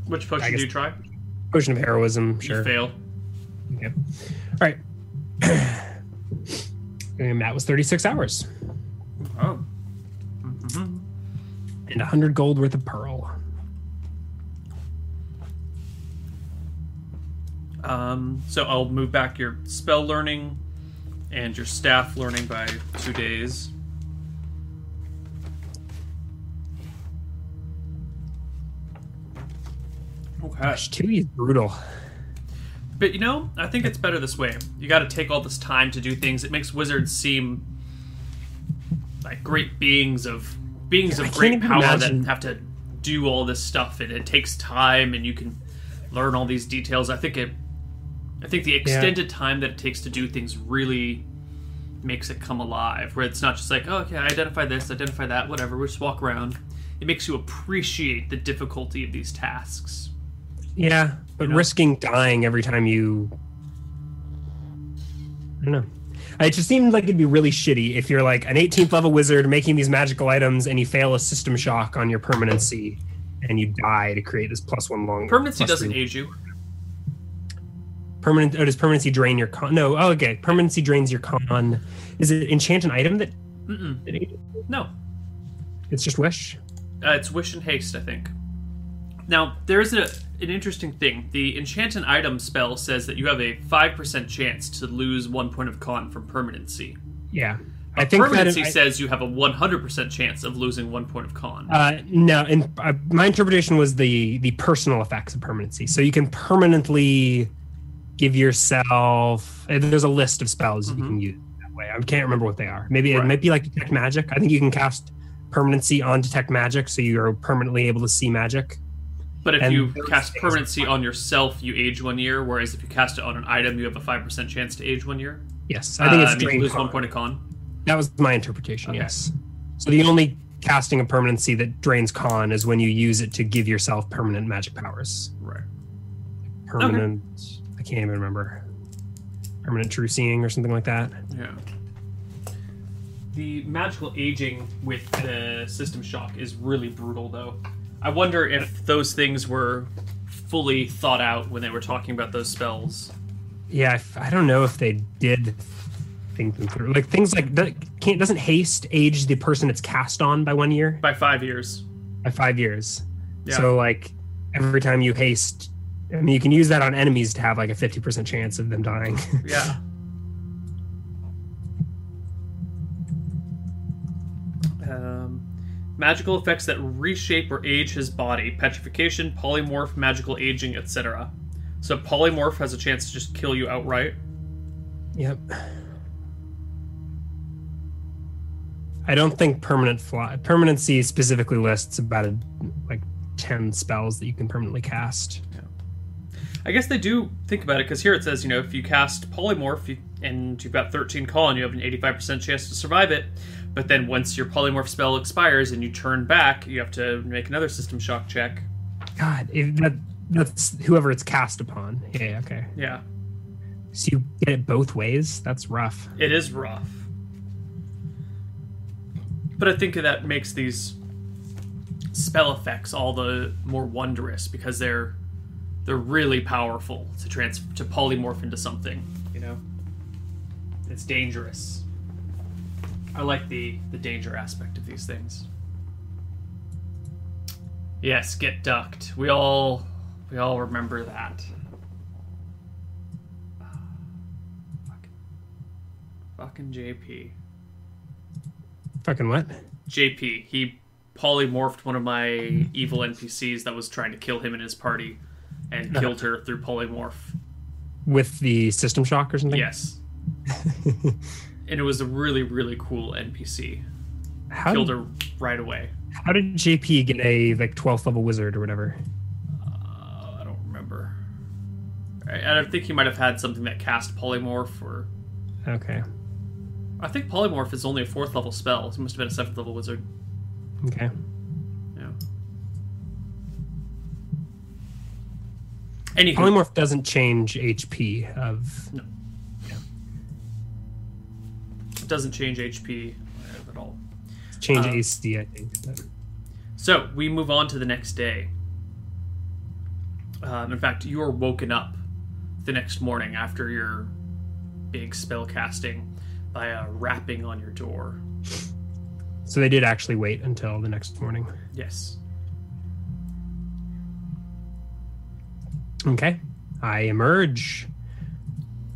Which potion I do you try? Potion of heroism, You sure. fail. Okay. All right. *clears throat* and that was 36 hours Oh. And 100 gold worth of pearl. Um, so I'll move back your spell learning and your staff learning by two days. Okay. Gosh, two is brutal. But you know, I think it's better this way. You got to take all this time to do things. It makes wizards seem like great beings of beings I of great power imagine- that have to do all this stuff and it takes time and you can learn all these details. I think it I think the extended time that it takes to do things really makes it come alive. Where it's not just like, oh, okay, I identify this, identify that, whatever. We just walk around. It makes you appreciate the difficulty of these tasks. Yeah, but You know? risking dying every time you. I don't know. It just seemed like it'd be really shitty if you're like an 18th level wizard making these magical items and you fail a system shock on your permanency and you die to create this plus one long. Permanency doesn't three- age you. Permanent. Oh, does permanency drain your con? No. Oh, okay. Permanency drains your con. Is it enchant an item that? No, It's just wish. Uh, it's wish and haste, I think. Now there is a, an interesting thing. The enchant an item spell says that you have a five percent chance to lose one point of con from permanency. Yeah. I think that Permanency I- says you have a one hundred percent chance of losing one point of con. Uh, no, and uh, my interpretation was the the personal effects of permanency. So you can permanently give yourself. uh, There's a list of spells you can use that way. I can't remember what they are. Maybe it might be like detect magic. I think you can cast permanency on detect magic, so you're permanently able to see magic. But if and you cast permanency on yourself, you age one year. Whereas if you cast it on an item, you have a five percent chance to age one year. Yes, I think Uh, it's I mean, you drain lose con. one point of con. That was my interpretation. Okay. Yes. So the only casting of permanency that drains con is when you use it to give yourself permanent magic powers. Right. Permanent. I can't even remember. Permanent true seeing or something like that. Yeah. The magical aging with the system shock is really brutal, though. I wonder if those things were fully thought out when they were talking about those spells. Yeah, I don't know if they did think them through. Like things like that can't doesn't haste age the person it's cast on by one year By five years. by five years. Yeah. So like every time you haste, I mean you can use that on enemies to have like a fifty percent chance of them dying. *laughs* Yeah. Magical effects that reshape or age his body petrification, polymorph, magical aging, etc. So, polymorph has a chance to just kill you outright. Yep. I don't think permanent fly permanency specifically lists about a, like ten spells that you can permanently cast. I guess they do think about it because here it says, you know, if you cast polymorph you, and you've got 13 con, you have an 85% chance to survive it. But then once your polymorph spell expires and you turn back, you have to make another system shock check. God, if that that's whoever it's cast upon. Yeah, okay. Yeah, So you get it both ways. That's rough. it is rough. But I think that makes these spell effects all the more wondrous because they're they're really powerful to trans to polymorph into something. You know, it's dangerous. I like the the danger aspect of these things. Yes, get ducked. We all we all remember that. Fucking, fucking JP. Fucking what? JP. He polymorphed one of my evil NPCs that was trying to kill him and his party, and uh-huh. killed her through polymorph. With the system shock or something? Yes, *laughs* and it was a really really cool NPC. How Killed did, her right away. how did JP get a like 12th level wizard or whatever? Uh, I don't remember. I, I think he might have had something that cast polymorph, or Okay. I think polymorph is only a fourth level spell. So it must have been a seventh level wizard. Okay. Yeah. Anywho, Polymorph doesn't change HP of it doesn't change HP at all. change Uh, AC, I think. So we move on to the next day. Um, in fact, you are woken up the next morning after your big spell casting by a rapping on your door. So they did actually wait until the next morning. Yes. Okay. I emerge.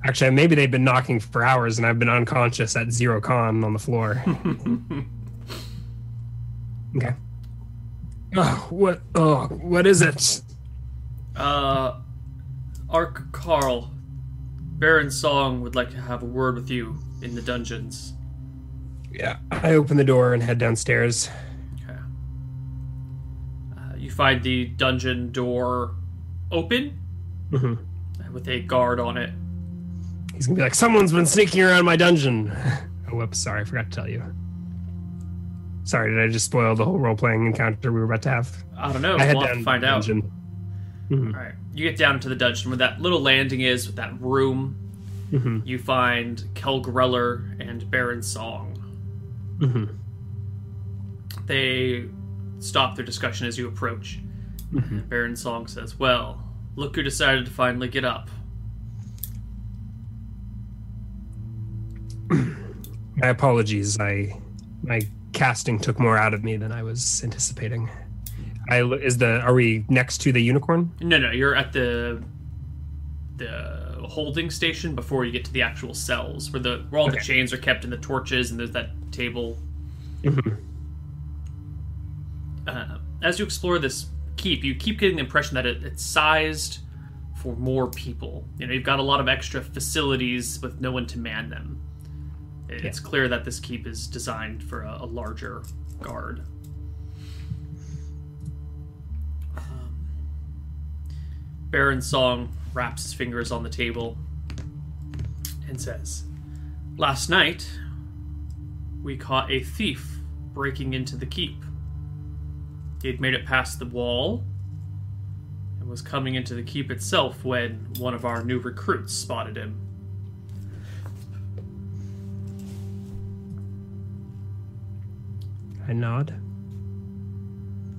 Actually, maybe they've been knocking for hours and I've been unconscious at zero con on the floor. *laughs* okay. Oh, what? Oh, what is it? Uh, Ark Carl, Baron Song would like to have a word with you in the dungeons. Yeah. I open the door and head downstairs. Okay. Uh, you you find the dungeon door open Mhm. with a guard on it. He's gonna be like, someone's been sneaking around my dungeon. *laughs* oh, whoops, sorry, I forgot to tell you. Sorry, did I just spoil the whole role playing encounter we were about to have? I don't know. I had we'll to find out. dungeon. Mhm. All right. You get down to the dungeon where that little landing is, with that room. Mhm. You find Kel Greller and Baron Song. Mhm. They stop their discussion as you approach. Mhm. Baron Song says, Well, look who decided to finally get up. *clears throat* My apologies. I my casting took more out of me than I was anticipating. I is the are we next to the unicorn? No, no, you're at the the holding station before you get to the actual cells, where the where all the chains are kept and the torches, and there's that table. Mhm. Uh, as you explore this keep, you keep getting the impression that it, it's sized for more people. You know, you've got a lot of extra facilities with no one to man them. It's clear that this keep is designed for a, a larger guard. Um, Baron Song wraps his fingers on the table and says, Last night, we caught a thief breaking into the keep. He had made it past the wall and was coming into the keep itself when one of our new recruits spotted him. I nod.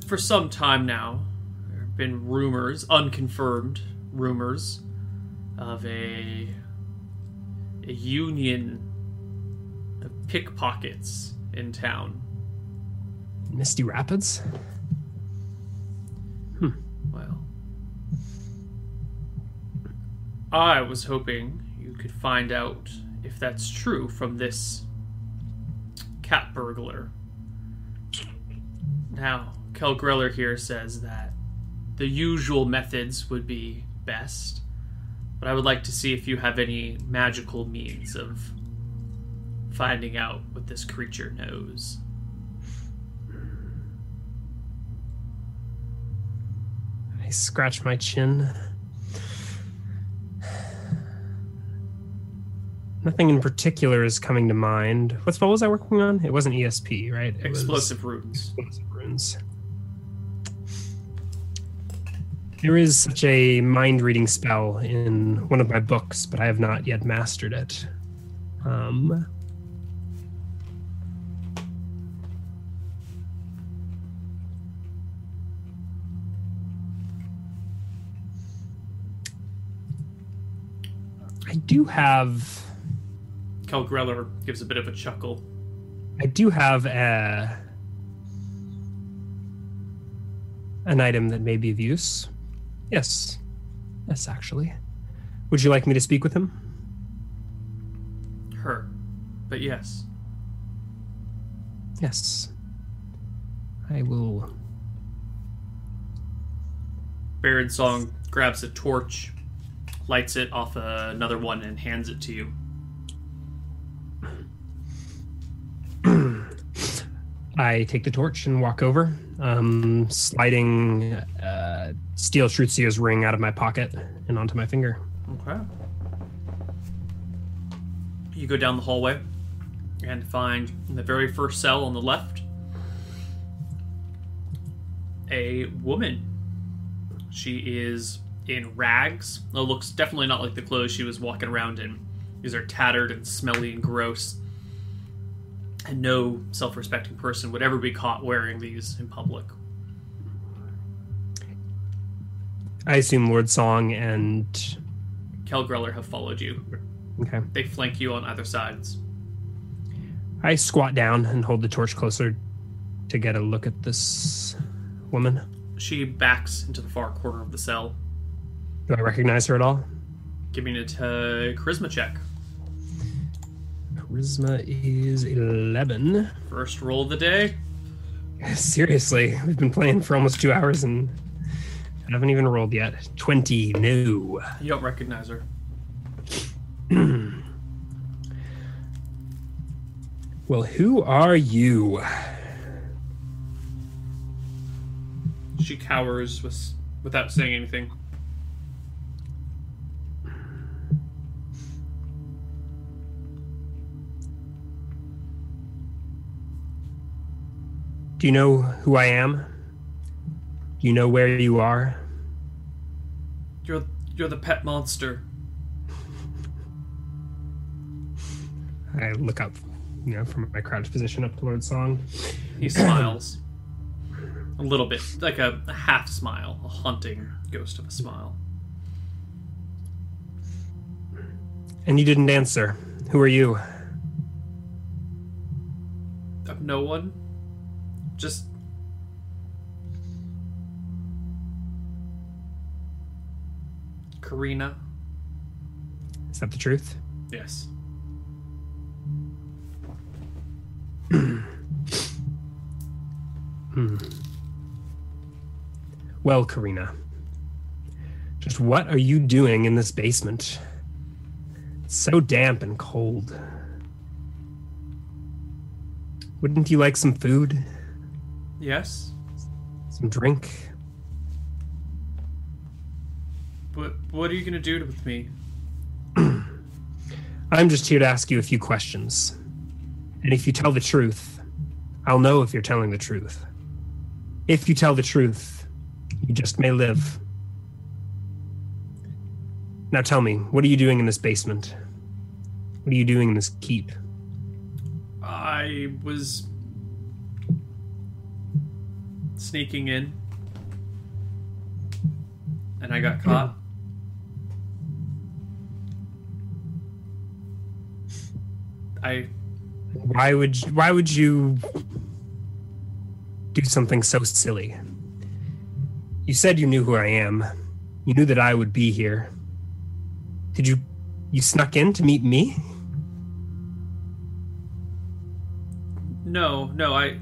For some time now, there have been rumors, unconfirmed rumors, of a a union of pickpockets in town. Misty Rapids? Hmm. Well, I was hoping you could find out if that's true from this cat burglar. Now, Kel Greller here says that the usual methods would be best, but I would like to see if you have any magical means of finding out what this creature knows. I scratch my chin. Nothing in particular is coming to mind. What spell was I working on? It wasn't ESP, right? It was Explosive runes. explosive runes. There is such a mind reading spell in one of my books, but I have not yet mastered it. Um, I do have Kel Greller gives a bit of a chuckle. I do have a an item that may be of use. Yes. Yes, actually. Would you like me to speak with him? Her. But yes. Yes. I will. Baron Song grabs a torch, lights it off uh, another one, and hands it to you. I take the torch and walk over, um, sliding uh, Steel Shrutzio's ring out of my pocket and onto my finger. Okay. You go down the hallway and find in the very first cell on the left a woman. She is in rags. It looks definitely not like the clothes she was walking around in. These are tattered and smelly and gross. And no self respecting person would ever be caught wearing these in public. I assume Lord Song and. Kel Greller have followed you. Okay. They flank you on either sides. I squat down and hold the torch closer to get a look at this woman. She backs into the far corner of the cell. Do I recognize her at all? Give me a t- charisma check. Charisma is 11. First roll of the day. *laughs* Seriously, we've been playing for almost two hours and I haven't even rolled yet. 20, no. You don't recognize her. *clears throat* Well, who are you? She cowers with, without saying anything. Do you know who I am? Do you know where you are? You're you're the pet monster. I look up, you know, from my crouched position up to Lord Song. He *clears throat* smiles. a little bit, like a, a half smile, a haunting ghost of a smile. And you didn't answer. Who are you? Of no one. Just Karina. Is that the truth? Yes. Hmm. Well, Karina, just what are you doing in this basement? It's so damp and cold. Wouldn't you like some food? Yes. Some drink? What what are you gonna do with me? *clears throat* I'm just here to ask you a few questions. And if you tell the truth, I'll know if you're telling the truth. If you tell the truth, you just may live. Now tell me, what are you doing in this basement? What are you doing in this keep? I was sneaking in and I got caught. I Why would you, why would you do something so silly? You said you knew who I am. You knew that I would be here. Did you you snuck in to meet me? no, no, I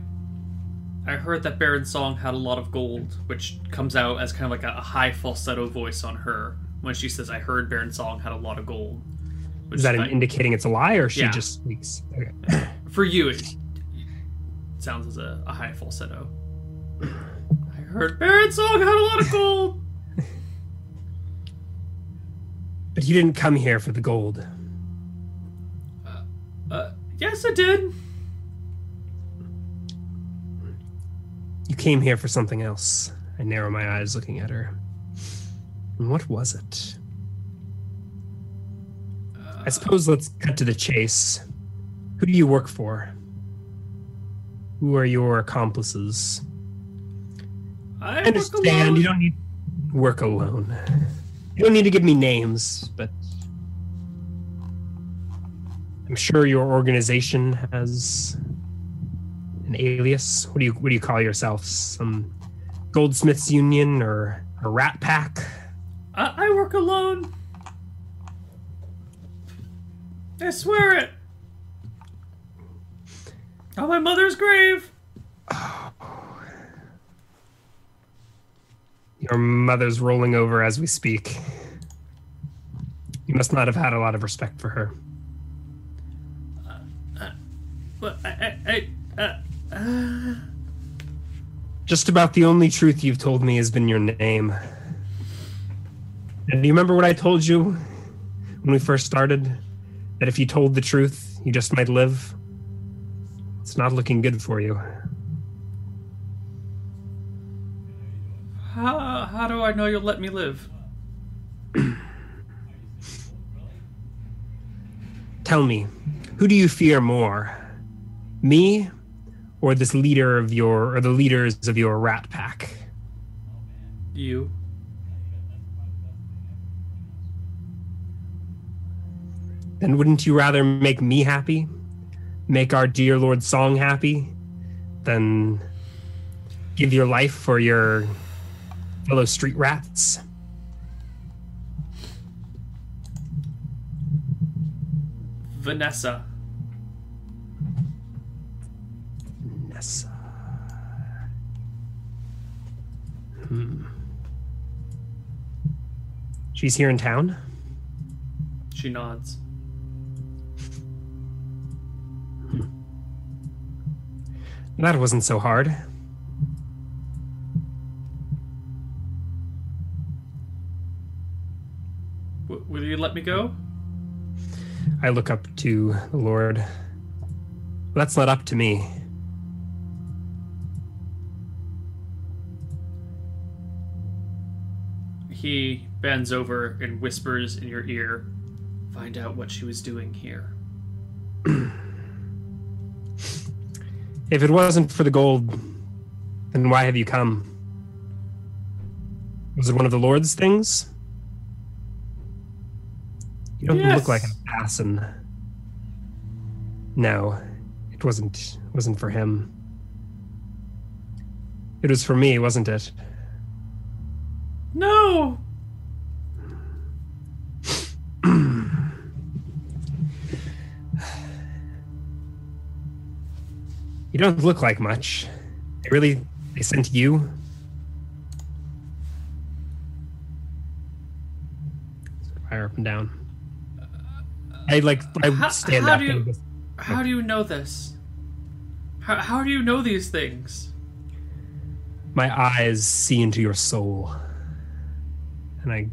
I heard that Baron song had a lot of gold, which comes out as kind of like a, a high falsetto voice on her when she says, "I heard Baron song had a lot of gold." Which Is that like- an indicating it's a lie, or she Yeah. just speaks? Okay. *clears throat* for you? It sounds as a, a high falsetto. I heard Baron song had a lot of gold. *laughs* But you didn't come here for the gold. Uh, yes, I did. You came here for something else. I narrow my eyes looking at her. And what was it? I suppose let's cut to the chase. Who do you work for? Who are your accomplices? I I understand you don't need to work alone. You don't need to give me names, but I'm sure your organization has an alias. What do you what do you call yourselves? Some Goldsmiths Union or a Rat Pack? I, I work alone. I swear it. On my mother's grave. Your mother's rolling over as we speak. You must not have had a lot of respect for her. But I, I, I uh, Just about the only truth you've told me has been your name. And do you remember what I told you when we first started? That if you told the truth, you just might live? It's not looking good for you. how, how do I know you'll let me live? Tell me, who do you fear more? Me or this leader of your or the leaders of your rat pack? You. Then wouldn't you rather make me happy? Make our dear Lord Song happy? Than give your life for your fellow street rats? Vanessa. guess. Uh, hmm. She's here in town? She nods. Hmm. That wasn't so hard. W- will you let me go? I look up to the Lord. That's not up to me. He bends over and whispers in your ear, Find out what she was doing here. *clears throat* If it wasn't for the gold, then why have you come? Was it one of the Lord's things? You don't Yes. look like an assassin. No, it wasn't. It wasn't for him. It was for me, wasn't it? No! You don't look like much. They really, they sent you. Fire up and down. I like. I How- stand how up. do you- and just- How do you know this? How, how do you know these things? my eyes see into your soul, and I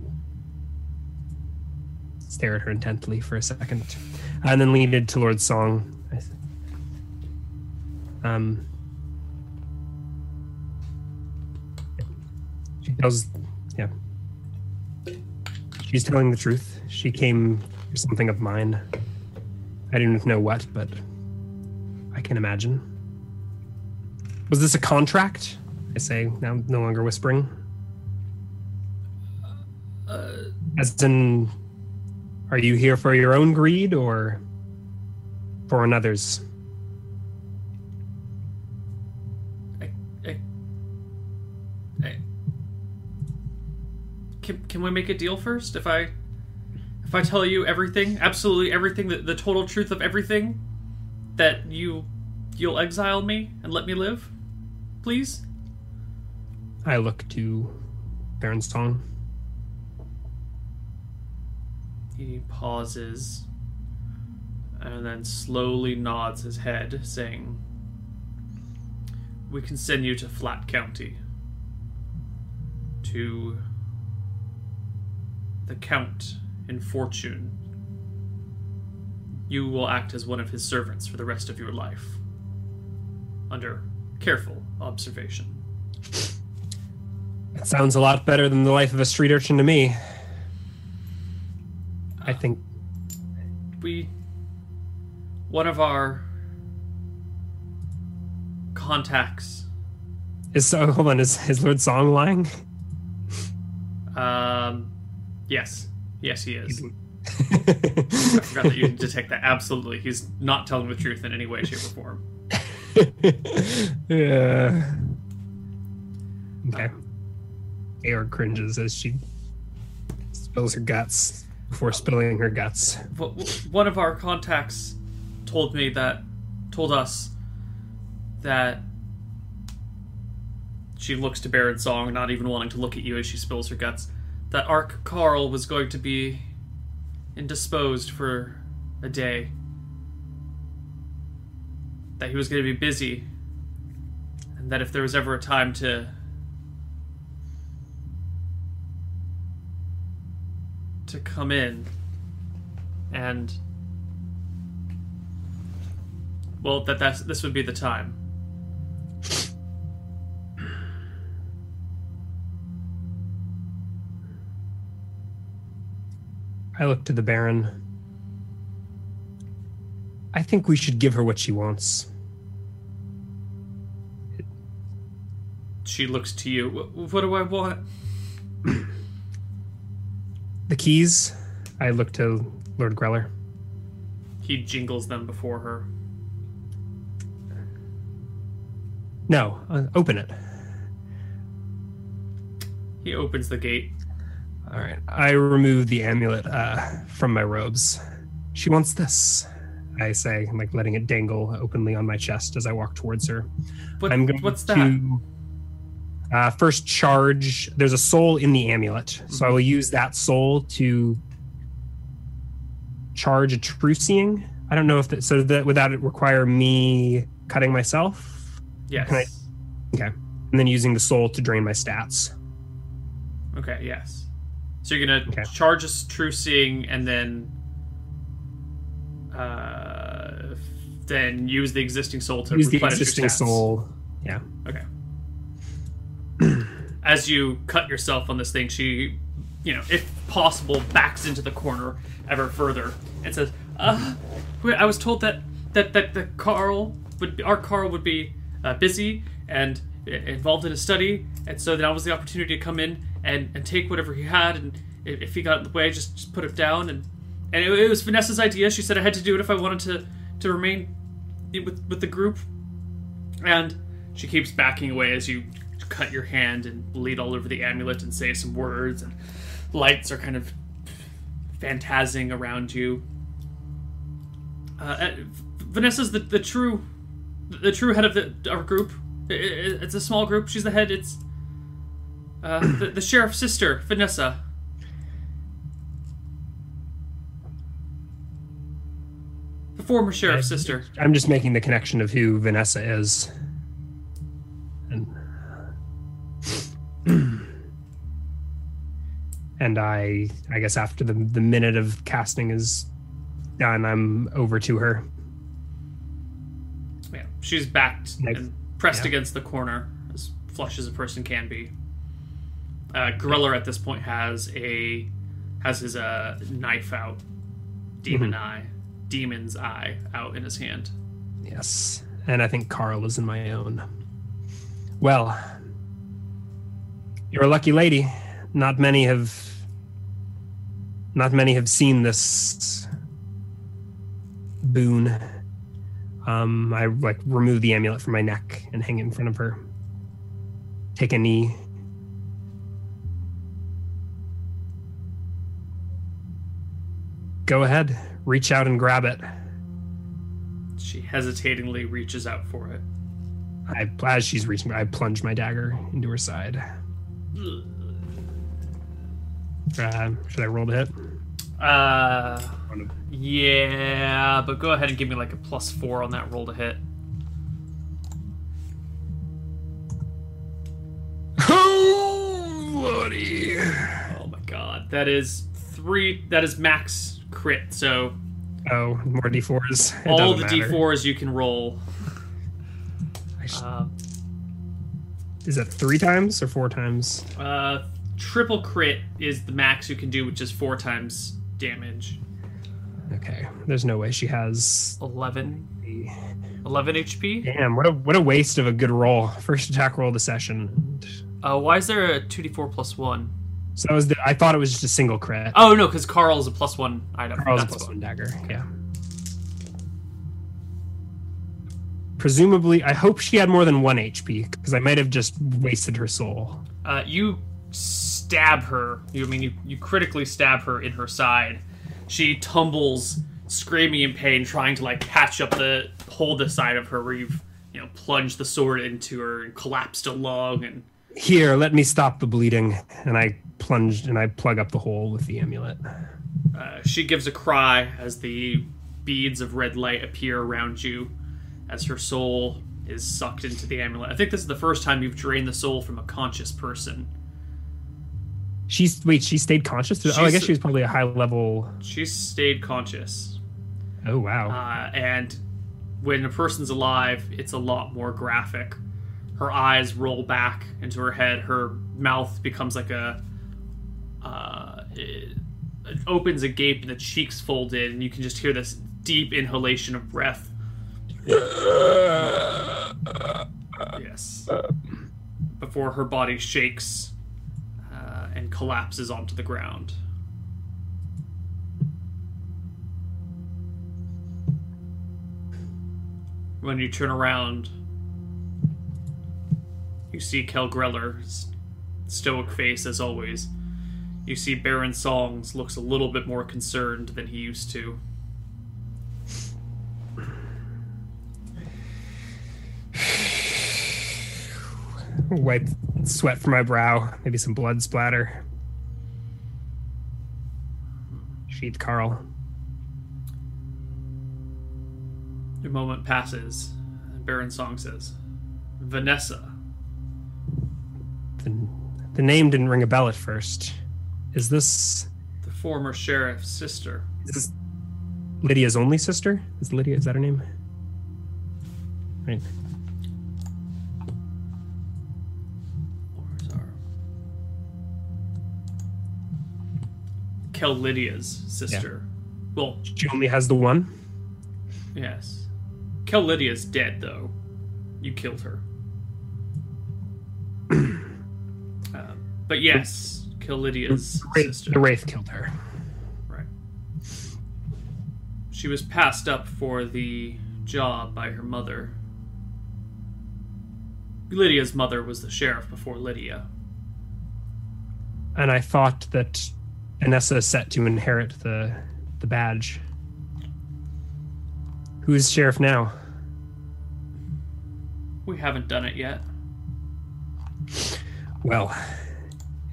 stare at her intently for a second, and then lean into Lord Song. Um. She tells, yeah. She's telling the truth. She came for something of mine. I didn't know what, but I can imagine. Was this a contract? I say, now no longer whispering. Uh, As in, are you here for your own greed or for another's? I, I, I, can, can we make a deal first? If I if I tell you everything, absolutely everything, the, the total truth of everything, that you you'll exile me and let me live, please. I look to Baron Song. He pauses and then slowly nods his head, saying, We can send you to Flat County. To the Count in Fortune. You will act as one of his servants for the rest of your life. Under careful observation. That sounds a lot better than the life of a street urchin to me. I think we one of our contacts is so. Hold on, is is Lord Song lying? um yes yes he is i *laughs* forgot that you can detect that absolutely he's not telling the truth in any way shape or form *laughs* yeah. Okay. Aor cringes as she spills her guts before spilling her guts. One of our contacts told me that told us that she looks to Baron Song, not even wanting to look at you as she spills her guts. That Ark Carl was going to be indisposed for a day. That he was going to be busy. And that if there was ever a time to to come in and well that that's this would be the time I look to the Baron. I think we should give her what she wants. she looks to you "Wh- what do i want *clears throat* The keys. I look to Lord Greller. he jingles them before her No, uh, open it. he opens the gate All right. I remove the amulet uh, from my robes. She wants this. I say, like letting it dangle openly on my chest as I walk towards her. what, I'm going what's to that uh, first charge. There's a soul in the amulet, so I will use that soul to charge a true seeing. I don't know if that so that would that require me cutting myself, yes I- and then using the soul to drain my stats. okay yes So you're gonna Okay. charge a true seeing and then uh, then use the existing soul to Use the existing soul. Yeah. Okay. *clears throat* As you cut yourself on this thing, she, you know, if possible, backs into the corner ever further and says, "Uh, I was told that that that the Carl would our Carl would be uh, busy and involved in a study, and so that was the opportunity to come in and, and take whatever he had, and if, if he got in the way, just just put it down, and and it, it was Vanessa's idea. She said I had to do it if I wanted to to remain with with the group, and she keeps backing away as you cut your hand and bleed all over the amulet and say some words and lights are kind of phantasming around you. Uh, uh, vanessa's the, the true the true head of the our group. I- I- it's a small group. She's the head it's uh, *clears throat* the, the sheriff's sister vanessa. The former sheriff's sister. I'm just making the connection of who Vanessa is. *clears throat* and I I guess after the the minute of casting is done, I'm over to her. Yeah, she's backed and pressed Yeah. against the corner, as flush as a person can be. Uh, Greller at this point has a has his uh, knife out, demon eye, demon's eye out in his hand. Yes. And I think Carl is in my own. Well, you're a lucky lady. Not many have not many have seen this boon. Um, I like remove the amulet from my neck and hang it in front of her. Take a knee. Go ahead. Reach out and grab it. She hesitatingly reaches out for it. I, as she's reaching, I plunge my dagger into her side. Uh, should I roll to hit? Uh, yeah, but go ahead and give me like a plus four on that roll to hit. Oh, lordy. Oh my god, that is three. That is max crit. So Oh, more d4s. It all the matter. d4s you can roll. I sh- Uh, Is that three times or four times? Uh, triple crit is the max you can do, which is four times damage. Okay. There's no way she has. 11, 11 HP. Damn! What a what a waste of a good roll. *laughs* First attack roll of the session. Uh, why is there a 2d4 plus 1? So that was the, I thought it was just a single crit. Oh, no, because Carl's a plus 1 item. Carl's a That's plus one dagger. Yeah. Presumably, I hope she had more than one HP because I might have just wasted her soul. Uh, you stab her. You I mean you, you critically stab her in her side. She tumbles, screaming in pain, trying to like patch up the hold the side of her where you've you know plunged the sword into her and collapsed a along and Here, let me stop the bleeding. And I plunged and I plug up the hole with the amulet. Uh, she gives a cry as the beads of red light appear around you as her soul is sucked into the amulet. I think this is the first time you've drained the soul from a conscious person. She's wait, she stayed conscious. oh, I guess she was probably a high level. She stayed conscious. Oh wow. Uh, and when a person's alive, it's a lot more graphic. Her eyes roll back into her head. Her mouth becomes like a. Uh, it, it opens a gape and the cheeks fold in, and you can just hear this deep inhalation of breath. *laughs* yes. Before her body shakes uh, and collapses onto the ground. When you turn around, you see Kel Greller's stoic face as always. You see Baron Songs looks a little bit more concerned than he used to. *sighs* Wipe sweat from my brow. Maybe some blood splatter. Sheath Carl. A moment passes, Baron Song says, Vanessa. The, the name didn't ring a bell at first. Is this The former sheriff's sister. is this Lydia's only sister? Is Lydia is that her name? Right. Kel Lydia's sister. Well, She only has the one. yes. Kel Lydia's dead though. You killed her. *clears throat* Um, but yes, Kel Lydia's Wraith, sister. the wraith killed her. Right. She was passed up for the job by her mother. Lydia's mother was the sheriff before Lydia. And I thought that Anessa is set to inherit the the badge. Who is sheriff now? We haven't done it yet. Well,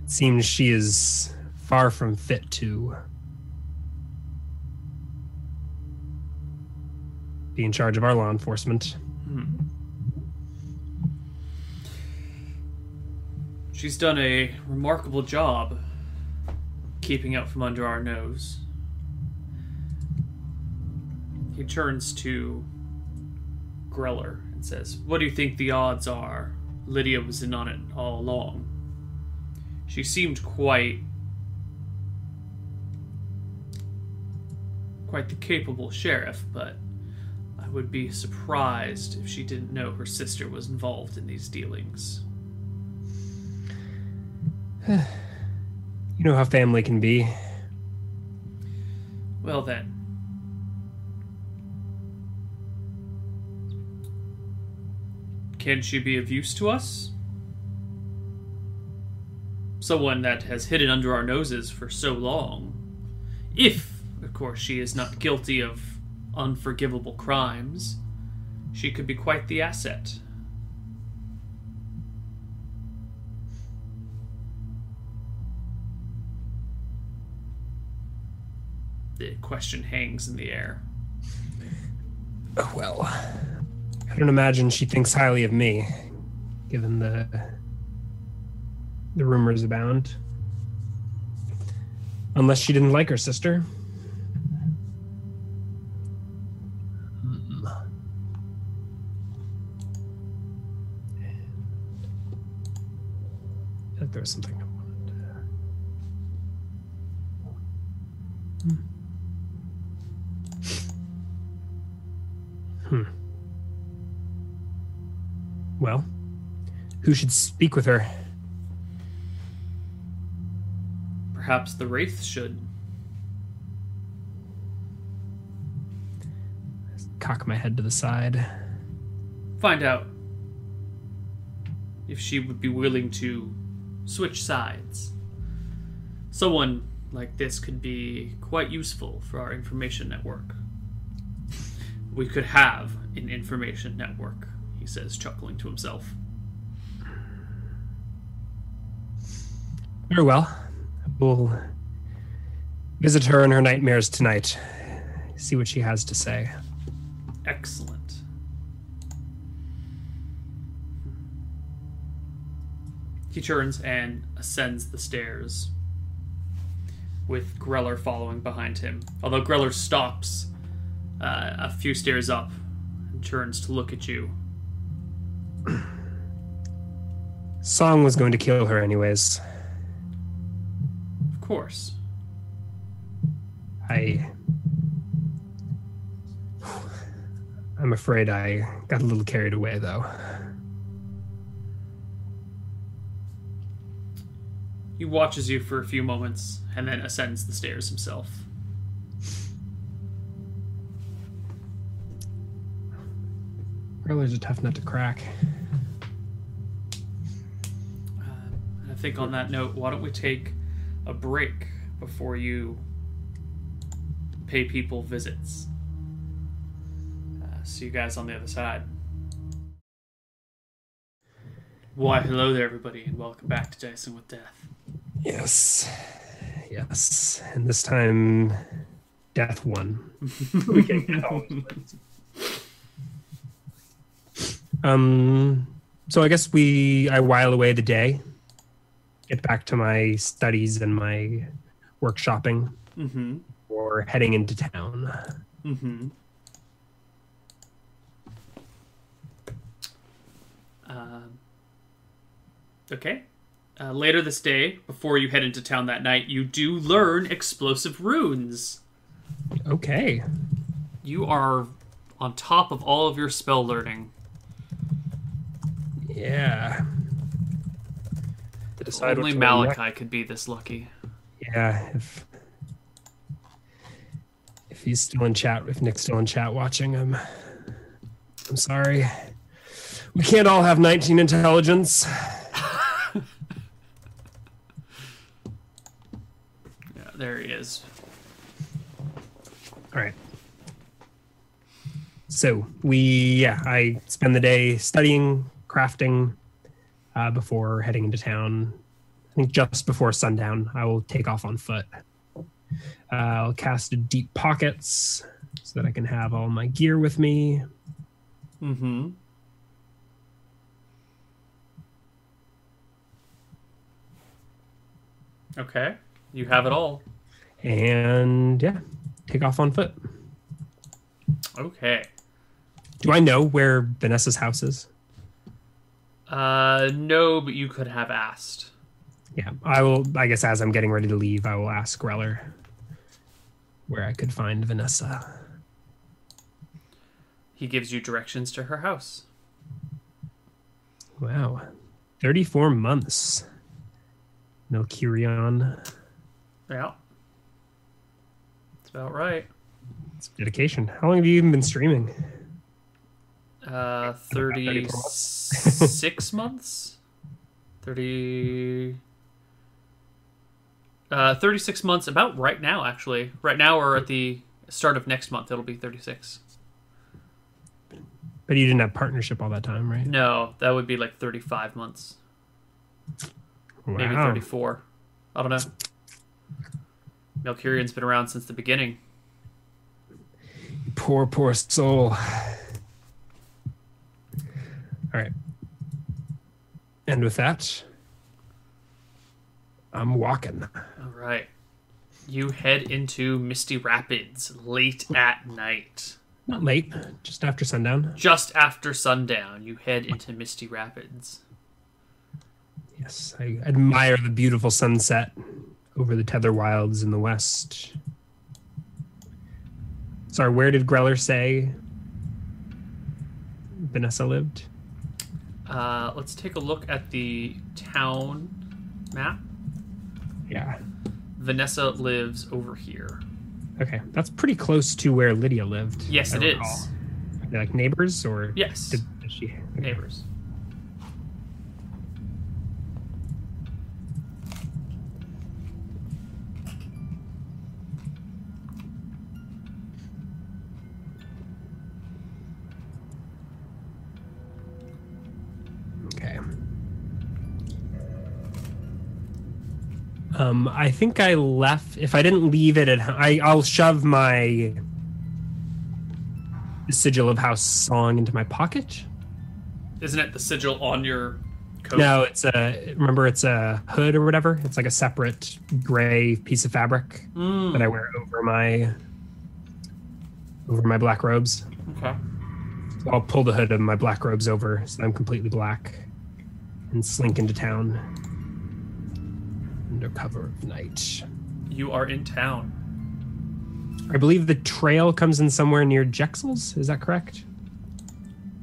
it seems she is far from fit to be in charge of our law enforcement. Hmm. She's done a remarkable job keeping out from under our nose. He turns to Greller and says, What do you think the odds are? Lydia was in on it all along. She seemed quite. quite the capable sheriff, but I would be surprised if she didn't know her sister was involved in these dealings. You know how family can be. Well then. Can she be of use to us? Someone that has hidden under our noses for so long. If, of course, she is not guilty of unforgivable crimes, she could be quite the asset. The question hangs in the air. Well, I don't imagine she thinks highly of me, given the the rumors abound. Unless she didn't like her sister. Well, who should speak with her? Perhaps the Wraith should. Cock my head to the side. Find out if she would be willing to switch sides. Someone like this could be quite useful for our information network. We could have an information network, says, chuckling to himself. Very well. We'll visit her in her nightmares tonight. See what she has to say. Excellent. He turns and ascends the stairs, with Greller following behind him. Although Greller stops uh, a few stairs up and turns to look at you. Song was going to kill her anyways. Of course. I. I'm afraid I got a little carried away, though. He watches you for a few moments and then ascends the stairs himself. Greller's a tough nut to crack. Think on that note, why don't we take a break before you pay people visits? Uh, see you guys on the other side. Why, hello there, everybody, and welcome back to Dicing with Death. Yes. Yes. And this time, death won. *laughs* we can get. Um, so I guess we I while away the day get back to my studies and my workshopping Mm-hmm. or heading into town. Mm-hmm. Um, okay. Uh, later this day, before you head into town that night, you do learn explosive runes. Okay. You are on top of all of your spell learning. Yeah. To decide Only what to learn. Malachi could be this lucky. Yeah, if if he's still in chat, if Nick's still in chat watching, I'm I'm sorry. We can't all have 19 intelligence. *laughs* Yeah, there he is. All right. So we, yeah, I spend the day studying, crafting, uh, before heading into town. I think just before sundown, I will take off on foot. Uh, I'll cast a deep pockets so that I can have all my gear with me. Mm-hmm. Okay. You have it all. and yeah, take off on foot. Okay. Do I know where Vanessa's house is? Uh, no, but you could have asked. Yeah, I will. I guess as I'm getting ready to leave, I will ask Greller where I could find Vanessa. He gives you directions to her house. Wow, 34 months. Milkirion. Yeah. That's about right. It's dedication. How long have you even been streaming? Uh, 36 *laughs* months? 30. Uh, 36 months, about right now, actually. Right now, or at the start of next month, it'll be 36. But you didn't have partnership all that time, right? No, that would be like 35 months. Wow. Maybe 34. I don't know. Melkurion's been around since the beginning. Poor, poor soul. All right. And with that, I'm walking. All right. You head into Misty Rapids late at night. Not late, just after sundown. Just after sundown, you head into Misty Rapids. Yes, I admire the beautiful sunset over the Tether Wilds in the west. Sorry, where did Greller say Vanessa lived? Uh, let's take a look at the town map. Yeah. Vanessa lives over here. Okay, that's pretty close to where Lydia lived. Yes, it is. recall. Are they like neighbors or Yes, did, did she? okay. neighbors. Um, I think I left. If I didn't leave it at, I I'll shove my sigil of House Song into my pocket. Isn't it the sigil on your coat? No, it's a remember it's a hood or whatever. It's like a separate gray piece of fabric Mm, that I wear over my over my black robes. okay. So I'll pull the hood of my black robes over so I'm completely black and slink into town under cover of night. You are in town. I believe the trail comes in somewhere near Jexel's. Is that correct?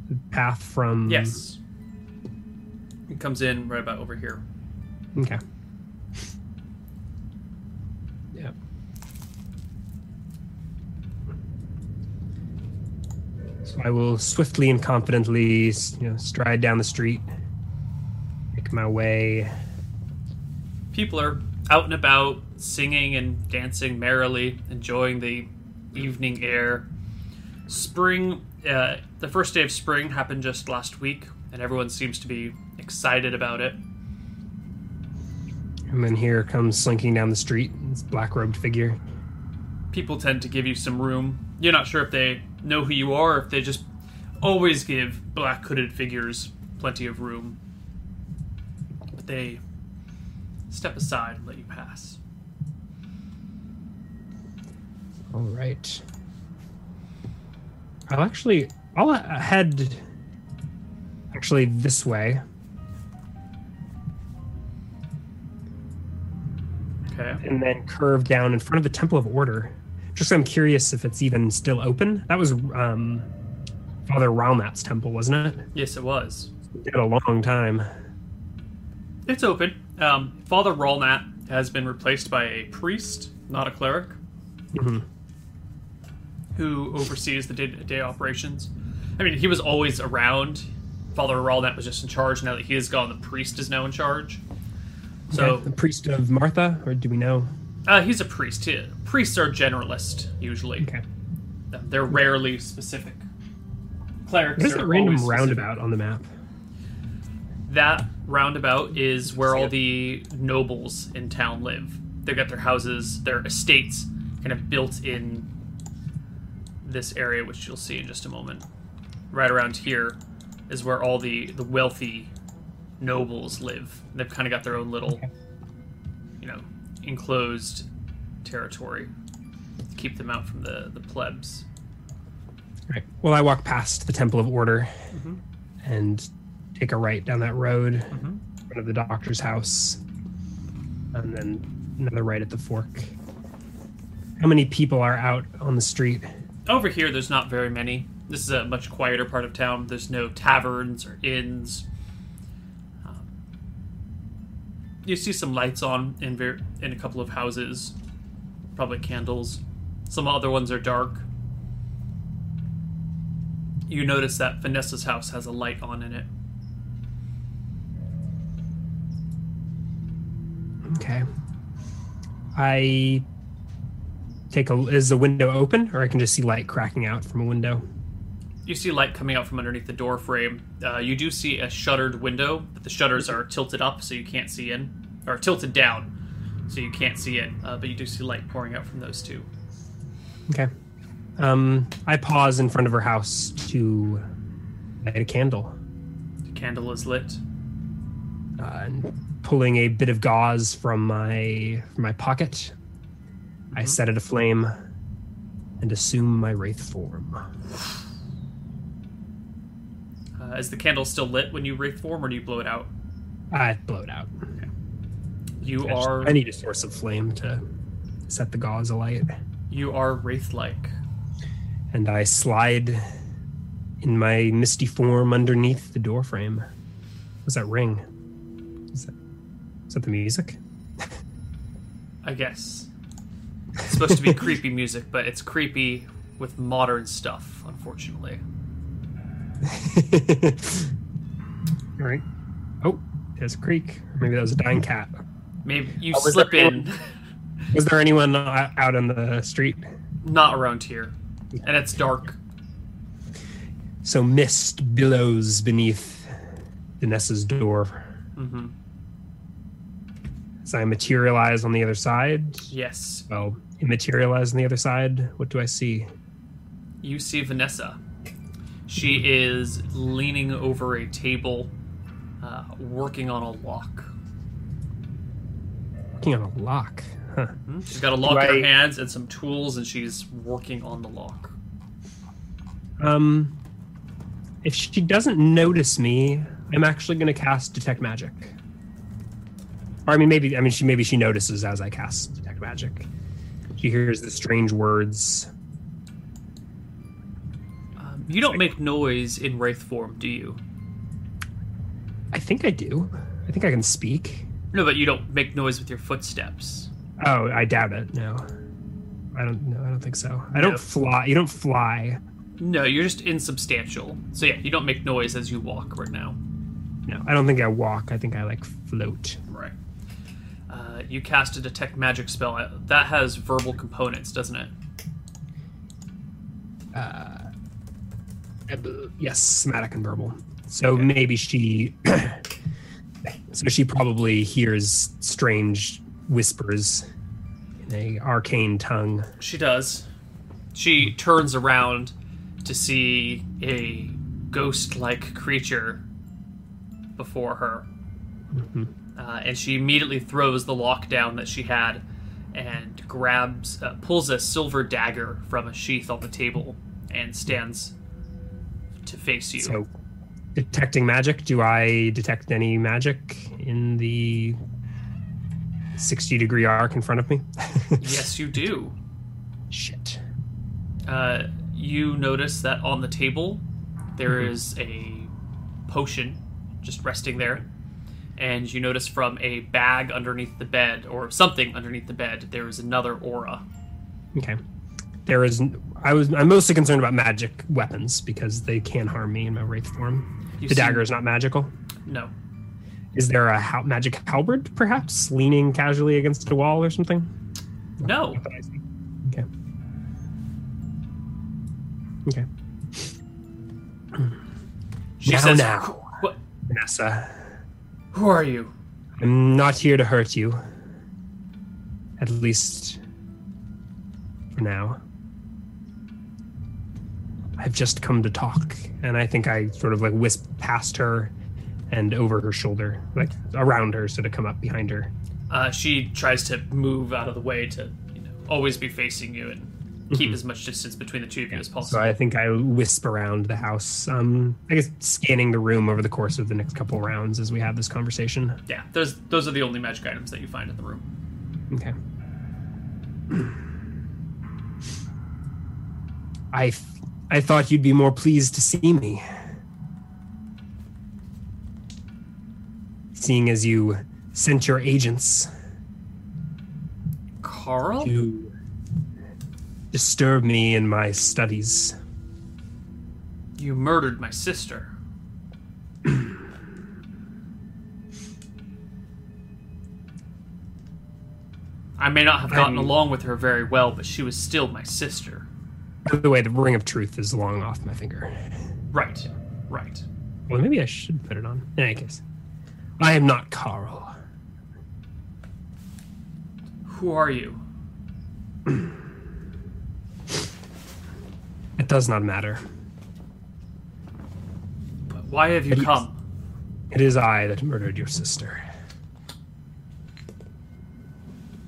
The path from Yes. It comes in right about over here. Okay. Yeah. So I will swiftly and confidently, you know, stride down the street, make my way. People are out and about, singing and dancing merrily, enjoying the evening air. Spring, uh, the first day of spring happened just last week, and everyone seems to be excited about it. And then here comes slinking down the street this black robed figure. People tend to give you some room. You're not sure if they know who you are, or if they just always give black hooded figures plenty of room. But they step aside and let you pass. All right. I'll actually I'll head actually this way. Okay. and then curve down in front of the Temple of Order. Just I'm curious if it's even still open. That was um, Father Ralnat's temple, wasn't it? Yes, it was. It a long time. It's open. Um, Father Ralnat has been replaced by a priest, not a cleric, Mhm. who oversees the day-to-day operations. I mean, he was always around. Father Ralnat was just in charge. Now that he is gone, the priest is now in charge. So Okay, the priest of Martha, or do we know? uh, he's a priest. He- priests are generalist usually. Okay. They're rarely specific. Clerics What is that random always specific. roundabout on the map? That roundabout is where all the nobles in town live. They've got their houses, their estates, kind of built in this area, which you'll see in just a moment. Right around here is where all the the wealthy nobles live. They've kind of got their own little, you know, enclosed territory to keep them out from the the plebs. Right. Well, I walk past the Temple of Order mm-hmm. and take a right down that road in front of the doctor's house, and then another right at the fork. How many people are out on the street? Over here, there's not very many. This is a much quieter part of town. There's no taverns or inns. Um, you see some lights on in ver- in a couple of houses, probably candles. Some other ones are dark. You notice that Vanessa's house has a light on in it. Okay. I take a. Is the window open, or I can just see light cracking out from a window? You see light coming out from underneath the door frame. Uh, you do see a shuttered window, but the shutters are tilted up so you can't see in, or tilted down so you can't see in. Uh, but you do see light pouring out from those two. Okay. Um, I pause in front of her house to light a candle, The candle is lit. uh, and pulling a bit of gauze from my from my pocket. I set it aflame and assume my wraith form. Uh, is the candle still lit when you wraith form, or do you blow it out? I blow it out. You I just- are I need a source of flame to set the gauze alight. you are wraith-like. and I slide in my misty form underneath the door frame. What's that ring? Is that the music? I guess. It's supposed to be creepy music, but it's creepy with modern stuff, unfortunately. *laughs* All right. Oh, there's a creek. Maybe that was a dying cat. Maybe you Oh, was slip there in, Was there anyone out on the street? not around here, and it's dark. So mist billows beneath Vanessa's door. hmm As I materialize on the other side, Yes, well, immaterialize on the other side, what do I see? you see Vanessa. She is leaning over a table, uh, working on a lock. Working on a lock. Huh. She's got a lock in her hands and some tools, and she's working on the lock. Um, if she doesn't notice me, I'm actually going to cast detect magic. Or I mean, maybe I mean she maybe she notices as I cast detect magic. She hears the strange words. Um, you don't make noise in wraith form, do you? I think I do. I think I can speak. No, but you don't make noise with your footsteps. Oh, I doubt it. No, I don't. No, I don't think so. I don't fly. You don't fly. No, you're just insubstantial. So yeah, you don't make noise as you walk right now. No, I don't think I walk. I think I like float. Right. Uh, you cast a detect magic spell. Uh, That has verbal components, doesn't it? Yes, somatic and verbal. So maybe she. *clears throat* so she probably hears strange whispers in a arcane tongue. She does. She turns around to see a ghost-like creature before her. Uh, and she immediately throws the lock down that she had and grabs, uh, pulls a silver dagger from a sheath on the table and stands to face you. So, detecting magic. Do I detect any magic in the 60 degree arc in front of me? *laughs* yes, you do. Shit. Uh, you notice that on the table there is a potion just resting there. And you notice from a bag underneath the bed, or something underneath the bed, there is another aura. Okay. There is. I was. I'm mostly concerned about magic weapons because they can harm me in my wraith form. You the see- dagger is not magical. No. Is there a hal- magic halberd, perhaps, leaning casually against a wall or something? No. Not that I see. Okay. Okay. She now, says, now, What? Vanessa. Who are you? I'm not here to hurt you. At least for now. I've just come to talk, and I think I sort of like wisp past her and over her shoulder, like around her, so to come up behind her. Uh, she tries to move out of the way to, you know, always be facing you and keep as much distance between the two of you as possible. So. I think I wisp around the house. Um, I guess scanning the room over the course of the next couple rounds as we have this conversation. yeah, those those are the only magic items that you find in the room. Okay. I, I thought you'd be more pleased to see me. Seeing as you sent your agents Carl? to disturb me in my studies. You murdered my sister. *clears throat* I may not have gotten I'm- along with her very well, but she was still my sister. By the way, the ring of truth is long off my finger. Right, right. Well, maybe I should put it on. In any case, I am not Carl. Who are you? *clears throat* It does not matter. But why have you It is- come? It is I that murdered your sister.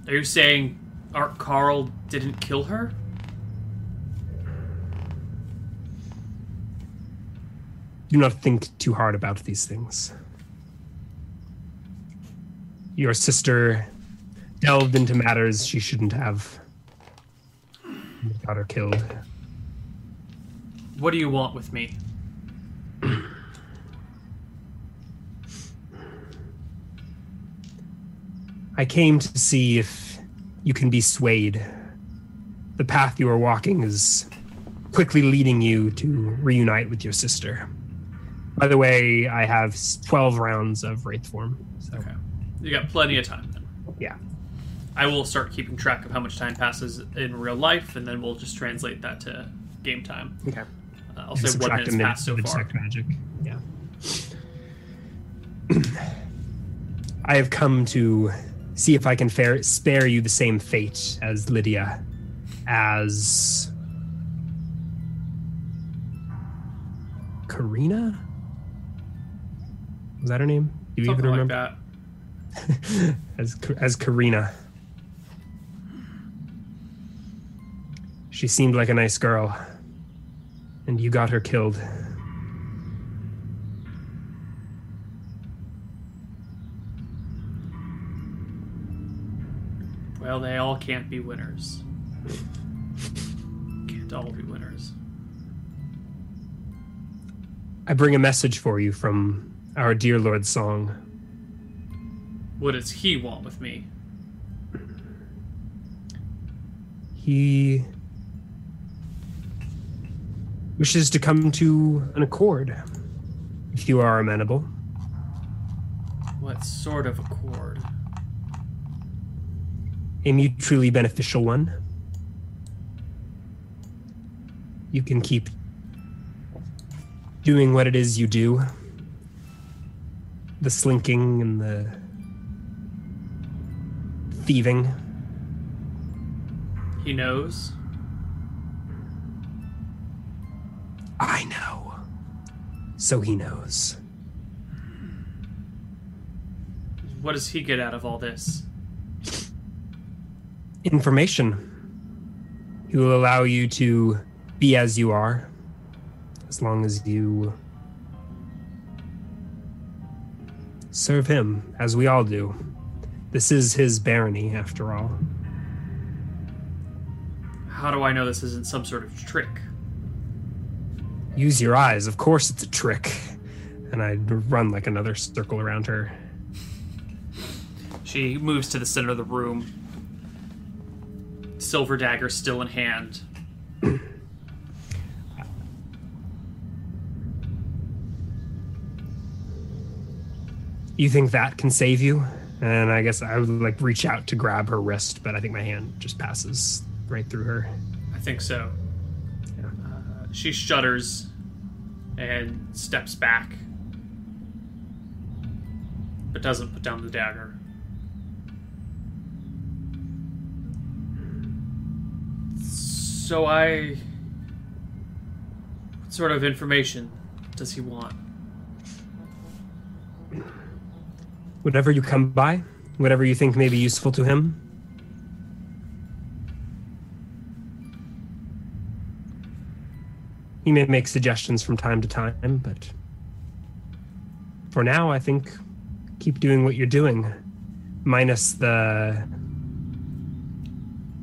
Are you saying Art Carl didn't kill her? Do not think too hard about these things. Your sister delved into matters she shouldn't have. Got her killed. What do you want with me? I came to see if you can be swayed. The path you are walking is quickly leading you to reunite with your sister. By the way, I have 12 rounds of Wraith form. So, Okay. You got plenty of time then. yeah. I will start keeping track of how much time passes in real life, and then we'll just translate that to game time. Okay. Uh, I'll say one subtract a minute passed so far. magic. Yeah. *clears throat* I have come to see if I can fair, spare you the same fate as Lydia, as Karina. Was that her name? Do you Something even like remember? that. *laughs* as as Karina. She seemed like a nice girl, and you got her killed. Well, they all can't be winners. Can't all be winners. I bring a message for you from our dear Lord Song. What does he want with me? He wishes to come to an accord, if you are amenable. What sort of accord? a mutually beneficial one. You can keep doing what it is you do the slinking and the thieving. He knows. I know. So he knows. What does he get out of all this? Information. He will allow you to be as you are, as long as you serve him, as we all do. This is his barony, after all. How do I know this isn't some sort of trick? Use your eyes. Of course, it's a trick. And I run like another circle around her. She moves to the center of the room, silver dagger still in hand. You think that can save you? And I guess I would like reach out to grab her wrist, but I think my hand just passes right through her. I think so. Yeah. Uh, she shudders and steps back, but doesn't put down the dagger. So I. What sort of information does he want? Whatever you come by, whatever you think may be useful to him. He may make suggestions from time to time, but for now, I think keep doing what you're doing, minus the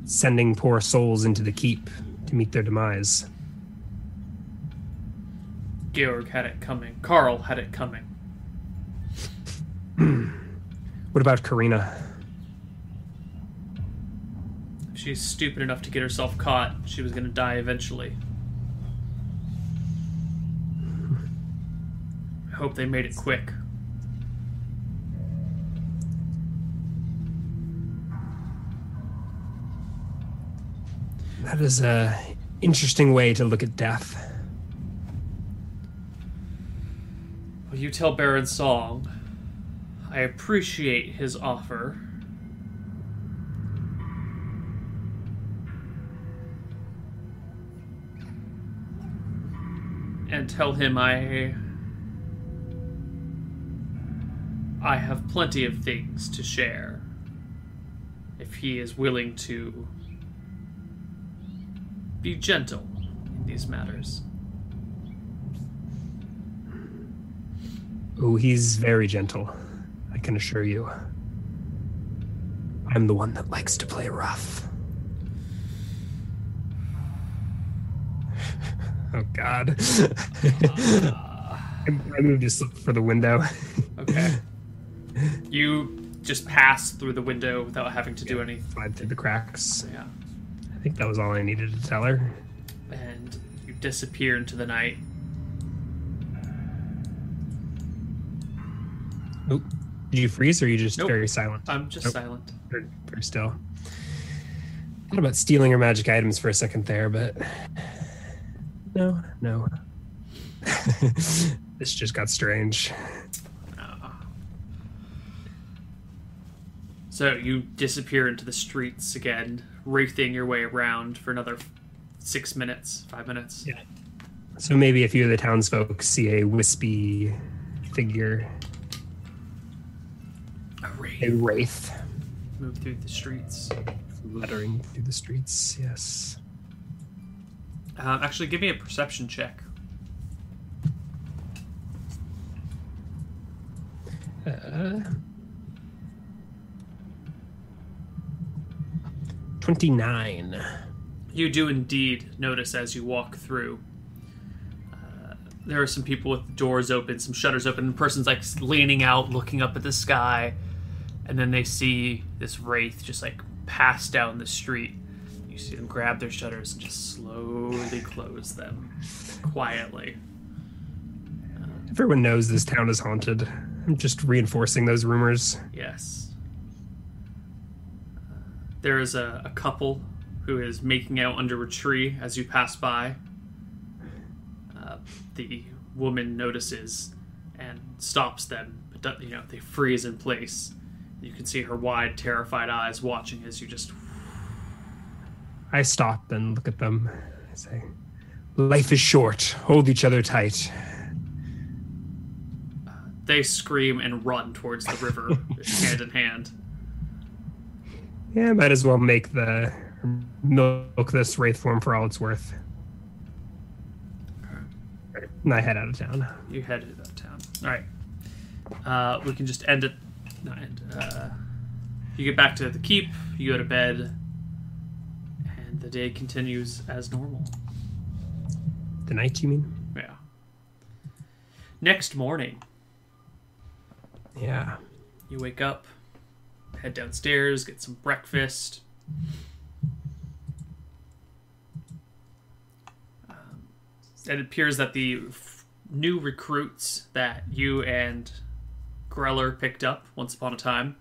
sending poor souls into the keep to meet their demise. Georg had it coming. Carl had it coming. *clears throat* What about Karina? If she's stupid enough to get herself caught, she was going to die eventually. Hope they made it quick. That is a interesting way to look at death. Well, you tell Baron Song. I appreciate his offer. And tell him I. I have plenty of things to share. If he is willing to be gentle in these matters. Oh, he's very gentle. I can assure you. I'm the one that likes to play rough. oh God! I, ah. *laughs* I moved just look for the window. Okay. You just pass through the window without having to do anything. Slide through the cracks. Yeah. I think that was all I needed to tell her. And you disappear into the night. Oop. Did you freeze or are you just Nope. very silent? I'm just Nope. silent. Very, very still. Thought about stealing her magic items for a second there, but *sighs* no, no. *laughs* this just got strange. So you disappear into the streets again, wraithing your way around for another six minutes, five minutes. Yeah. So maybe a few of the townsfolk see a wispy figure, A a wraith wraith, move through the streets. fluttering through the streets. Yes. Um, actually, give me a perception check. Uh, 29. You do indeed notice as you walk through. Uh, there are some people with doors open, some shutters open. The person's like leaning out, looking up at the sky, and then they see this wraith just like pass down the street. You see them grab their shutters and just slowly close them quietly. Everyone knows this town is haunted. I'm just reinforcing those rumors. Yes. There is a, a couple who is making out under a tree as you pass by. Uh, the woman notices and stops them, but you know they freeze in place. You can see her wide, terrified eyes watching as you just. I stop and look at them. I say, Life is short. Hold each other tight. they scream and run towards the river, *laughs* hand in hand. Yeah, might as well make the milk this wraith form for all it's worth. And I head out of town. You headed out of town. All right. Uh, we can just end it. Not end. Uh, you get back to the keep. You go to bed, and the day continues as normal. The night, you mean? Yeah. Next morning, Yeah. you wake up, head downstairs, get some breakfast. Um, it appears that the f- new recruits that you and Greller picked up once upon a time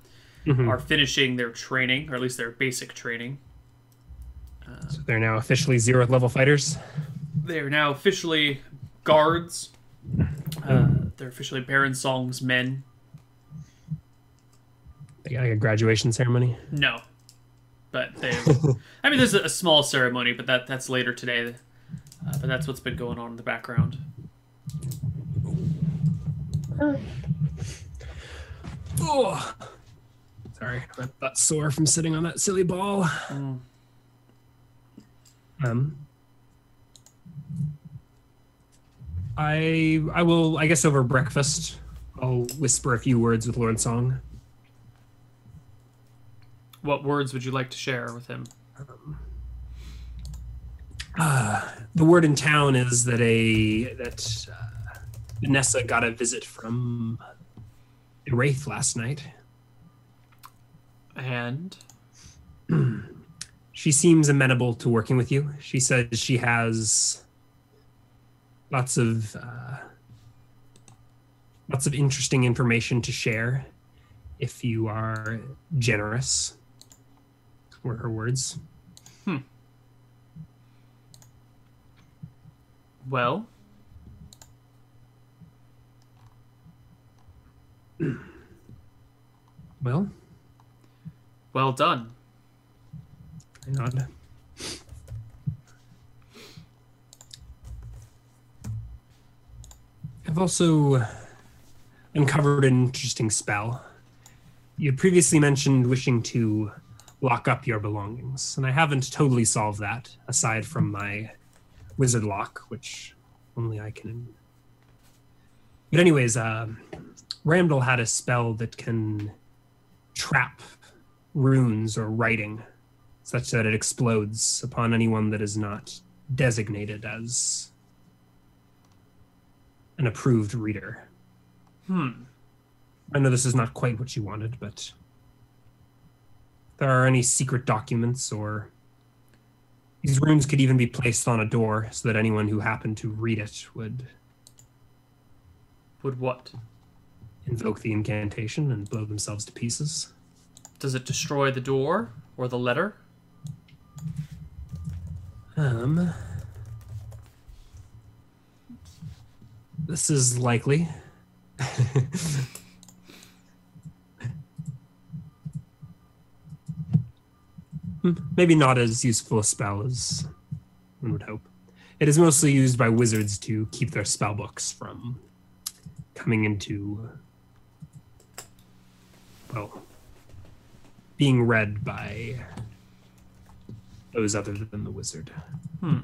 Mhm. are finishing their training, or at least their basic training. So they're now officially zeroth level fighters. They are now officially guards. Uh, they're officially Baron Song's men. They got like a graduation ceremony. No, but they. I mean, there's a, a small ceremony, but that that's later today. Uh, but that's what's been going on in the background. Oh, sorry, my butt's sore from sitting on that silly ball. Mm. Um, I I will I guess over breakfast I'll whisper a few words with Lord Song. What words would you like to share with him? The word in town is that a that uh, Vanessa got a visit from a wraith last night. And *clears throat* She seems amenable to working with you. She says she has lots of uh, lots of interesting information to share if you are generous. Were her words. Hmm. well, Well, well done. I nod. I've also uncovered an interesting spell. You previously mentioned wishing to lock up your belongings, and I haven't totally solved that, aside from my wizard lock, which only I can. But anyways, uh, Ramdal had a spell that can trap runes or writing such that it explodes upon anyone that is not designated as an approved reader. Hmm. I know this is not quite what you wanted, but there are any secret documents or these runes could even be placed on a door so that anyone who happened to read it would Would what? invoke the incantation and blow themselves to pieces. Does it destroy the door or the letter? Um, this is likely. *laughs* Maybe not as useful a spell as one would hope. It is mostly used by wizards to keep their spell books from coming into, well, being read by those other than the wizard. Hmm.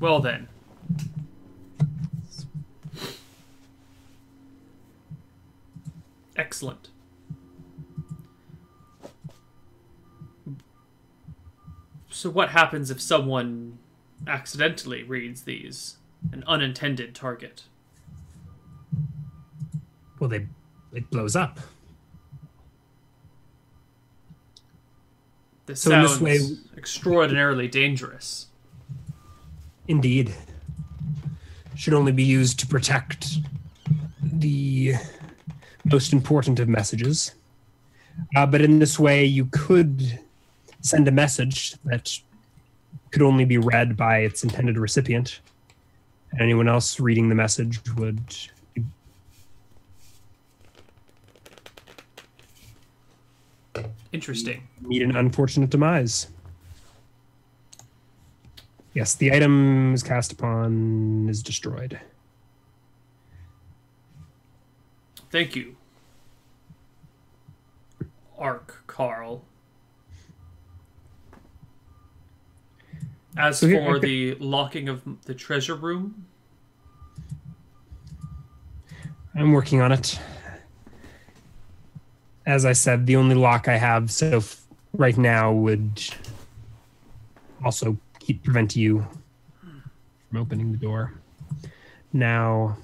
Well then. Excellent. So what happens if someone accidentally reads these? An unintended target. Well, they it blows up. This So in this sounds way- extraordinarily dangerous. Indeed, should only be used to protect the most important of messages. Uh, but in this way, you could send a message that could only be read by its intended recipient. And anyone else reading the message would Interesting. meet an unfortunate demise. Yes, the item is cast upon is destroyed. Thank you. Arc Carl. As So here- for the locking of the treasure room, I'm working on it. As I said, the only lock I have so f- right now would also keep prevent you from opening the door. Now,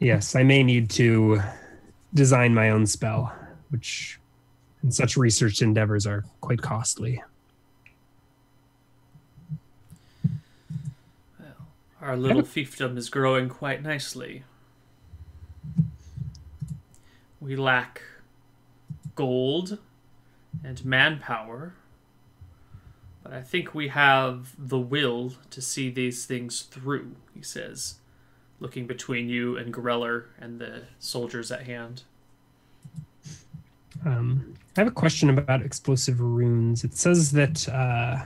yes, I may need to design my own spell, which in such research endeavors are quite costly. Well, our little fiefdom is growing quite nicely. We lack gold and manpower, but I think we have the will to see these things through, he says, looking between you and Greller and the soldiers at hand. Um, I have a question about explosive runes. It says that uh,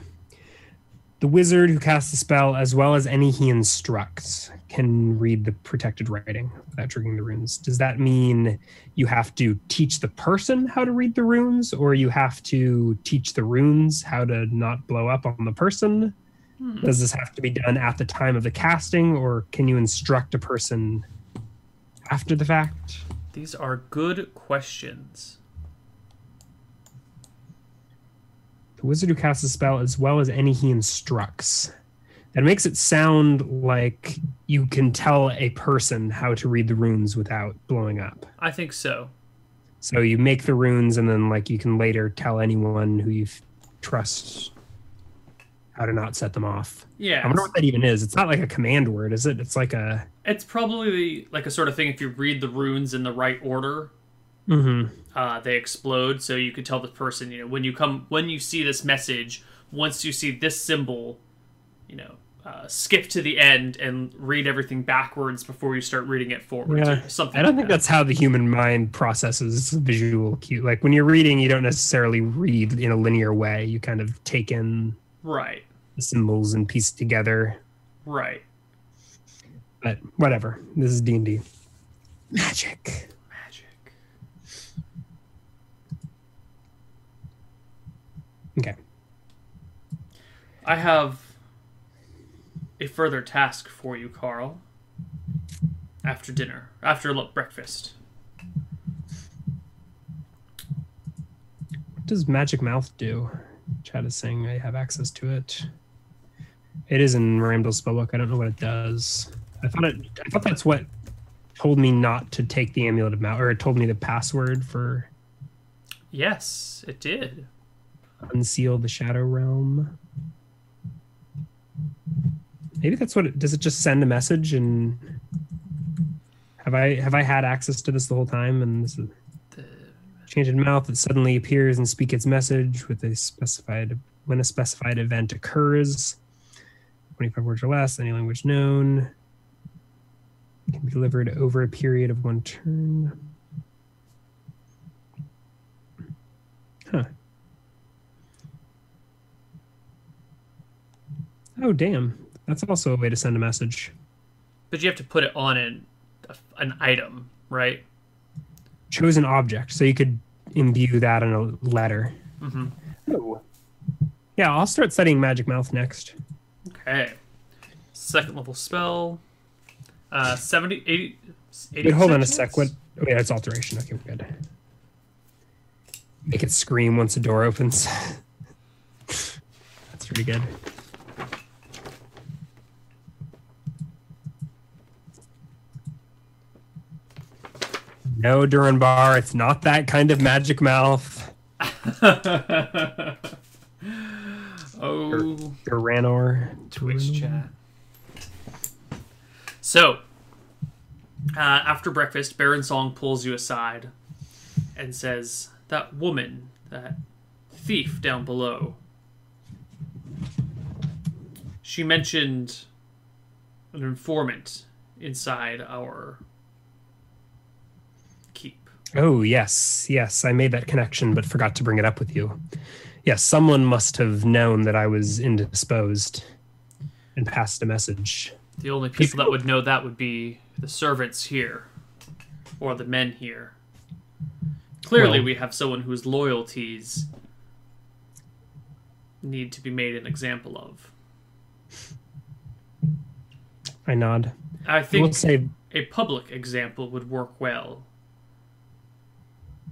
the wizard who casts the spell, as well as any he instructs, can read the protected writing without triggering the runes. Does that mean you have to teach the person how to read the runes, or you have to teach the runes how to not blow up on the person? Hmm. Does this have to be done at the time of the casting, or can you instruct a person after the fact? These are good questions. The wizard who casts a spell as well as any he instructs. That makes it sound like you can tell a person how to read the runes without blowing up. I think so. So you make the runes, and then like you can later tell anyone who you trust how to not set them off. Yeah. I wonder what that even is. It's not like a command word, is it? It's like a. It's probably like a sort of thing if you read the runes in the right order, Mm-hmm. uh, they explode. So you could tell the person, you know, when you come, when you see this message, once you see this symbol, you know, uh, skip to the end and read everything backwards before you start reading it forwards. Yeah, or something. I don't like think that. that's how the human mind processes visual cue. Like when you're reading, you don't necessarily read in a linear way. You kind of take in right. The symbols and piece it together. Right. But whatever. This is D and D. Magic. Magic. Okay. I have a further task for you, Carl. After dinner, after lo- breakfast. What does Magic Mouth do? Chad is saying I have access to it. It is in Ramdal's spellbook. I don't know what it does. I thought it. I thought that's what told me not to take the amulet of mouth, or it told me the password for Yes, it did. unseal the shadow realm. Maybe that's what it does. It just send a message and have I have I had access to this the whole time? And this is The, change in mouth that suddenly appears and speak its message with a specified when a specified event occurs. Twenty five words or less, any language known. Can be delivered over a period of one turn. Huh. Oh, damn. That's also a way to send a message. but you have to put it on an an item, right? Chosen object. So you could imbue that in a letter. Mhm. Oh. Yeah, I'll start studying Magic Mouth next. Okay. Second level spell. Uh, 70, 80, 80 Wait, hold on a sec. What? Oh, yeah, it's alteration. Okay, we're good. Make it scream once the door opens. *laughs* That's pretty good. No, Duran Bar. It's not that kind of magic mouth. *laughs* oh, Duranor. Twitch chat. So, uh, after breakfast, Baron Song pulls you aside and says, That woman, that thief down below, she mentioned an informant inside our keep. Oh, yes. Yes, I made that connection, but forgot to bring it up with you. Yes, someone must have known that I was indisposed and passed a message. The only people that would know that would be the servants here, or the men here. Clearly, Well- we have someone whose loyalties need to be made an example of. I nod. I think say a public example would work well.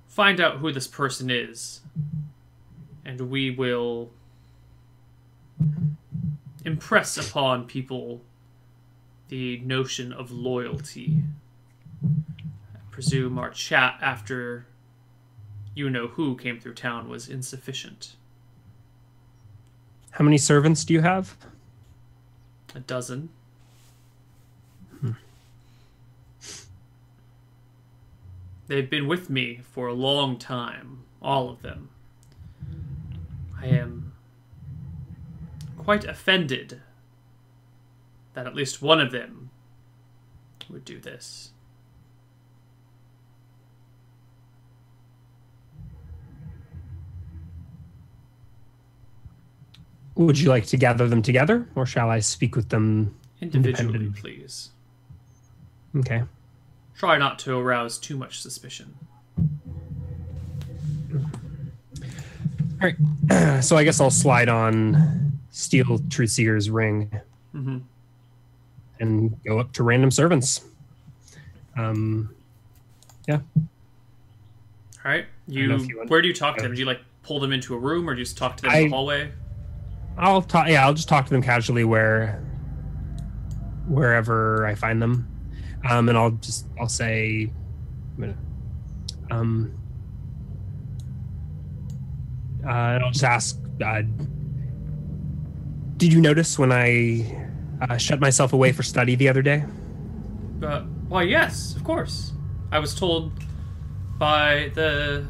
Find out who this person is, and we will impress upon people the notion of loyalty. I presume our chat after you know who came through town was insufficient. how many servants do you have? A dozen. Hmm. They've been with me for a long time, all of them. I am quite offended that at least one of them would do this. Would you like to gather them together, or shall I speak with them? Individually, please. Okay. Try not to arouse too much suspicion. Right. *clears throat* so I guess I'll slide on Steel Truthseer's ring hmm and go up to random servants. Um, yeah. All right. You, you want- where do you talk to them? Do you like pull them into a room, or do you just talk to them in the hallway? I'll talk. Yeah, I'll just talk to them casually where, wherever I find them, um, and I'll just I'll say, um, uh, I'll just ask. Uh, did you notice when I uh, shut myself away for study the other day? Uh, why, yes, of course. I was told by the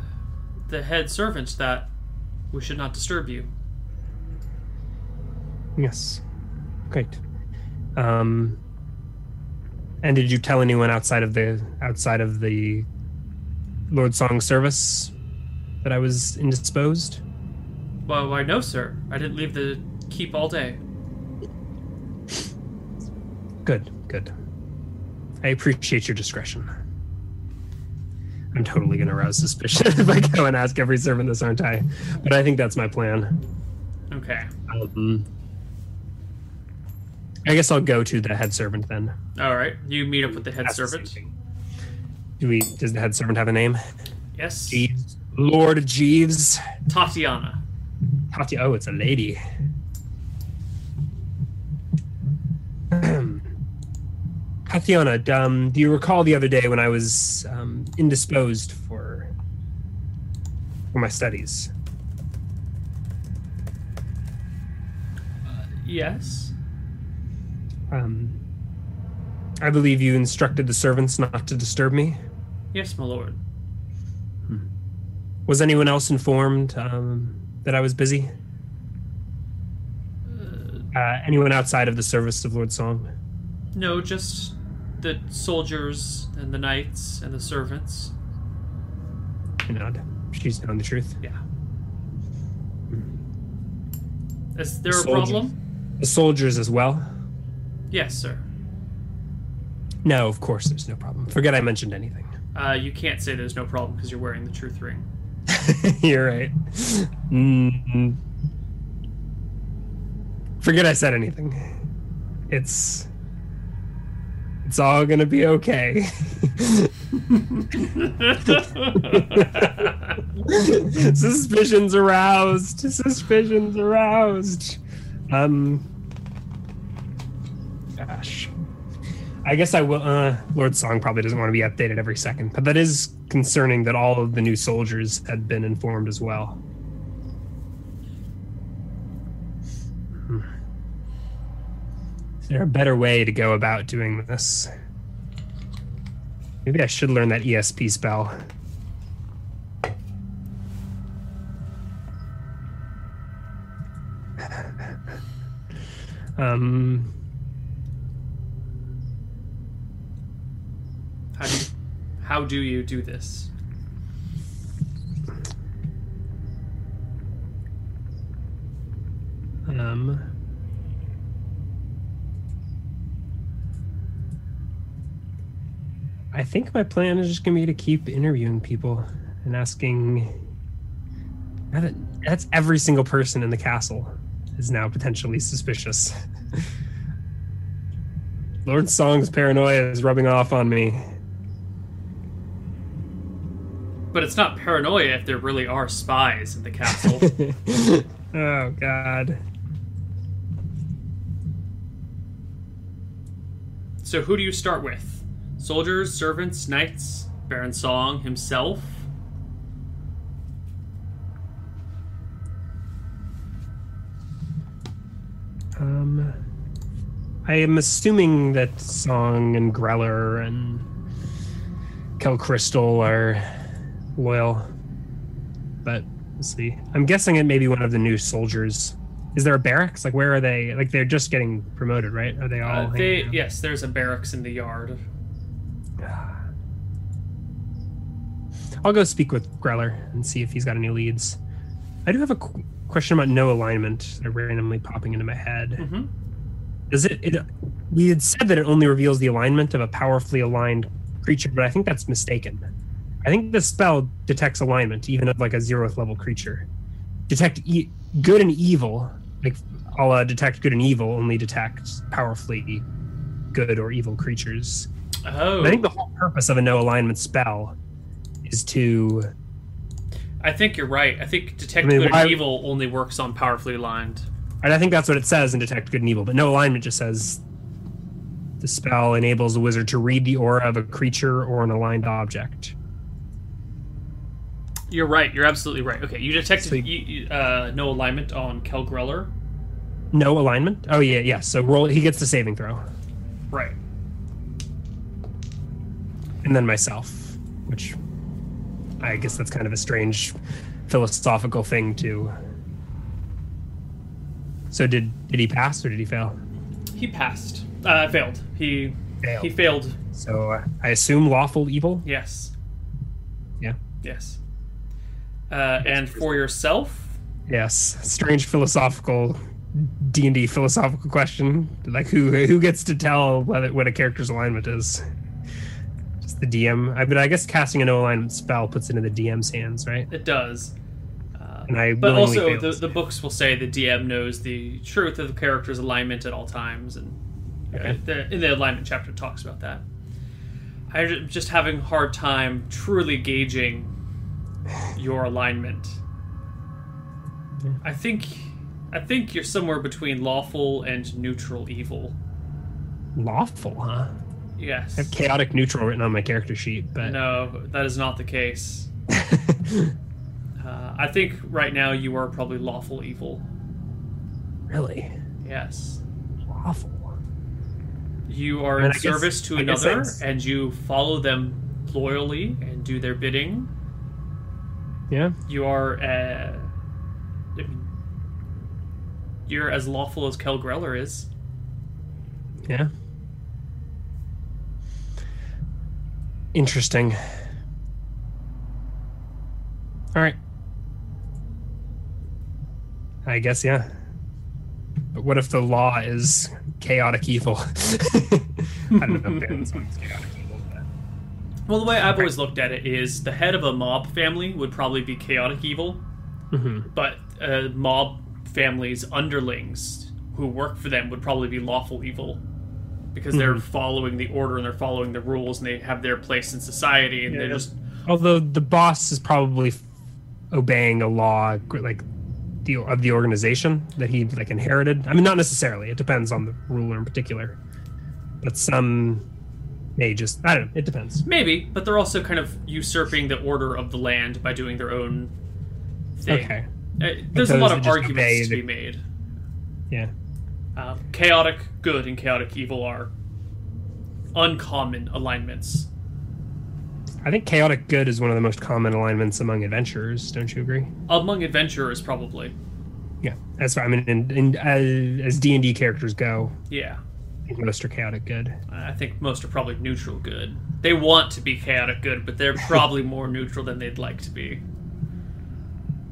the head servant that we should not disturb you. Yes. Great. Um, and did you tell anyone outside of the outside of the Lord Song service that I was indisposed? Well, why, no, sir. I didn't leave the keep all day. Good, good. I appreciate your discretion. I'm totally going to arouse suspicion *laughs* if I go and ask every servant this, aren't I? But I think that's my plan. Okay. Um, I guess I'll go to the head servant then. All right. You meet up with the head Ask servant. thing. Do we? Does the head servant have a name? Yes. Jeeves. Lord Jeeves. Tatiana. Tati. Oh, it's a lady. *clears throat* Tatiana, um, do you recall the other day when I was um, indisposed for for my studies? Yes. Um, I believe you instructed the servants not to disturb me. Yes, my lord. Was anyone else informed um, that I was busy? Uh, anyone outside of the service of Lord Song? No, just the soldiers and the knights and the servants. I nod. She's telling the truth. Yeah. Is there a Soldier. problem? The soldiers as well? Yes, sir. No, of course there's no problem. Forget I mentioned anything. Uh, you can't say there's no problem because you're wearing the truth ring. *laughs* You're right. mm Forget I said anything. It's it's all gonna be okay. *laughs* Suspicions aroused. Suspicions aroused. Um. Gosh. I guess I will. Uh, Lord Song probably doesn't want to be updated every second, but that is concerning that all of the new soldiers had been informed as well. Hmm. Is there a better way to go about doing this? Maybe I should learn that ESP spell. *laughs* Um, How do you, how do you do this? Um, I think my plan is just to be to keep interviewing people and asking. that- That's every single person in the castle is now potentially suspicious. *laughs* Lord Song's paranoia is rubbing off on me. But it's not paranoia if there really are spies in the castle. *laughs* oh God. so who do you start with? Soldiers, servants, knights, Baron Song himself? Um, I am assuming that Song and Greller and Kel Crystal are loyal, but we'll see. I'm guessing it may be one of the new soldiers. Is there a barracks? Like, where are they? Like, they're just getting promoted, right? Are they all? Uh, they yes, there's a barracks in the yard. *sighs* I'll go speak with Greller and see if he's got any leads. I do have a qu- question about know alignment. They're randomly popping into my head. Mhm. Does it, it? We had said that it only reveals the alignment of a powerfully aligned creature, but I think that's mistaken. I think the spell detects alignment, even of like a zeroth level creature. Detect e- good and evil, like I'll uh, detect good and evil, only detect powerfully good or evil creatures. Oh, I think the whole purpose of a know alignment spell is to I think you're right. I think detect I mean, good why- and evil only works on powerfully aligned. And I think that's what it says in Detect Good and Evil, but know alignment just says the spell enables the wizard to read the aura of a creature or an aligned object. You're right. You're absolutely right. Okay, you detected Sweet. you, you, uh, know alignment on Kel Greller. Know alignment? Oh yeah, yeah. So roll he gets the saving throw. Right. And then myself, which I guess that's kind of a strange philosophical thing to So did did he pass or did he fail? He passed. Uh, failed. He Failed. he failed. So uh, I assume lawful evil? Yes. Yeah. Yes. Uh, and for yourself, Yes. Strange philosophical D and D philosophical question. Like who who gets to tell whether what a character's alignment is? Just the DM. I but I guess casting a know alignment spell puts it in the DM's hands, right? it does. Uh, And I but also, the, the books will say the DM knows the truth of the character's alignment at all times, and Okay. the, in the alignment chapter talks about that. I'm just having a hard time truly gauging your alignment. I think, I think you're somewhere between lawful and neutral evil. Lawful, huh? Yes. I have chaotic neutral written on my character sheet, but No, that is not the case. *laughs* Uh, I think right now you are probably lawful evil. really Yes. lawful. You are I mean, in I guess- service to another, and you follow them loyally and do their bidding. Yeah. You are, uh, you're as lawful as Kel Greller is. Yeah. Interesting. All right. I guess yeah. But what if the law is chaotic evil? *laughs* I don't know if Baron's chaotic evil, but Well, the way I've always looked at it is the head of a mob family would probably be chaotic evil, Mhm. but a mob family's underlings who work for them would probably be lawful evil because they're Mhm. following the order and they're following the rules and they have their place in society and Yeah, they're just although the boss is probably obeying a law like the of the organization that he like inherited. I mean, not necessarily. It depends on the ruler in particular, but some may just I don't know. It depends. maybe, but they're also kind of usurping the order of the land by doing their own thing. Okay. Uh, there's a lot of arguments to be made. Yeah. Uh, chaotic good and chaotic evil are uncommon alignments. I think chaotic good is one of the most common alignments among adventurers. Don't you agree? Among adventurers, probably. Yeah. As far I mean, in, in, as D and D characters go, Yeah. Most are chaotic good. I think most are probably neutral good. They want to be chaotic good, but they're *laughs* probably more neutral than they'd like to be.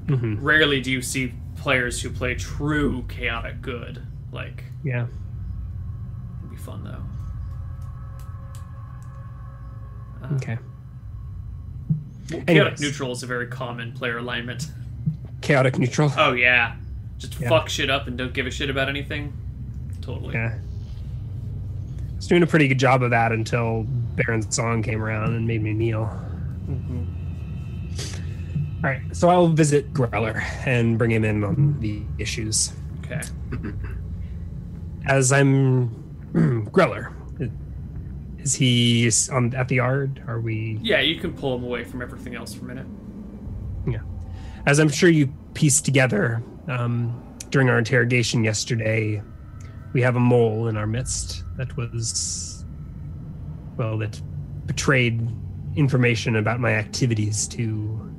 hmm Rarely do you see players who play true chaotic good. Like, Yeah. it'd be fun though. Uh, Okay. Chaotic neutral is a very common player alignment. Chaotic neutral. Oh yeah, just Yeah. fuck shit up and don't give a shit about anything. Totally. Yeah. Was doing a pretty good job of that until Baron's song came around and made me kneel. All right, so I'll visit Greller and bring him in on the issues. Okay. *clears throat* As I'm *clears throat* Greller, is he on at the yard? Are we? Yeah, you can pull him away from everything else for a minute. Yeah. As I'm sure you pieced together um, during our interrogation yesterday, we have a mole in our midst that was, well, that betrayed information about my activities to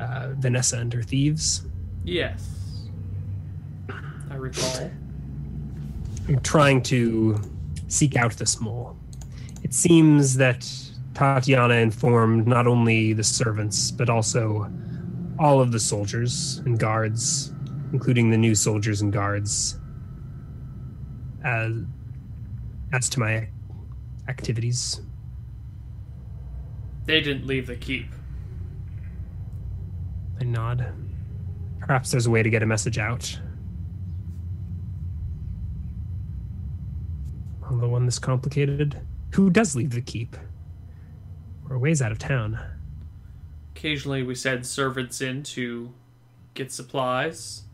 uh, Vanessa and her thieves. Yes. I recall. I'm trying to seek out this mole. It seems that Tatiana informed not only the servants, but also all of the soldiers and guards, including the new soldiers and guards, as, as to my activities. They didn't leave the keep. I nod. Perhaps there's a way to get a message out. On the one this complicated, who does leave the keep? We're ways out of town. Occasionally, we send servants in to get supplies,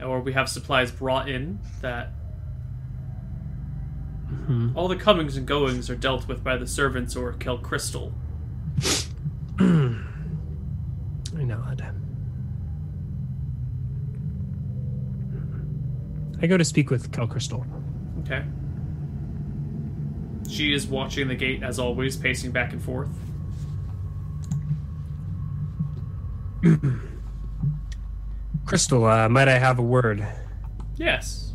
or we have supplies brought in that. All the comings and goings are dealt with by the servants or Kel Crystal. *clears throat* I nod. I go to speak with Kel Crystal. Okay. She is watching the gate as always, pacing back and forth. *clears throat* Crystal, uh, might I have a word? Yes.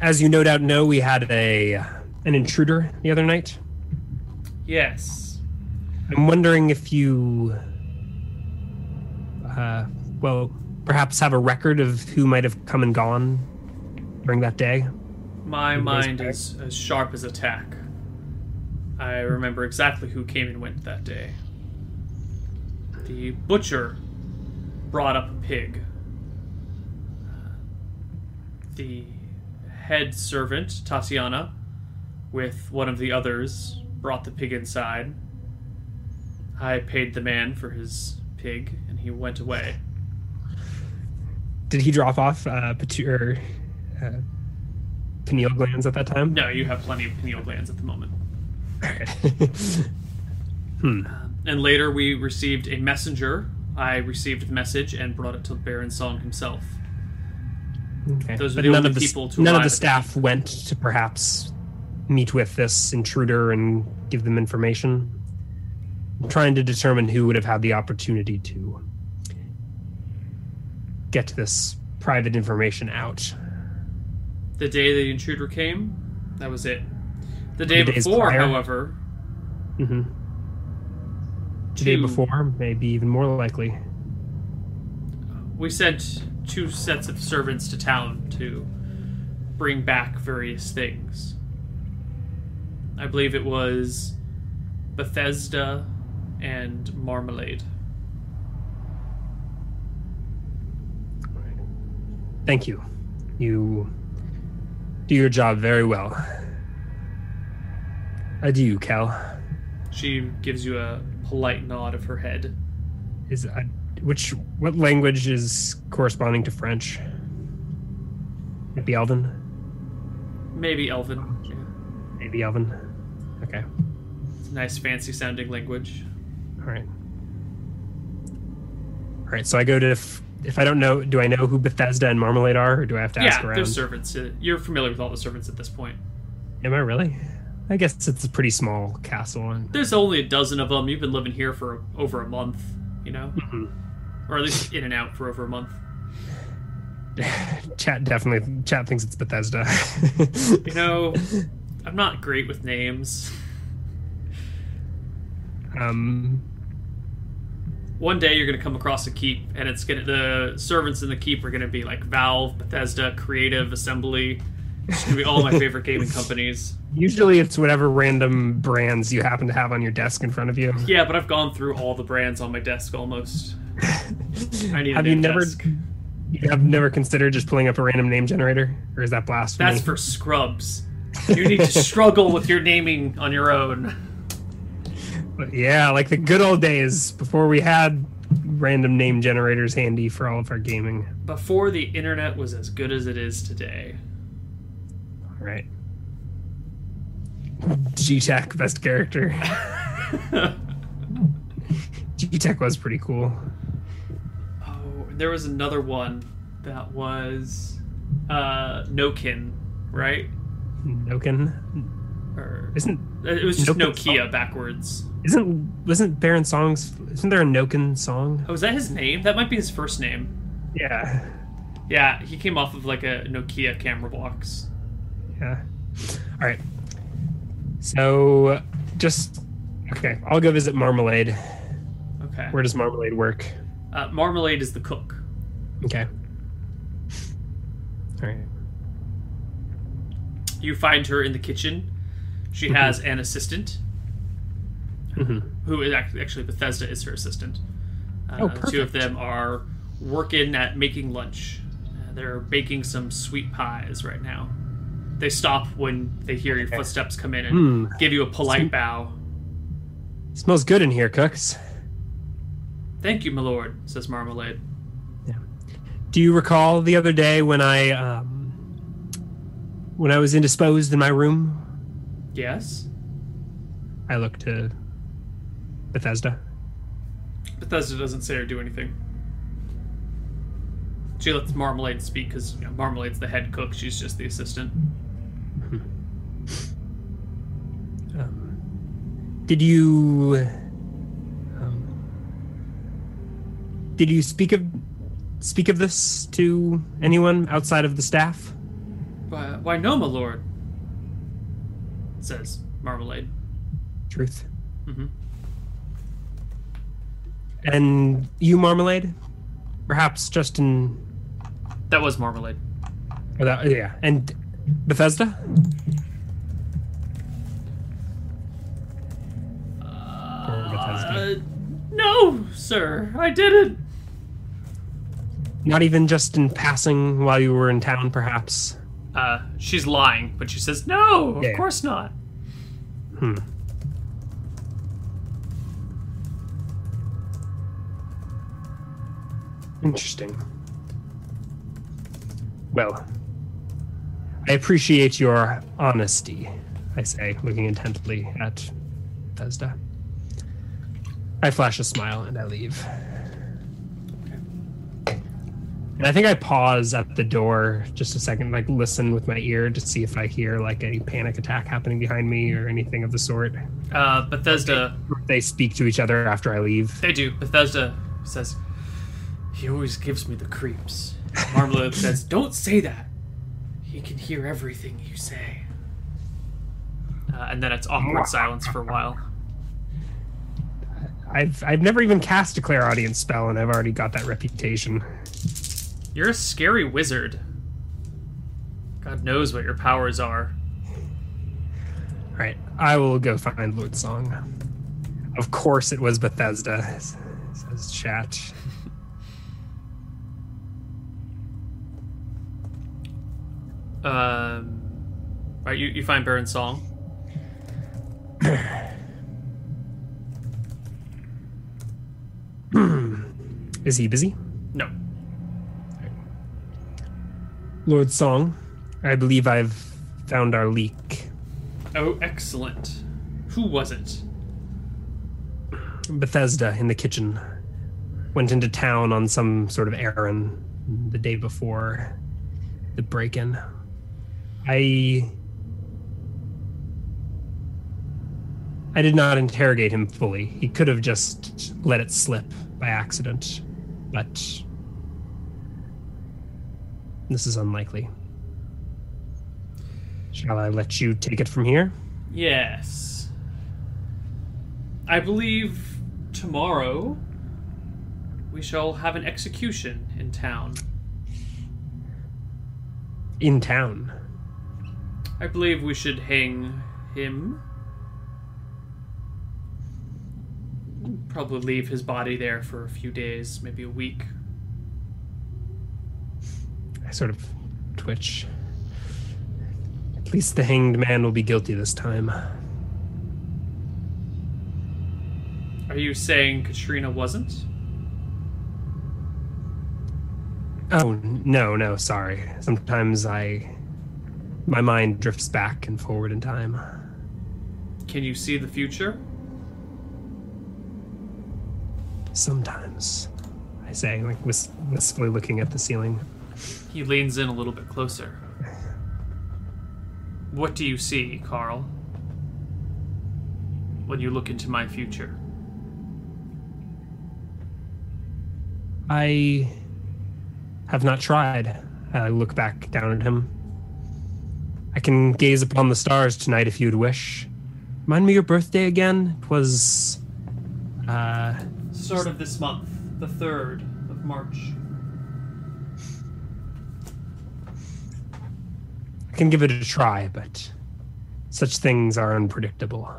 As you no doubt know, we had a an intruder the other night. Yes. I'm wondering if you, uh, well, perhaps have a record of who might have come and gone during that day. My mind is as sharp as a tack. I remember exactly who came and went that day. The butcher brought up a pig. Uh, The head servant, Tatiana, with one of the others, brought the pig inside. I paid the man for his pig, and he went away. Did he drop off uh, patu- or, uh, pineal glands at that time? No, you have plenty of pineal glands at the moment. *laughs* hmm. And later we received a messenger. I received the message and brought it to Baron Song himself. Okay. Those but none of the, none of the at the staff went to perhaps meet with this intruder and give them information. I'm trying to determine who would have had the opportunity to get this private information out. The day the intruder came, that was it. The day The before, prior? however, hmm The day before, maybe even more likely. we sent two sets of servants to town to bring back various things. I believe it was Bethesda and Marmalade. Thank you. You do your job very well. Adieu, Kel. She gives you a polite nod of her head. Is uh, which what language is corresponding to French? Maybe Elven. Maybe Elven. Yeah. Maybe Elven. Okay. Nice, fancy sounding language. All right. All right. So I go to if, if I don't know, do I know who Bethesda and Marmalade are, or do I have to ask yeah, around? they're servants. Uh, You're familiar with all the servants at this point. Am I really? I guess it's a pretty small castle. And There's only a dozen of them. You've been living here for over a month, you know? Mhm. Or at least in and out for over a month. *laughs* chat definitely chat thinks it's Bethesda. *laughs* You know, *laughs* I'm not great with names. um, one day you're gonna come across a keep, and it's gonna the servants in the keep are gonna be like Valve, Bethesda, Creative, Assembly. It's gonna be all my favorite gaming companies. Usually it's whatever random brands you happen to have on your desk in front of you. Yeah, but I've gone through all the brands on my desk almost. *laughs* I need have you never desk. you have never considered just pulling up a random name generator? Or is that blasphemy? That's for scrubs. You need to struggle with your naming on your own. But yeah, like the good old days before we had random name generators handy for all of our gaming. Before the internet was as good as it is today. All right. G-Tech, best character. *laughs* G-Tech was pretty cool. Oh, there was another one that was uh Nokin, right? Noken. Or Isn't it was just Nokin Nokia backwards. isn't wasn't Baron Song's isn't there a Noken song? Oh, is that his name? That might be his first name. Yeah. Yeah, he came off of like a Nokia camera box. Yeah. All right. So just okay, I'll go visit Marmalade. Okay. Where does Marmalade work? Uh, Marmalade is the cook. Okay. All right. You find her in the kitchen. She has an assistant hmm who is actually Bethesda is her assistant. Uh, Oh, two of them are working at making lunch. Uh, they're baking some sweet pies right now. They stop when they hear your footsteps come in and Hmm. give you a polite Some- bow. Smells good in here, cooks. Thank you, my lord, says Marmalade. Do you recall the other day when I um, when I was indisposed in my room? Yes? I looked to Bethesda. Bethesda doesn't say or do anything. She lets Marmalade speak because you know, Marmalade's the head cook. She's just the assistant. Did you um, did you speak of speak of this to anyone outside of the staff? Why, why no, my lord? Says Marmalade. Truth. Mm-hmm. And you, Marmalade? Perhaps Justin. That was Marmalade. that, yeah. And Bethesda? Uh, no, sir, I didn't. Not even just in passing while you were in town, perhaps. Uh, she's lying, but she says, no, of Yeah. course not. Hmm. Interesting. Well, I appreciate your honesty, I say, looking intently at Bethesda. I flash a smile and I leave. And I think I pause at the door just a second, like listen with my ear to see if I hear like a panic attack happening behind me or anything of the sort. Uh, Bethesda, If They speak to each other after I leave. they do. Bethesda says, he always gives me the creeps. Marmalade *laughs* says, don't say that. He can hear everything you say. Uh, and then it's awkward silence for a while. I've I've never even cast a clairaudience spell, and I've already got that reputation. You're a scary wizard. God knows what your powers are. All right, I will go find Lord Song. Of course, it was Bethesda. Says chat. Um, right, you, you find Baron Song. *clears throat* *clears throat* Is he busy? No. Lord Song, I believe I've found our leak. Oh, excellent. Who was it? Bethesda in the kitchen went into town on some sort of errand the day before the break-in. I I did not interrogate him fully. He could have just let it slip by accident, but this is unlikely. Shall I let you take it from here? Yes. I believe tomorrow we shall have an execution in town. In town. I believe we should hang him. Probably leave his body there for a few days, maybe a week. I sort of twitch. At least the hanged man will be guilty this time. Are you saying Katrina wasn't? Oh, no, no, sorry. Sometimes I. My mind drifts back and forward in time. Can you see the future? Sometimes. I say, like wis- wistfully looking at the ceiling. He leans in a little bit closer. What do you see, Carl? When you look into my future? I have not tried. I look back down at him. I can gaze upon the stars tonight if you'd wish. Remind me your birthday again? It was. Uh, Sort of this month, the 3rd of March. I can give it a try, but such things are unpredictable.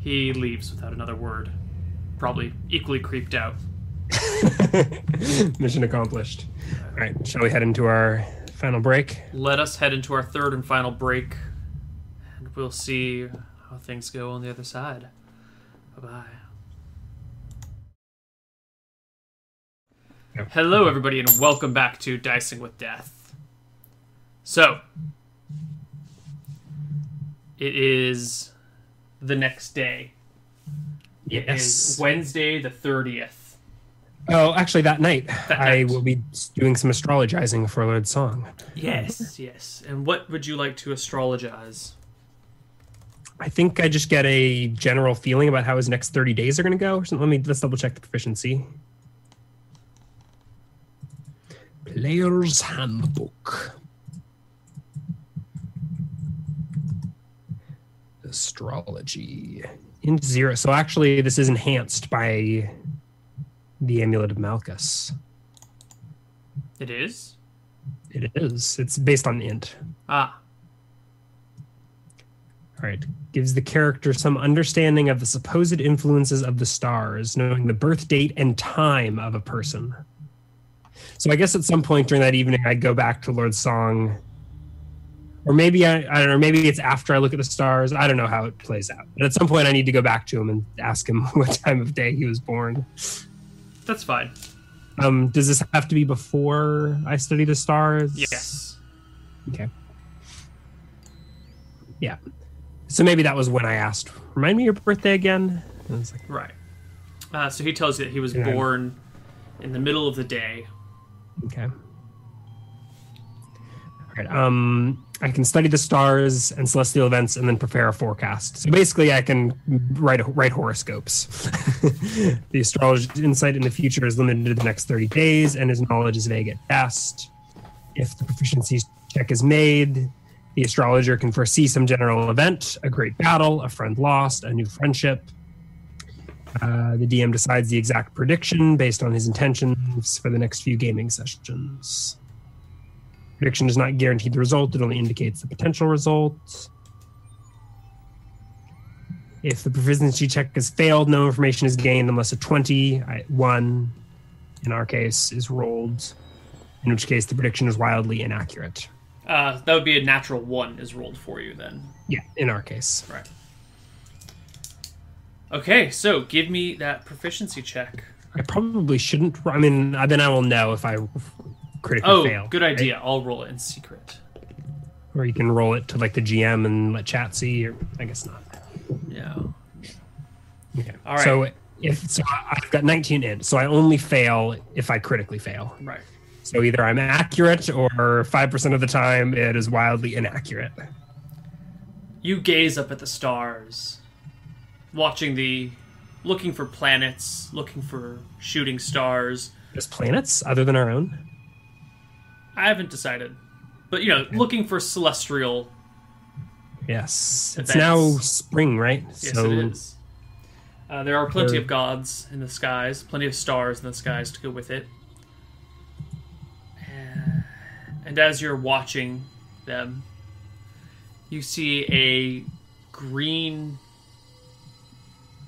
He leaves without another word. Probably equally creeped out. *laughs* Mission accomplished. All right, shall we head into our final break? Let us head into our third and final break, and we'll see how things go on the other side. Bye bye. Hello, everybody, and welcome back to Dicing with Death. So, it is the next day. It is Wednesday, the 30th. Oh, actually, that night That I will be doing some astrologizing for Lord Song. Yes, yes. And what would you like to astrologize? I think I just get a general feeling about how his next 30 days are going to go. or something. Let me let's double check the proficiency. Player's Handbook. Astrology. Into zero. So actually, this is enhanced by the Amulet of Malchus. It is? It is. It's based on int. Ah, All right. Gives the character some understanding of the supposed influences of the stars, knowing the birth date and time of a person. So I guess at some point during that evening, I'd go back to Lord Song. Or maybe I, I don't know, maybe it's after I look at the stars. I don't know how it plays out. But at some point, I need to go back to him and ask him *laughs* what time of day he was born. that's fine. Um, does this have to be before I study the stars? Yes. Okay. Yeah. So maybe that was when I asked, remind me your birthday again? And was like, Right. Uh, so he tells you that he was Yeah. born in the middle of the day. okay. All right. Um, I can study the stars and celestial events and then prepare a forecast. So basically, I can write write horoscopes. *laughs* the astrologer's insight in the future is limited to the next 30 days, and his knowledge is vague at best. If the proficiency check is made, the astrologer can foresee some general event, a great battle, a friend lost, a new friendship. Uh, the DM decides the exact prediction based on his intentions for the next few gaming sessions. Prediction does not guarantee the result, it only indicates the potential result. If the proficiency check has failed, no information is gained unless a 20, I- 1 in our case, is rolled, in which case the prediction is wildly inaccurate. Uh, that would be a natural one is rolled for you then. Yeah, in our case. Right. Okay, so give me that proficiency check. I probably shouldn't. I mean, uh, then I will know if I critically Oh, fail. good right? idea. I'll roll it in secret. Or you can roll it to like the GM and let chat see, or I guess not. Yeah. Okay. All right. So if so, I've got 19 in, so I only fail if I critically fail. Right. So either I'm accurate, or five percent of the time it is wildly inaccurate. You gaze up at the stars, watching the. looking for planets, looking for shooting stars. There's planets other than our own. I haven't decided. But, you know, looking for celestial. Yes, it's now spring, right? Yes, it is. Uh, there are plenty of gods in the skies, plenty of stars in the skies to go with it. Uh, And as you're watching them, you see a green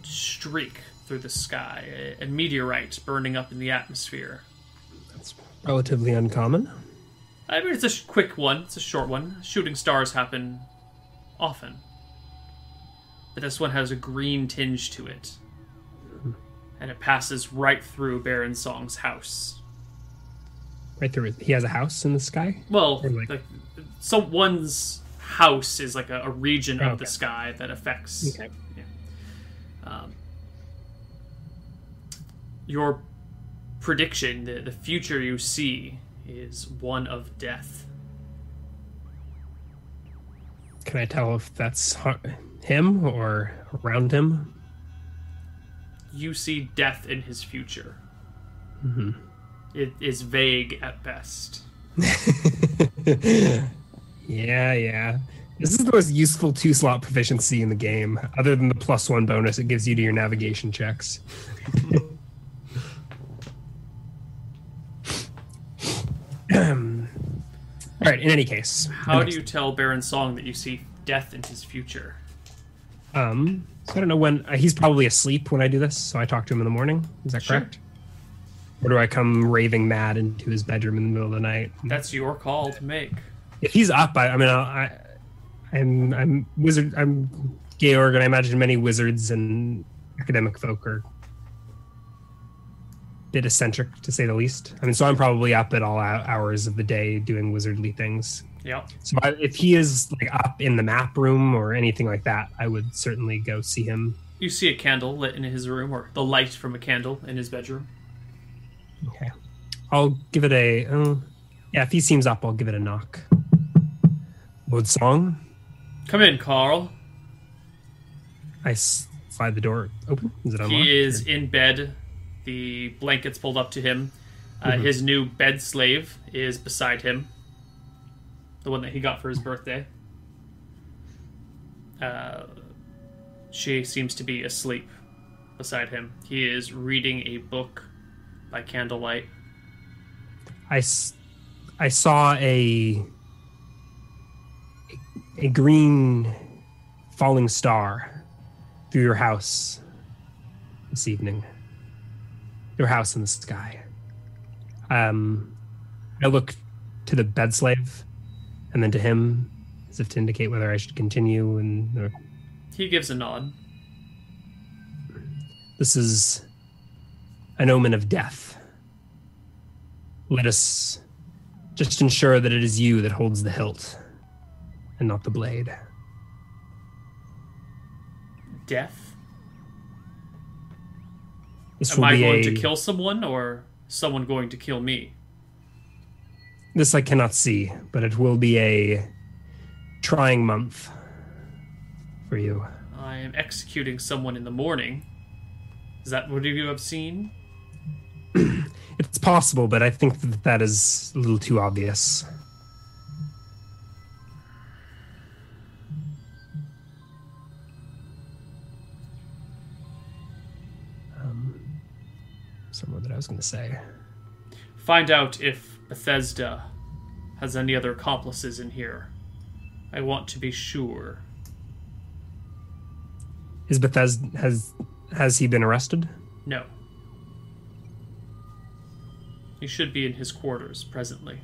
streak through the sky, a, a meteorite burning up in the atmosphere. That's relatively uncommon. I mean, it's a quick one. It's a short one. Shooting stars happen often, but this one has a green tinge to it, hmm. and it passes right through Baron Song's house. Right through. He has a house in the sky. Well, Or like- like, someone's house is like a, a region of the sky that affects Okay. um, your prediction. The, the future you see is one of death. Can I tell if that's him or around him? you see death in his future. Mm-hmm. It is vague at best. *laughs* yeah, yeah. This is the most useful two slot proficiency in the game, other than the plus one bonus it gives you to your navigation checks. All right, in any case. How do you tell Baron Song that you see death in his future? Um, so I don't know when uh, he's probably asleep when I do this, so I talk to him in the morning. Is that Sure. correct? Or do I come raving mad into his bedroom in the middle of the night? That's your call to make. if he's up, I, I mean, I'll, I, I'm I'm wizard. I'm Georg, and I imagine many wizards and academic folk are a bit eccentric, to say the least. I mean, so I'm probably up at all hours of the day doing wizardly things. Yeah. So I, if he is like up in the map room or anything like that, I would certainly go see him. You see a candle lit in his room, or the light from a candle in his bedroom. Okay, I'll give it a. Uh, yeah, if he seems up, I'll give it a knock. Lord Song. Come in, Carl. I slide the door open. Is it unlocked? He is in bed. The blankets pulled up to him. Uh, Mhm. His new bed slave is beside him. The one that he got for his birthday. Uh, she seems to be asleep beside him. He is reading a book by candlelight. I, I saw a a green falling star through your house this evening. Your house in the sky. Um, I look to the bed slave and then to him as if to indicate whether I should continue. And or, He gives a nod. this is an omen of death. Let us just ensure that it is you that holds the hilt and not the blade. Death? This Am I going a, to kill someone or someone going to kill me? This I cannot see, but it will be a trying month for you. I am executing someone in the morning. Is that what you have seen? It's possible, but I think that that is a little too obvious. Um, something that I was going to say. Find out if Bethesda has any other accomplices in here. I want to be sure. Is Bethesda has has he been arrested? No. He should be in his quarters presently.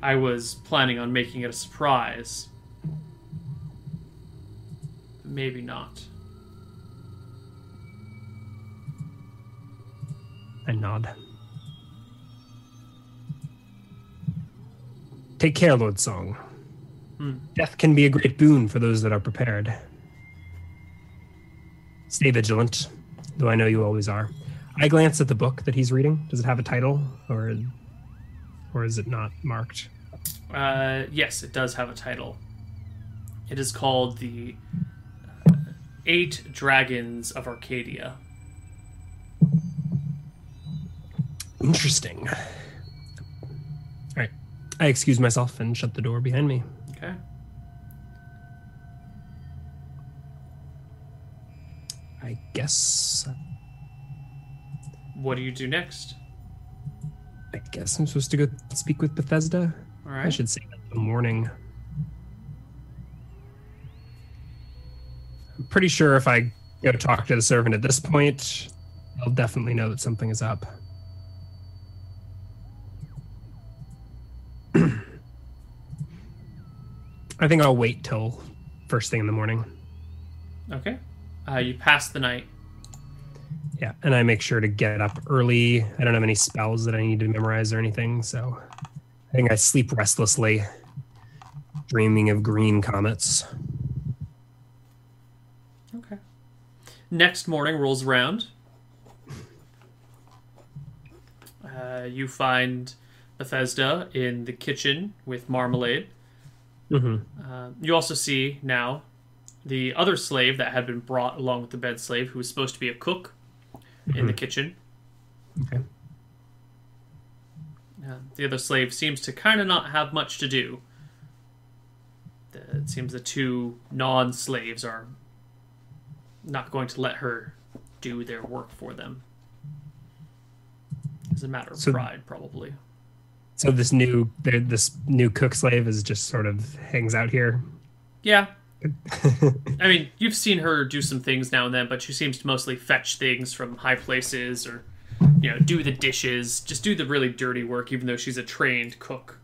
I was planning on making it a surprise. Maybe not. I nod. Take care, Lord Song. Hmm. Death can be a great boon for those that are prepared. Stay vigilant, though I know you always are. I glance at the book that he's reading. Does it have a title, or, or is it not marked? Uh, yes, it does have a title. It is called the uh, Eight Dragons of Arcadia. Interesting. All right, I excuse myself and shut the door behind me. Okay. I guess. What do you do next? I guess I'm supposed to go speak with Bethesda. All I should say that in the morning. I'm pretty sure if I go talk to the servant at this point, I'll definitely know that something is up. *clears throat* I think I'll wait till first thing in the morning. Okay. Uh, you pass the night. Yeah, and I make sure to get up early. I don't have any spells that I need to memorize or anything, so I think I sleep restlessly, dreaming of green comets. Okay. Next morning rolls around. Uh, you find Bethesda in the kitchen with marmalade. Mm-hmm. Uh, you also see now the other slave that had been brought along with the bed slave, who was supposed to be a cook in the kitchen. Okay. Uh, the other slave seems to kind of not have much to do. The- It seems the two non slaves are not going to let her do their work for them. As a matter of So- pride, probably. So this new this new cook slave is just sort of hangs out here. Yeah. I mean, you've seen her do some things now and then, but she seems to mostly fetch things from high places or, you know, do the dishes, just do the really dirty work, even though she's a trained cook.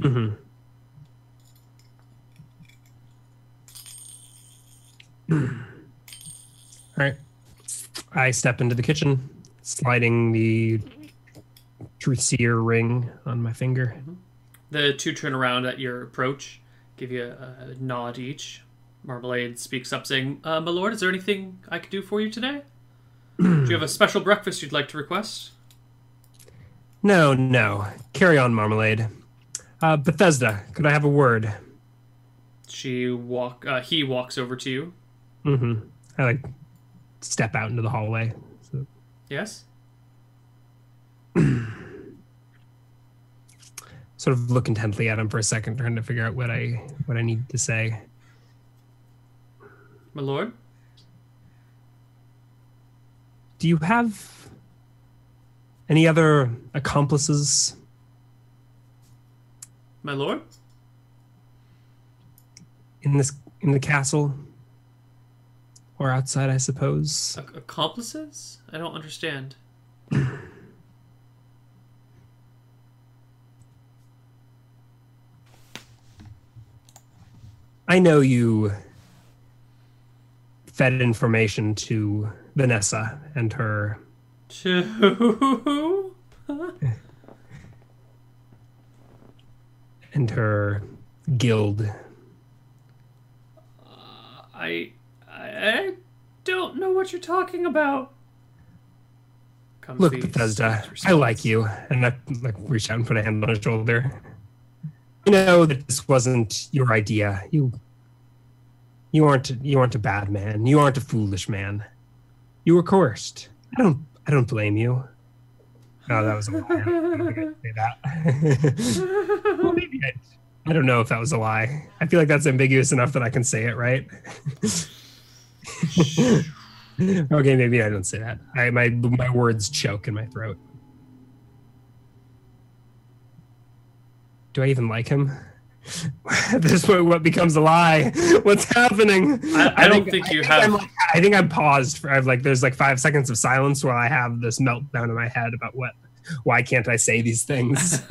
Mm-hmm. All right. I step into the kitchen, sliding the truth seer ring on my finger. The two turn around at your approach, give you a, a nod each. Marmalade speaks up, saying, uh, "My lord, is there anything I could do for you today? *clears throat* do you have a special breakfast you'd like to request?" No, no. Carry on, Marmalade. Uh, Bethesda, could I have a word? She walk. Uh, he walks over to you. Mm-hmm. I like step out into the hallway. So, Yes. *clears throat* sort of look intently at him for a second, trying to figure out what I what I need to say. My lord. Do you have any other accomplices? My lord. in this in the castle or outside i suppose Ac- accomplices? I don't understand. *clears throat* i know you fed information to vanessa and her Two. *laughs* and her guild uh, I, I don't know what you're talking about. Comes look the bethesda i like you and i like reach out and put a hand on his shoulder know that this wasn't your idea. You you aren't you aren't a bad man. You aren't a foolish man. You were coerced. I don't i don't blame you. No that was a lie. I don't think I'd say that. *laughs* Well, maybe I, I don't know if that was a lie. I feel like that's ambiguous enough that i can say it right? *laughs* Okay maybe i don't say that. I my my words choke in my throat do i even like him? At *laughs* this point what becomes a lie. What's happening? I- I don't think you have- I'm like, i think i'm paused for i've like there's like five seconds of silence while i have this meltdown in my head about what why can't i say these things? *laughs*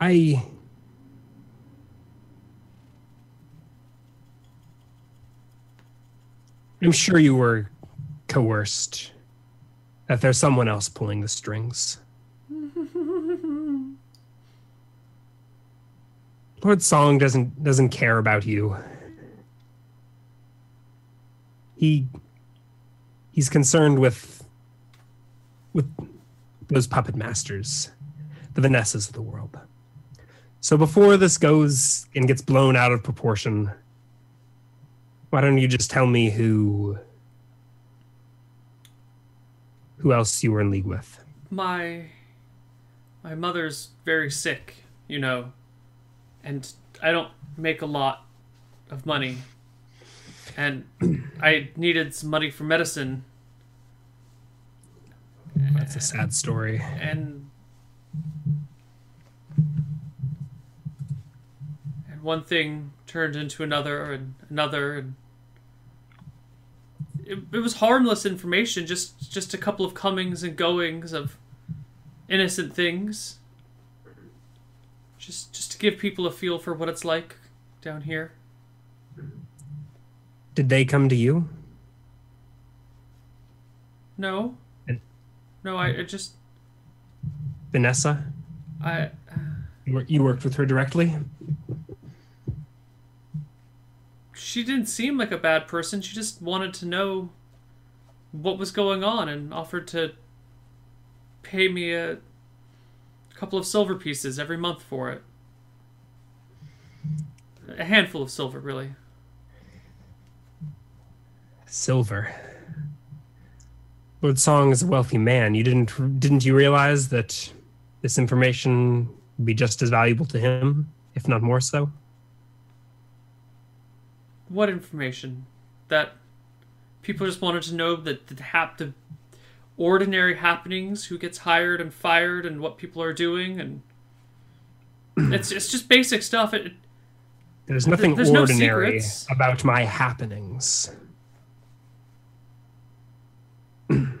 I i'm sure you were coerced that there's someone else pulling the strings *laughs* Lord Song doesn't doesn't care about you. He he's concerned with with those puppet masters, the Vanessas of the world. So before this goes and gets blown out of proportion, why don't you just tell me who who else you were in league with? my my mother's very sick, you know, and I don't make a lot of money, and I needed some money for medicine, That's a sad story. and and one thing turned into another and another and it, it was harmless information just just a couple of comings and goings of innocent things just just to give people a feel for what it's like down here Did they come to you? no And- no i, I just Vanessa? i uh, wor- You worked with her directly? She didn't seem like a bad person. She just wanted to know what was going on and offered to pay me a couple of silver pieces every month for it. A handful of silver, really. Silver. Lord Song is a wealthy man. You didn't didn't you realize that this information would be just as valuable to him, if not more so? What information? That people just wanted to know that the, hap- the ordinary happenings, who gets hired and fired, and what people are doing, and *clears throat* it's it's just basic stuff. It, There's nothing there's ordinary secrets. about my happenings. *clears throat* Come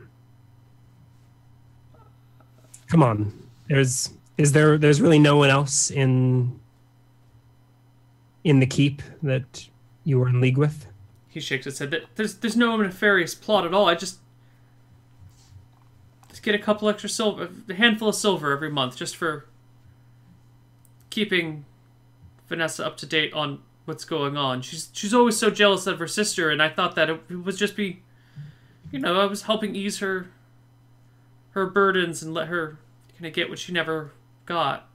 on. There's is there there's really no one else in in the keep that you were in league with? he shakes his head. There's there's no nefarious plot at all. I just just get a couple extra silver, a handful of silver every month, just for keeping Vanessa up to date on what's going on. She's she's always so jealous of her sister, and I thought that it would just be, you know, I was helping ease her her burdens and let her kind of get what she never got.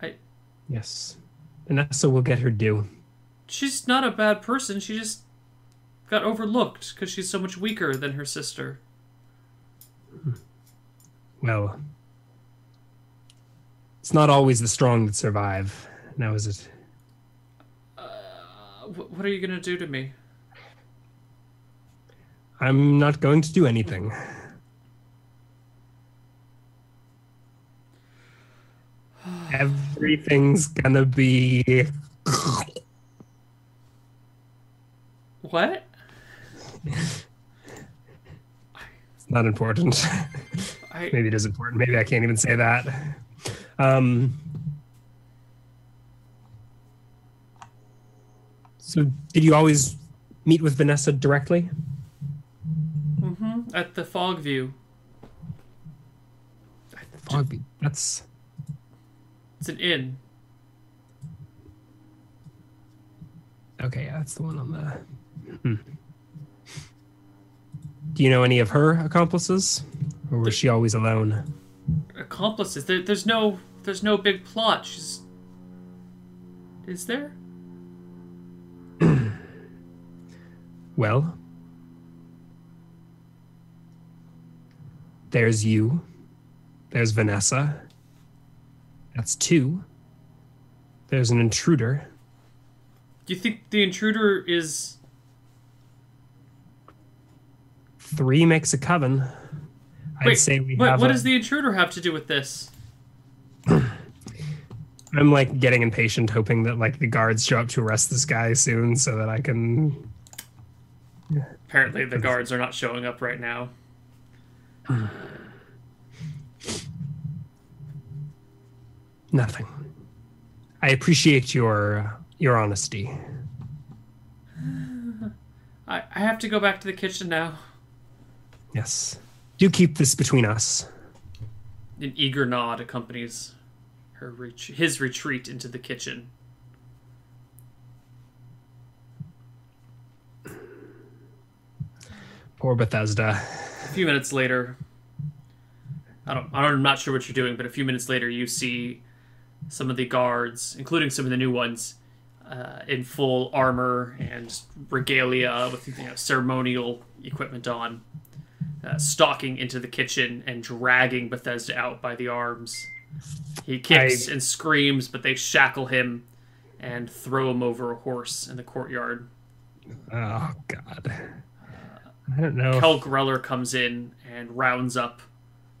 I Yes. Vanessa will get her due. she's not a bad person. She just got overlooked because she's so much weaker than her sister. Well, it's not always the strong that survive. Now is it? Uh, what are you gonna do to me? I'm not going to do anything. Everything's gonna be. What? It's not important. *laughs* I Maybe it is important. Maybe I can't even say that. Um, so, did you always meet with Vanessa directly? Mm-hmm. at the fog view. Fogby. That's It's an inn. okay. Yeah, that's the one on the. Hmm. Do you know any of her accomplices, or was she always alone? Accomplices. There, there's no there's no big plot. She's is there? *clears throat* Well, there's you. There's Vanessa. That's two. There's an intruder. Do you think the intruder is Three makes a coven. I'd Wait, say we what, have. what a- does the intruder have to do with this? *clears throat* I'm like getting impatient, hoping that like the guards show up to arrest this guy soon, so that I can. Apparently, the guards are not showing up right now. *sighs* *sighs* *sighs* Nothing. I appreciate your uh, your honesty. I, I have to go back to the kitchen now. Yes. Do keep this between us. An eager nod accompanies her ret- his retreat into the kitchen. Poor Bethesda. A few minutes later, I don't, I don't, I'm not sure what you're doing, but a few minutes later, you see some of the guards, including some of the new ones, uh, in full armor and regalia with you know, ceremonial equipment on, uh, stalking into the kitchen and dragging Bethesda out by the arms. He kicks I- and screams, but they shackle him and throw him over a horse in the courtyard. Oh God. I don't know. Kel Greller comes in and rounds up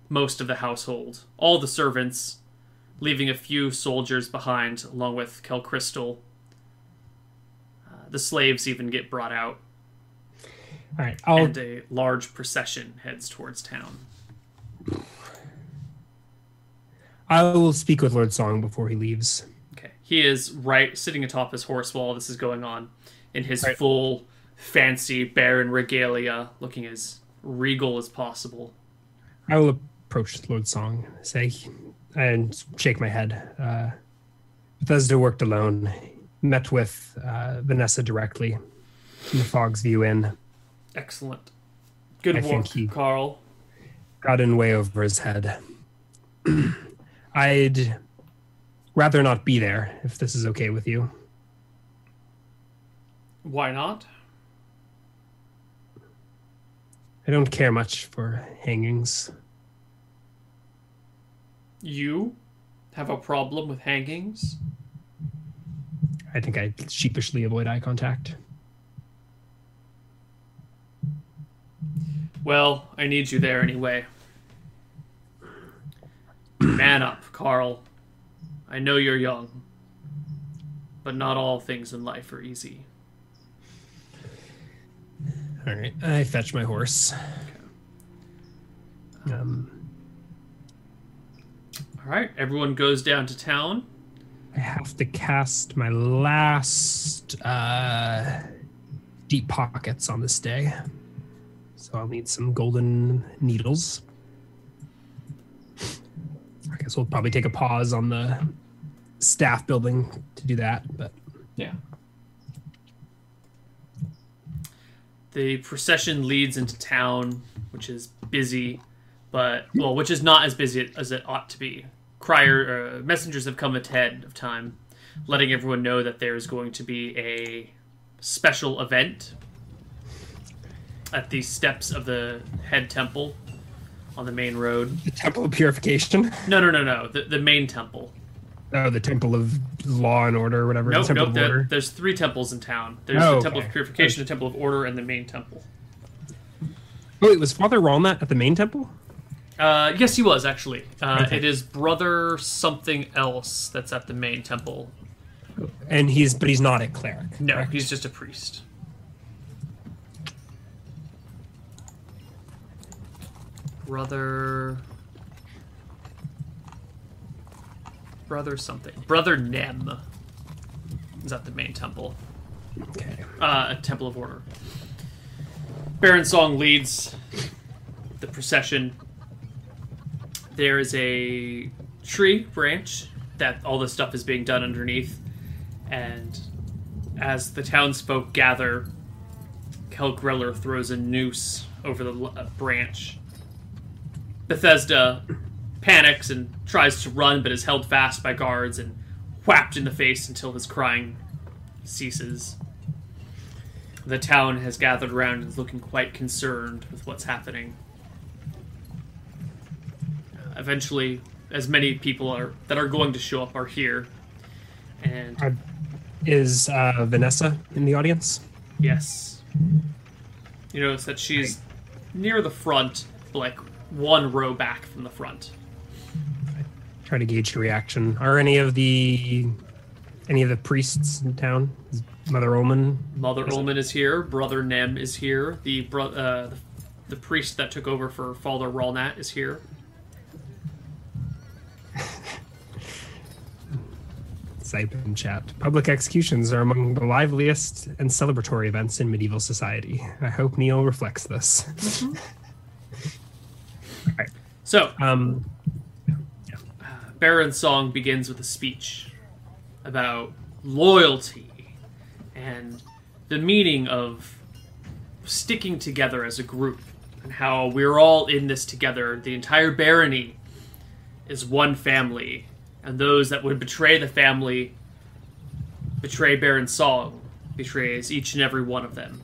most of the household, all the servants, leaving a few soldiers behind, along with Kel Crystal. Uh, the slaves even get brought out, All right, I'll and a large procession heads towards town. I will speak with Lord Song before he leaves. Okay, he is right sitting atop his horse while this is going on, in his Right. full, fancy baron regalia, looking as regal as possible. I will approach Lord Song, say, and shake my head. Uh, Bethesda worked alone. Met with uh, Vanessa directly from the Fog's View Inn. Excellent. Good I work, Carl. Got in way over his head. *clears throat* I'd rather not be there if this is okay with you. Why not? I don't care much for hangings. You have a problem with hangings? I think I sheepishly avoid eye contact. Well, I need you there anyway. Man up, Carl. I know you're young, but not all things in life are easy. All right, I fetch my horse. Um, All right, everyone goes down to town. I have to cast my last uh, deep pockets on this day, so I'll need some golden needles. I guess we'll probably take a pause on the staff building to do that, but Yeah. The procession leads into town, which is busy, but well, which is not as busy as it ought to be. Crier uh, messengers have come ahead of time, letting everyone know that there is going to be a special event at the steps of the head temple on the main road. the Temple of Purification. No, no, no, no. The, the main temple. Oh, the Temple of Law and Order, or whatever. Nope, the nope. There, there's three temples in town. There's Oh, the Temple okay. of Purification, the Temple of Order, and the main temple. Wait, was Father Walnut at the main temple? Uh, yes, he was actually. Uh, Okay. It is brother something else that's at the main temple. And he's, but he's not a cleric. No, correct? he's just a priest. Brother. Brother something. Brother Nem is at the main temple. okay. uh, a Temple of Order. Baron Song leads the procession. There is a tree branch that all this stuff is being done underneath, and as the townsfolk gather, Kel Greller throws a noose over the uh, branch. Bethesda panics and tries to run, but is held fast by guards and whacked in the face until his crying ceases. The town has gathered around and is looking quite concerned with what's happening. Eventually, as many people are that are going to show up are here, and Uh, Is uh, Vanessa in the audience? yes, you notice that she's near the front, like one row back from the front. I Try to gauge your reaction. Are any of the any of the priests in town? Is Mother Omen. Mother Ullman is here. Brother Nem is here. The bro- uh, the, the priest that took over for Father Ralnat is here. Chat. Public executions are among the liveliest and celebratory events in medieval society. I hope Neil reflects this. *laughs* So, Um, Baron's song begins with a speech about loyalty and the meaning of sticking together as a group and how we're all in this together. The entire barony is one family, and those that would betray the family betray Baron song, betrays each and every one of them.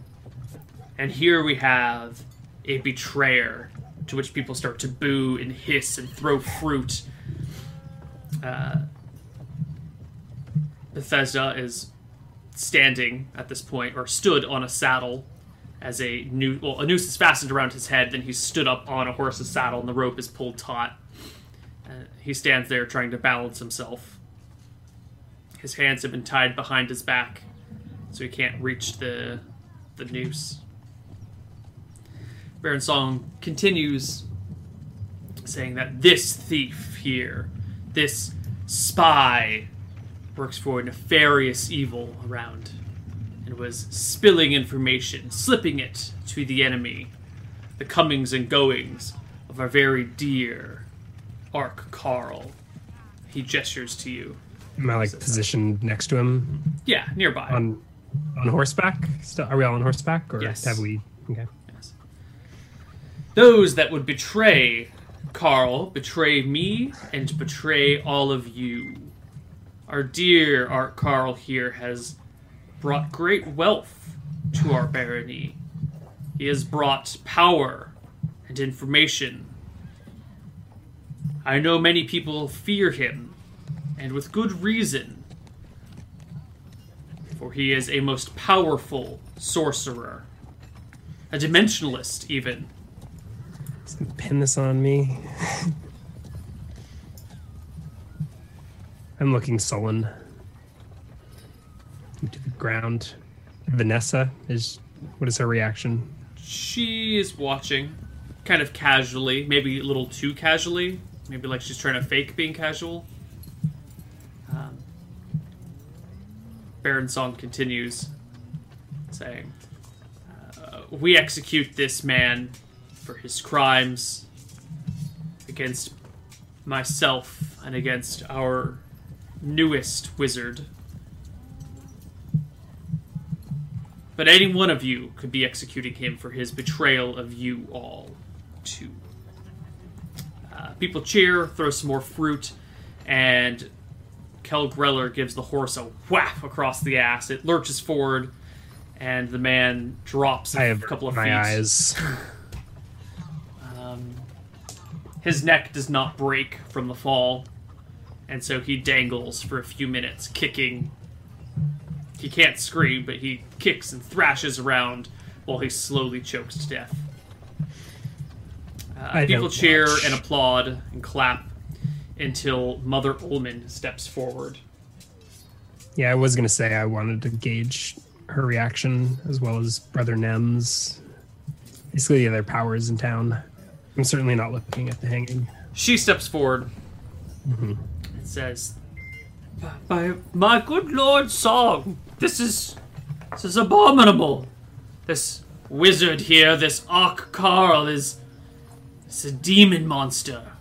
And here we have a betrayer to which people start to boo and hiss and throw fruit. Uh, Bethesda is standing at this point, or stood on a saddle as a new well, a noose is fastened around his head. Then he's stood up on a horse's saddle, and the rope is pulled taut. He stands there trying to balance himself. His hands have been tied behind his back, so he can't reach the the noose. Baron Song continues saying that this thief here, this spy, works for nefarious evil around and was spilling information, slipping it to the enemy, the comings and goings of our very dear Ark Carl. He gestures to you. Am I like positioned next to him Yeah, nearby. on on horseback? Still, are we all on horseback, or Yes. have we? Okay. Yes. Those that would betray Carl, betray me, and betray all of you. Our dear Art Carl here has brought great wealth to our barony. He has brought power and information. I know many people fear him, and with good reason, for he is a most powerful sorcerer a dimensionalist even He's gonna pin this on me. *laughs* I'm looking sullen to the ground. Vanessa is. What is her reaction? she is watching kind of casually maybe a little too casually maybe like she's trying to fake being casual um, baron song continues saying uh, we execute this man for his crimes against myself and against our newest wizard But any one of you could be executing him for his betrayal of you all, too. People cheer, throw some more fruit, and Kel Greller gives the horse a whap across the ass. It lurches forward, and the man drops a I have couple of my feet. eyes. *laughs* Um, his neck does not break from the fall, and so he dangles for a few minutes, kicking. He can't scream, but he kicks and thrashes around while he slowly chokes to death. Uh, people cheer watch. and applaud and clap until Mother Ullman steps forward. Yeah, I was gonna say I wanted to gauge her reaction as well as Brother Nem's. Basically, the other powers in town. I'm certainly not looking at the hanging. She steps forward and says, "My my good lord Song, this is this is abominable. This wizard here, this Ark Carl, is is a demon monster.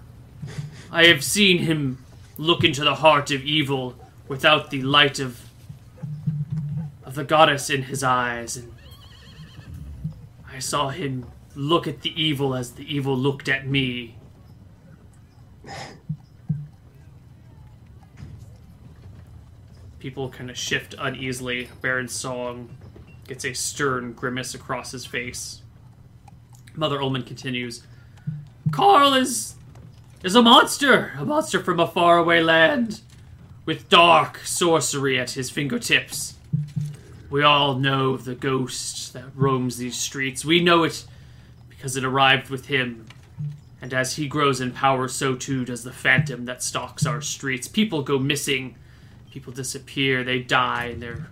I have seen him look into the heart of evil without the light of of the goddess in his eyes, and I saw him look at the evil as the evil looked at me." People kind of shift uneasily. Baron Song gets a stern grimace across his face. Mother Ullman continues. Carl is is a monster, a monster from a faraway land, with dark sorcery at his fingertips. We all know of the ghost that roams these streets. We know it because it arrived with him. And as he grows in power, so too does the phantom that stalks our streets. People go missing, people disappear, they die in their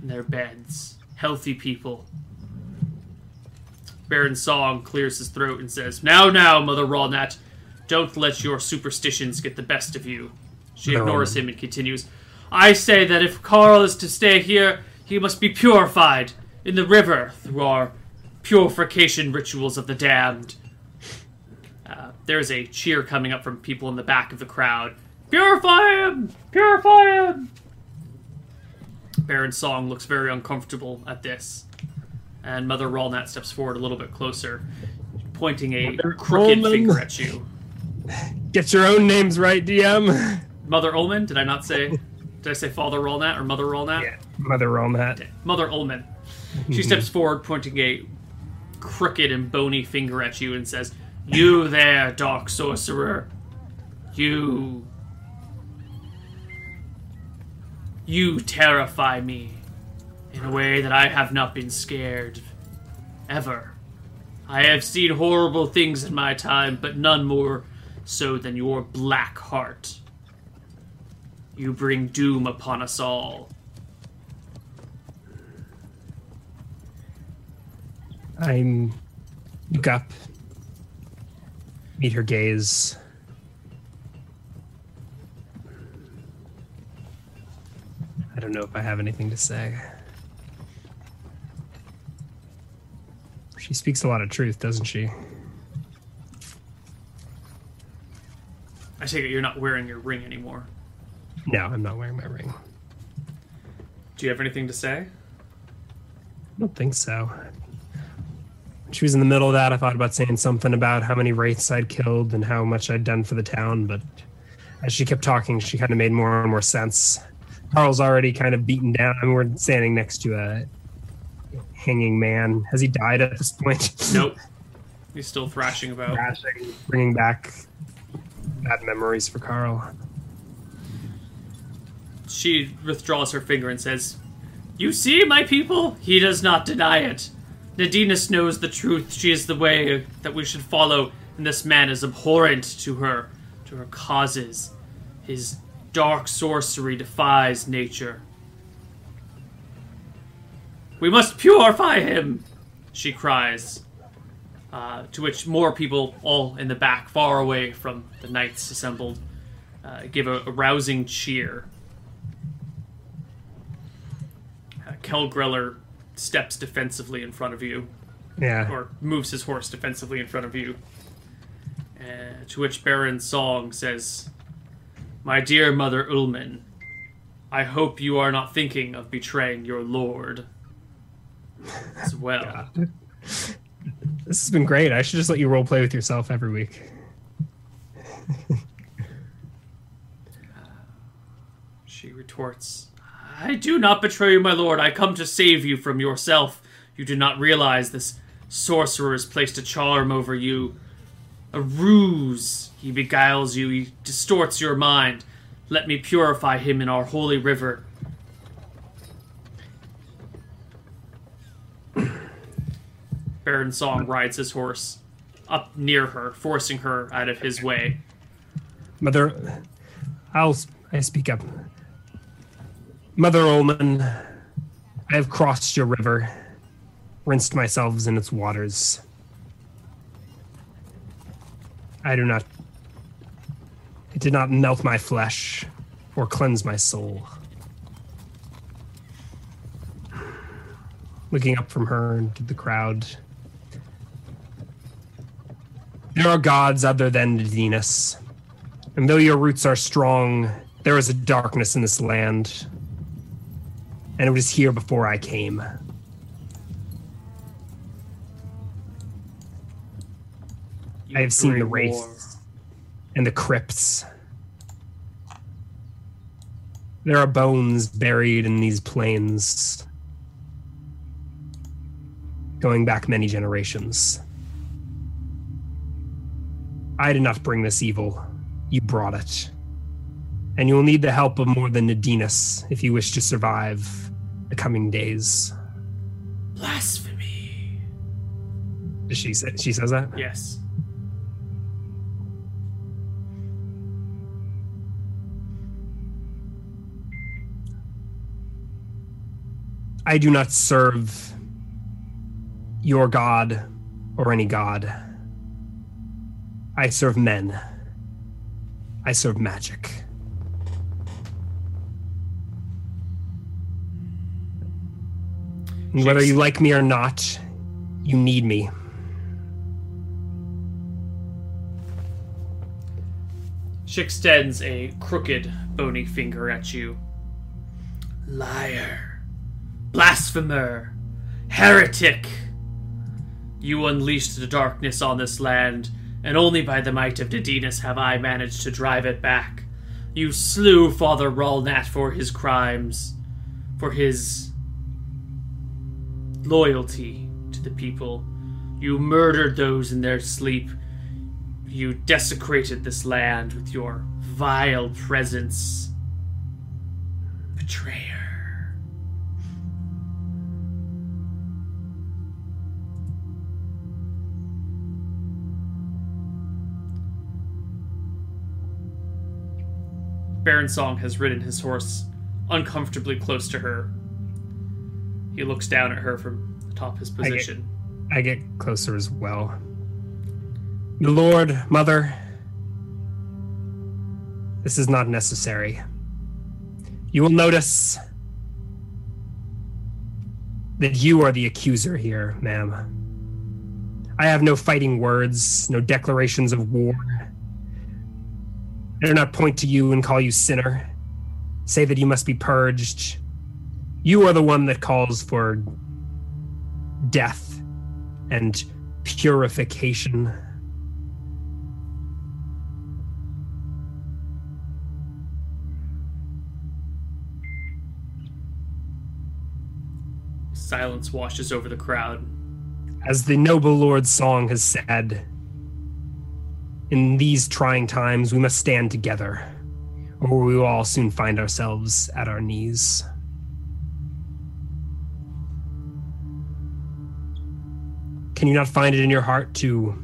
in their beds. Healthy people. Baron Song clears his throat and says, Now, now, Mother Rawnat, don't let your superstitions get the best of you. She No. ignores him and continues, I say that if Carl is to stay here, he must be purified in the river through our purification rituals of the damned. Uh, there's a cheer coming up from people in the back of the crowd. Purify him! Purify him! Baron Song looks very uncomfortable at this. And Mother Rawnat steps forward a little bit closer, pointing a Mother crooked Ullman. finger at you. Get your own names right, DM. Mother Ullman? Did I not say? Did I say Father Rawnat or Mother Rawnat? Yeah, Mother that. Mother Ullman. She mhm. steps forward, pointing a crooked and bony finger at you, and says, "You there, dark sorcerer. You." You terrify me in a way that I have not been scared ever. I have seen horrible things in my time, but none more so than your black heart. You bring doom upon us all. I'm look up, meet her gaze. I don't know if I have anything to say. She speaks a lot of truth, doesn't she? I take it you're not wearing your ring anymore. No, I'm not wearing my ring. Do you have anything to say? I don't think so. She was in the middle of that. I thought about saying something about how many wraiths I'd killed and how much I'd done for the town, but as she kept talking, she kind of made more and more sense. Carl's already kind of beaten down. I mean, we're standing next to a hanging man. Has he died at this point? *laughs* Nope. He's still thrashing about. Thrashing, bringing back bad memories for Carl. She withdraws her finger and says, You see, my people? He does not deny it. Nadinus knows the truth. She is the way that we should follow, and this man is abhorrent to her, to her causes. His dark sorcery defies nature. We must purify him, she cries. Uh, to which more people, all in the back, far away from the knights assembled, uh, give a, a rousing cheer. Uh, Kel Greller steps defensively in front of you, Yeah. or moves his horse defensively in front of you. Uh, to which Baron Song says, My dear Mother Ullman, I hope you are not thinking of betraying your lord as well. This has been great. I should just let you role play with yourself every week. Uh, she retorts, I do not betray you, my lord. I come to save you from yourself. You do not realize this sorcerer has placed a charm over you. A ruse. He beguiles you, he distorts your mind. Let me purify him in our holy river. Baron Song rides his horse up near her, forcing her out of his way. Mother, I'll I speak up. Mother Ullman, I have crossed your river, rinsed myself in its waters. I do not. It did not melt my flesh or cleanse my soul. Looking up from her into the crowd. There are gods other than Nadinus. And though your roots are strong, there is a darkness in this land. And it was here before I came. You I have seen the wraiths and the crypts. There are bones buried in these plains, going back many generations. I did not bring this evil. You brought it. And you will need the help of more than Nadinus if you wish to survive the coming days. Blasphemy. Does She say, she says that? Yes. I do not serve your god or any god. I serve men. I serve magic. And whether you like me or not, you need me. She extends a crooked, bony finger at you. Liar. Blasphemer. Heretic. You unleashed the darkness on this land, and only by the might of Nadinus have I managed to drive it back. You slew Father Ralnat for his crimes, for his loyalty to the people. You murdered those in their sleep. You desecrated this land with your vile presence. betrayer. Baron Song has ridden his horse uncomfortably close to her. He looks down at her from atop his position. I get closer as well. My lord, mother, this is not necessary. You will notice that you are the accuser here, ma'am. I have no fighting words, no declarations of war. I do not point to you and call you sinner, say that you must be purged. You are the one that calls for death and purification. Silence washes over the crowd. As the noble Lord's song has said, in these trying times we must stand together, or we will all soon find ourselves at our knees. Can you not find it in your heart to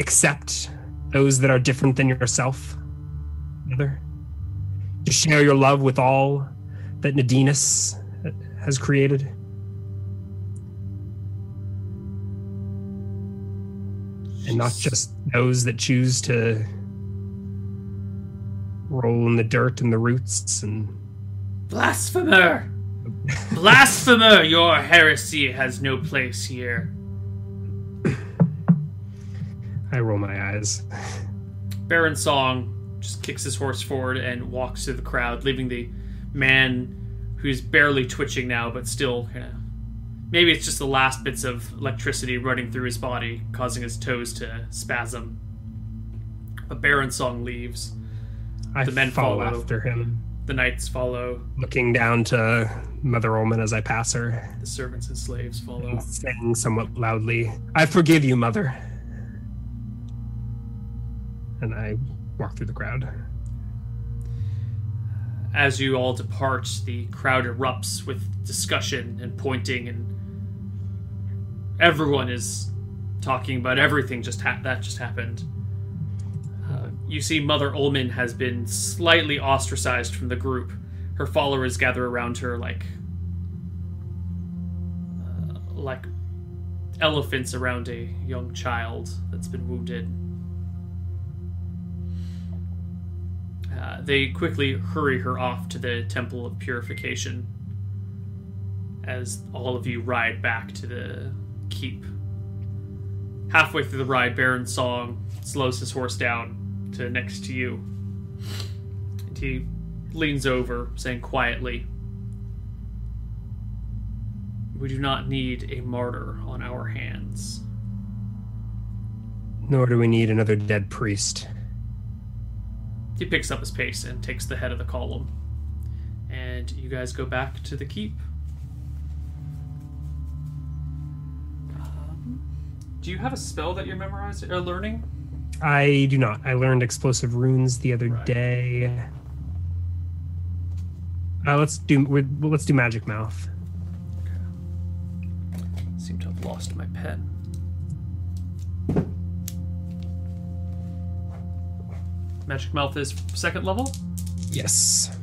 accept those that are different than yourself, mother? To share your love with all that Nadinus has created? Not just those that choose to roll in the dirt and the roots and Blasphemer! Blasphemer! Your heresy has no place here. I roll my eyes. Baron Song just kicks his horse forward and walks through the crowd, leaving the man who's barely twitching now, but still kind of. Maybe it's just the last bits of electricity running through his body, causing his toes to spasm. But Baron Song leaves. I The men follow, follow. after him, The knights follow. looking down to Mother Ullman as I pass her, The servants and slaves follow. and saying somewhat loudly, I forgive you, Mother. And I walk through the crowd. As you all depart, the crowd erupts with discussion and pointing, and everyone is talking about everything just ha- that just happened. Uh, you see, Mother Ullman has been slightly ostracized from the group. Her followers gather around her like uh, like elephants around a young child that's been wounded. Uh, they quickly hurry her off to the Temple of Purification as all of you ride back to the keep. Halfway through the ride, Baron Song slows his horse down to next to you. And he leans over, saying quietly, We do not need a martyr on our hands. Nor do we need another dead priest. He picks up his pace and takes the head of the column. And you guys go back to the keep. Do you have a spell that you're memorizing or learning? I do not. I learned explosive runes the other Right. day. Uh, let's do let's do magic mouth. Seem to have lost my pen. Magic Mouth is second level? Yes.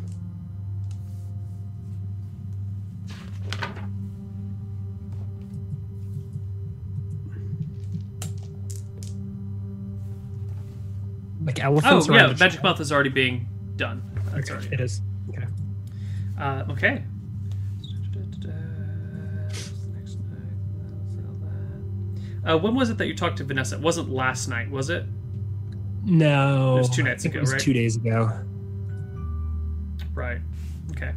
Like Oh, yeah, Magic? Mouth is already being done. That's Okay, already. it is. Okay. Uh, okay. Uh, when was it that you talked to Vanessa? It wasn't last night, was it? No, It was two nights ago, It was right? two days ago. Right. Okay.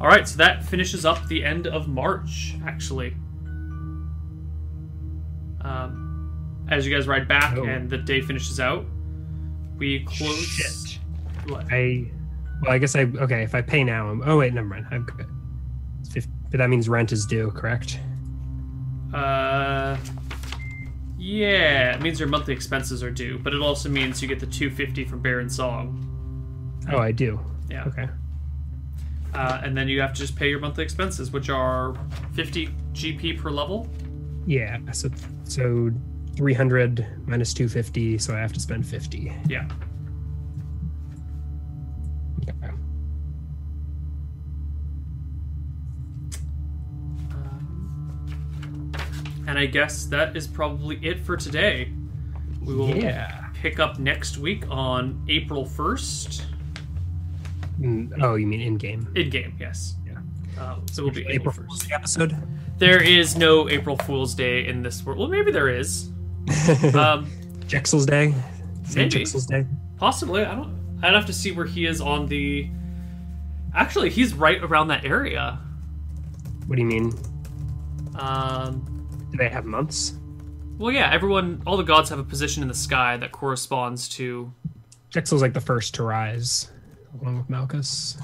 All right. So that finishes up the end of March, actually. Um, as you guys ride back Oh. and the day finishes out, we close. Shit. What? I well, I guess I okay. If I pay now, I'm. Oh wait, never mind. I'm good. It's 50, but that means rent is due, correct? Uh, yeah, it means your monthly expenses are due, but it also means you get the 250 from Baron Song. Oh, I do. Yeah. Okay. Uh, and then you have to just pay your monthly expenses, which are 50 GP per level. Yeah. So so 300 minus 250. So I have to spend 50. Yeah. Okay. And I guess that is probably it for today. We will Yeah. pick up next week on April 1st. Mm, Oh, you mean in game? In game, yes. Yeah. Uh, so it will be April April Fool's 1st. Day episode. There is no April Fool's Day in this world. Well, maybe there is. *laughs* Um, Jexel's Day. Maybe. Jexel's Day. possibly. I don't. I'd have to see where he is on the. Actually, he's right around that area. What do you mean? Um, Do they have months? well, yeah. Everyone, all the gods have a position in the sky that corresponds to. Jexel's like the first to rise, along with Malchus.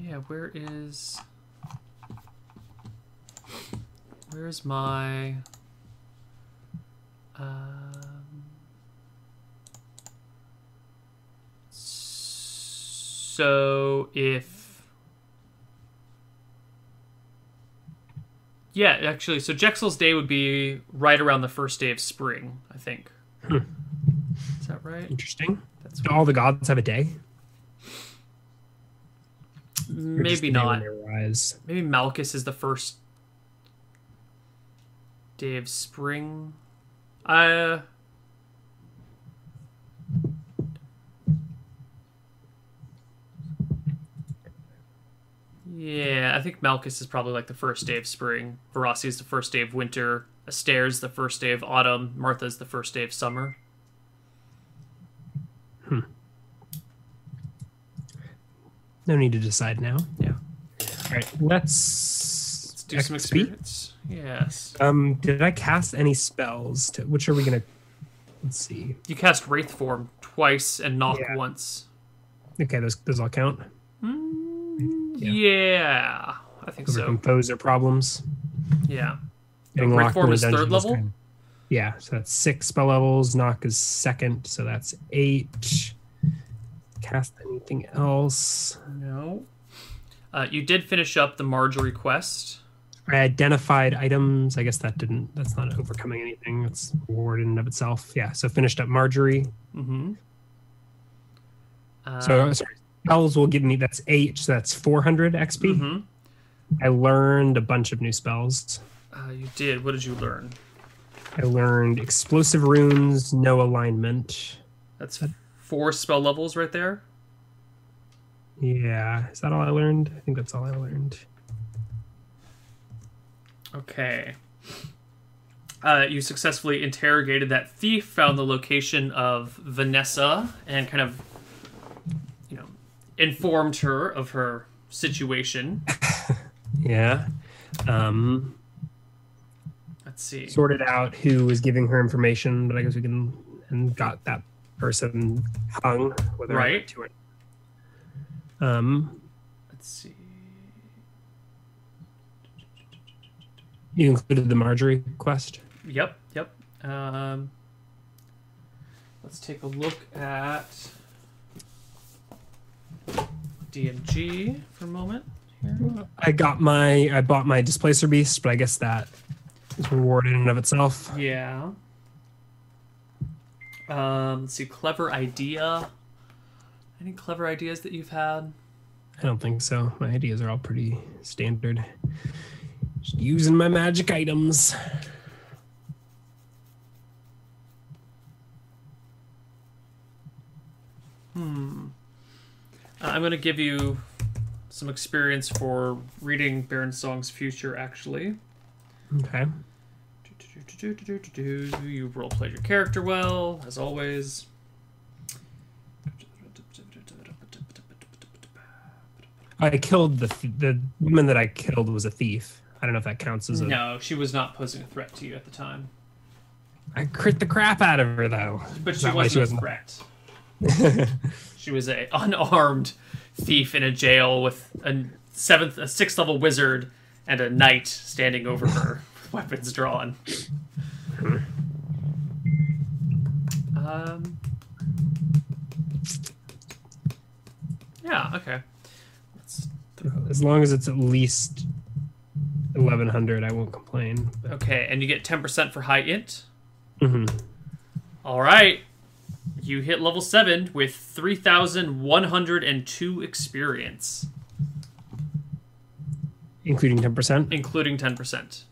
Yeah, where is. Where's my. Um, so if. Yeah, actually, so Jexel's day would be right around the first day of spring, I think. Hmm. Is that right? Interesting. That's Do all the gods have a day? Maybe the day when not. Maybe Malchus is the first day of spring. Uh Yeah, I think Malchus is probably like the first day of spring. Verasi is the first day of winter. Astare's the first day of autumn. Martha's the first day of summer. Hmm. No need to decide now. Yeah. All right, let's, Let's do some XP. experience. Yes. Um, did I cast any spells? To, which are we gonna? Let's see. You cast Wraith Form twice and knock Yeah. once. Okay, those those all count. Yeah. Yeah. I think so. foes or problems. Yeah. Getting Wraith form is third level? kind of- yeah, so that's six spell levels. Knock is second, so that's eight. Cast anything else? No. Uh, you did finish up the Marjorie quest. I identified items. I guess that didn't. That's not overcoming anything. That's reward in and of itself. Yeah. So finished up Marjorie. Mm-hmm. Uh, So sorry, spells will give me that's eight. So that's four hundred XP. mhm. I learned a bunch of new spells. uh, you did. What did you learn? I learned explosive runes, know alignment. That's four spell levels right there. Yeah, is that all I learned? I think that's all I learned. Okay. Uh, you successfully interrogated that thief, found the location of Vanessa, and kind of, you know, informed her of her situation. *laughs* Yeah. Um, Let's see. sorted out who was giving her information, but I guess we can and got that person hung, whether Right. to it. Um, Let's see. You included the Marjorie quest. Yep, yep. Um, let's take a look at DMG for a moment. Here. I got my, I bought my displacer beast, but I guess that is rewarded in and of itself. Yeah. Um, let's see. Clever idea. Any clever ideas that you've had? I don't think so. My ideas are all pretty standard. Just using my magic items. Uh, I'm going to give you some experience for reading Baron Song's future, actually. Okay. You role played your character well, as always. I killed the the woman that I killed was a thief. I don't know if that counts as a. No, she was not posing a threat to you at the time. I crit the crap out of her though. But she that why wasn't a threat. *laughs* She was a unarmed thief in a jail with a seventh, a sixth level wizard, and a knight standing over her, *laughs* with weapons drawn. Um. Yeah. Okay. Let's As long as it's at least 1100, I won't complain. But, Okay, and you get 10% for high int. Mhm. All right. You hit level 7 with 3,102 experience, Including 10%. including 10%.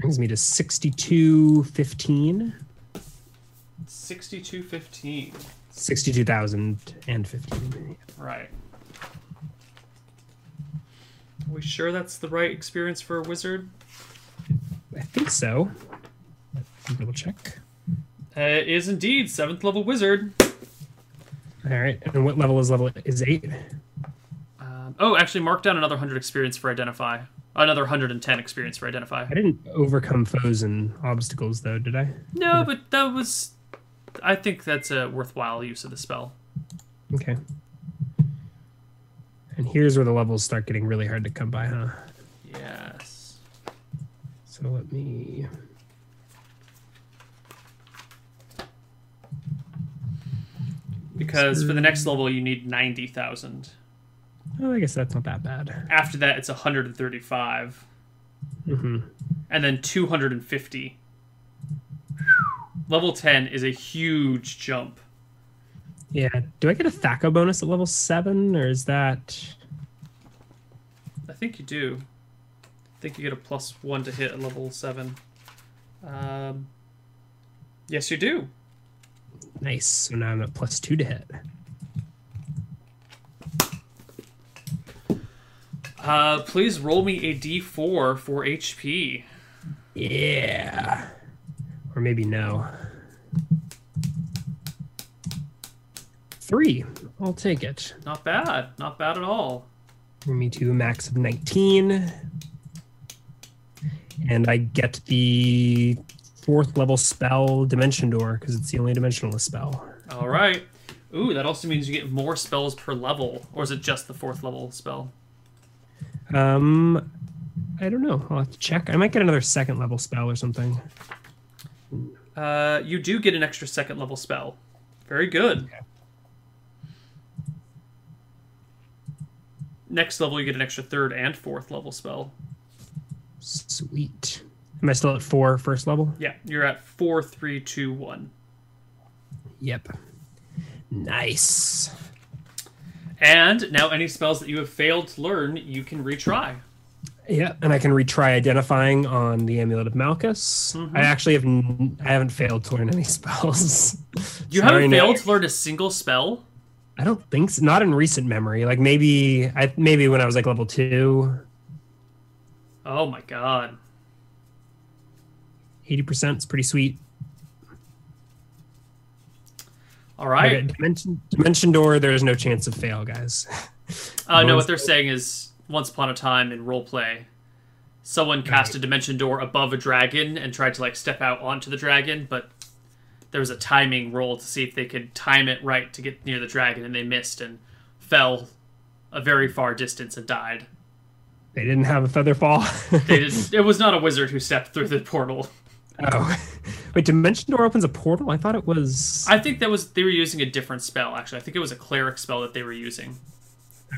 Brings me to 6215. 6215. 62,015. Right. Are we sure that's the right experience for a wizard? I think so. Let's double check. Uh, it is indeed 7th level wizard. All right. And what level is level is 8? Um, oh, actually, mark down another 100 experience for identify. Another 110 experience for identify. I didn't overcome foes and obstacles though, did I? No, but that was. I think that's a worthwhile use of the spell. Okay. And here's where the levels start getting really hard to come by, huh? Yes. So let me. Because for the next level, you need 90,000. Oh, I guess that's not that bad. After that, it's 135. Mm-hmm. And then 250. Level 10 is a huge jump. Yeah. Do I get a THAC0 bonus at level seven, or is that? I think you do. I think you get a plus one to hit at level 7. Um, yes, you do. Nice. So now I'm at plus two to hit. Uh, please roll me a d4 for HP. Yeah. Or maybe no. Three. I'll take it. Not bad. Not bad at all. Bring me to a max of 19. And I get the fourth level spell Dimension Door because it's the only dimensionalist spell. All right. Ooh, that also means you get more spells per level, or is it just the fourth level spell? Um, I don't know. I'll have to check. I might get another second level spell or something. Uh, you do get an extra second level spell. Very good. Next level, you get an extra third and fourth level spell. Sweet. Am I still at four first level? Yeah, you're at four, three, two, one. Yep. Nice. And now, any spells that you have failed to learn, you can retry. Yeah, and I can retry identifying on the Amulet of Malchus. Mhm. I actually have n- I haven't failed to learn any *laughs* spells. You Sorry, haven't no. failed to learn a single spell. I don't think so. Not in recent memory. Like maybe I maybe when I was like level two. Oh my god. Eighty percent is pretty sweet. All right. Okay, Dimension, Dimension Door. There's no chance of fail, guys. *laughs* Uh, no, what they're saying is once upon a time in roleplay, someone cast a dimension door above a dragon and tried to like step out onto the dragon, but there was a timing roll to see if they could time it right to get near the dragon, and they missed and fell a very far distance and died. They didn't have a feather fall. *laughs* They did, *laughs* it was not a wizard who stepped through the portal. oh, wait! Dimension Door opens a portal. I thought it was. I think that was they were using a different spell. Actually, I think it was a cleric spell that they were using,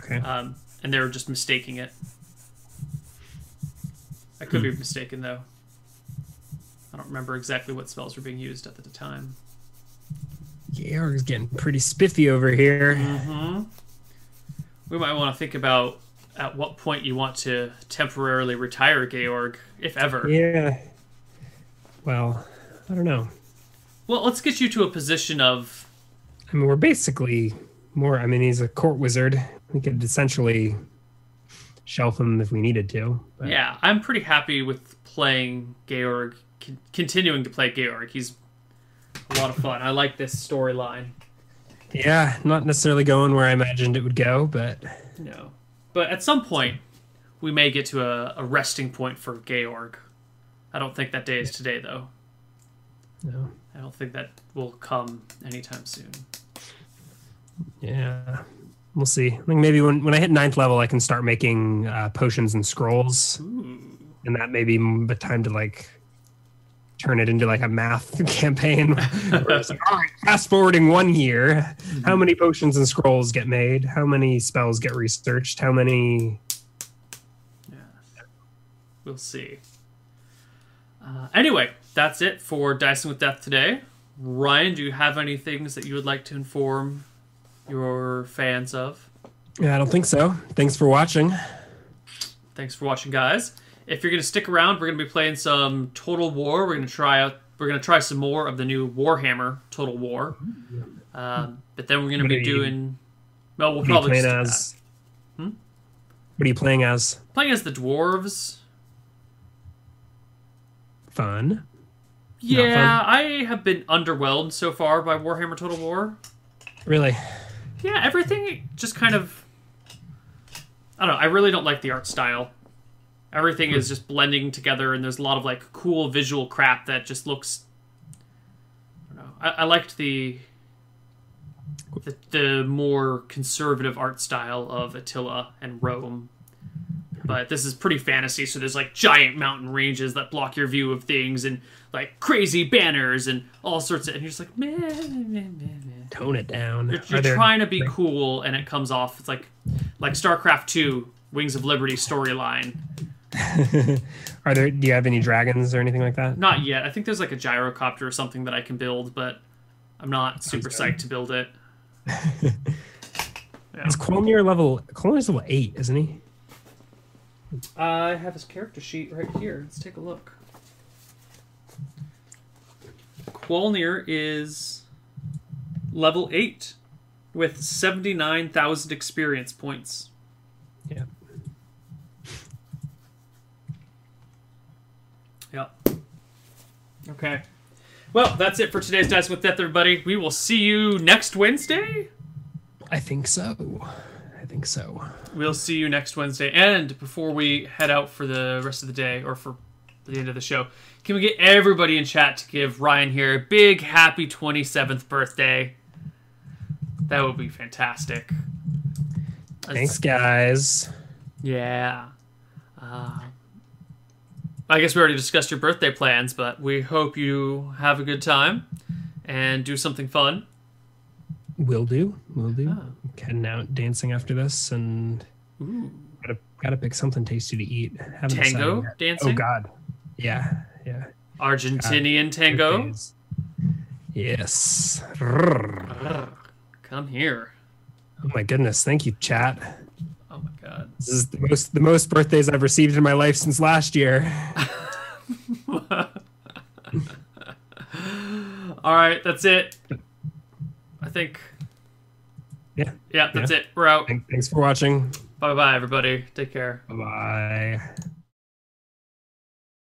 okay. um, and they were just mistaking it. I could be mistaken though. I don't remember exactly what spells were being used at the time. Georg's getting pretty spiffy over here. Mm-hmm. We might want to think about at what point you want to temporarily retire Georg, if ever. Yeah. Well, I don't know. Well, let's get you to a position of I mean, we're basically more. I mean, he's a court wizard. We could essentially shelf him if we needed to. But yeah. I'm pretty happy with playing Georg, con- continuing to play Georg. He's a lot of fun. I like this storyline. Yeah, not necessarily going where I imagined it would go, but No, but at some point we may get to a, a resting point for Georg. I don't think that day is today, though. no. I don't think that will come anytime soon. Yeah, we'll see. I think maybe when when I hit ninth level, I can start making uh, potions and scrolls, Ooh. and that may be the time to like turn it into like a math *laughs* campaign. like, *laughs* all right, fast forwarding one year, how many potions and scrolls get made? How many spells get researched? How many Yeah, we'll see. Uh, anyway, that's it for Dicing with Death today. Ryan, do you have any things that you would like to inform your fans of? Yeah, I don't think so. Thanks for watching. Thanks for watching, guys. If you're gonna stick around, we're gonna be playing some Total War. We're gonna try out. We're gonna try some more of the new Warhammer Total War. Um, but then we're gonna What be are you- doing. Well, we'll What probably playing just do as? Hmm? What are you playing as? playing as the dwarves. Fun. Yeah, I have been underwhelmed so far by Warhammer Total War. Really? Yeah, everything just kind of. I don't know. I really don't like the art style. Everything is just blending together, and there's a lot of like cool visual crap that just looks. I don't know. I, I liked the, the the more conservative art style of Attila and Rome, but this is pretty fantasy. So there's like giant mountain ranges that block your view of things, and like crazy banners and all sorts of. And you're just like, man, man, man, man. Tone it down. You're, you're there- trying to be cool, and it comes off. It's like like StarCraft Two, Wings of Liberty storyline. *laughs* Are there? Do you have any dragons or anything like that? Not yet. I think there's like a gyrocopter or something that I can build, but I'm not super good. psyched to build it it. *laughs* Is Colmir level? Colmir's level eight, isn't he? I have his character sheet right here. Let's take a look. Quolnir is level eight with seventy nine thousand experience points. Yeah. Yep. Okay. Well, that's it for today's Dice with Death, everybody. We will see you next Wednesday. I think so. I think so. We'll see you next Wednesday. And before we head out for the rest of the day or for the end of the show, can we get everybody in chat to give Ryan here a big happy 27th birthday? That would be fantastic. Thanks, guys. Yeah. Uh, I guess we already discussed your birthday plans, but we hope you have a good time and do something fun. Will do. Will do. Oh. Heading out dancing after this, and Ooh. gotta gotta pick something tasty to eat. Haven't Tango yet. Oh, dancing? Oh God. Yeah. Yeah. Argentinian tango? Birthdays. Yes. Oh Come here. Oh my goodness. Thank you, chat. God. This is the most the most birthdays I've received in my life since last year. *laughs* All right, that's it. I think. Yeah. Yeah, that's it. We're out. Thanks for watching. Bye bye, everybody. Take care. Bye bye.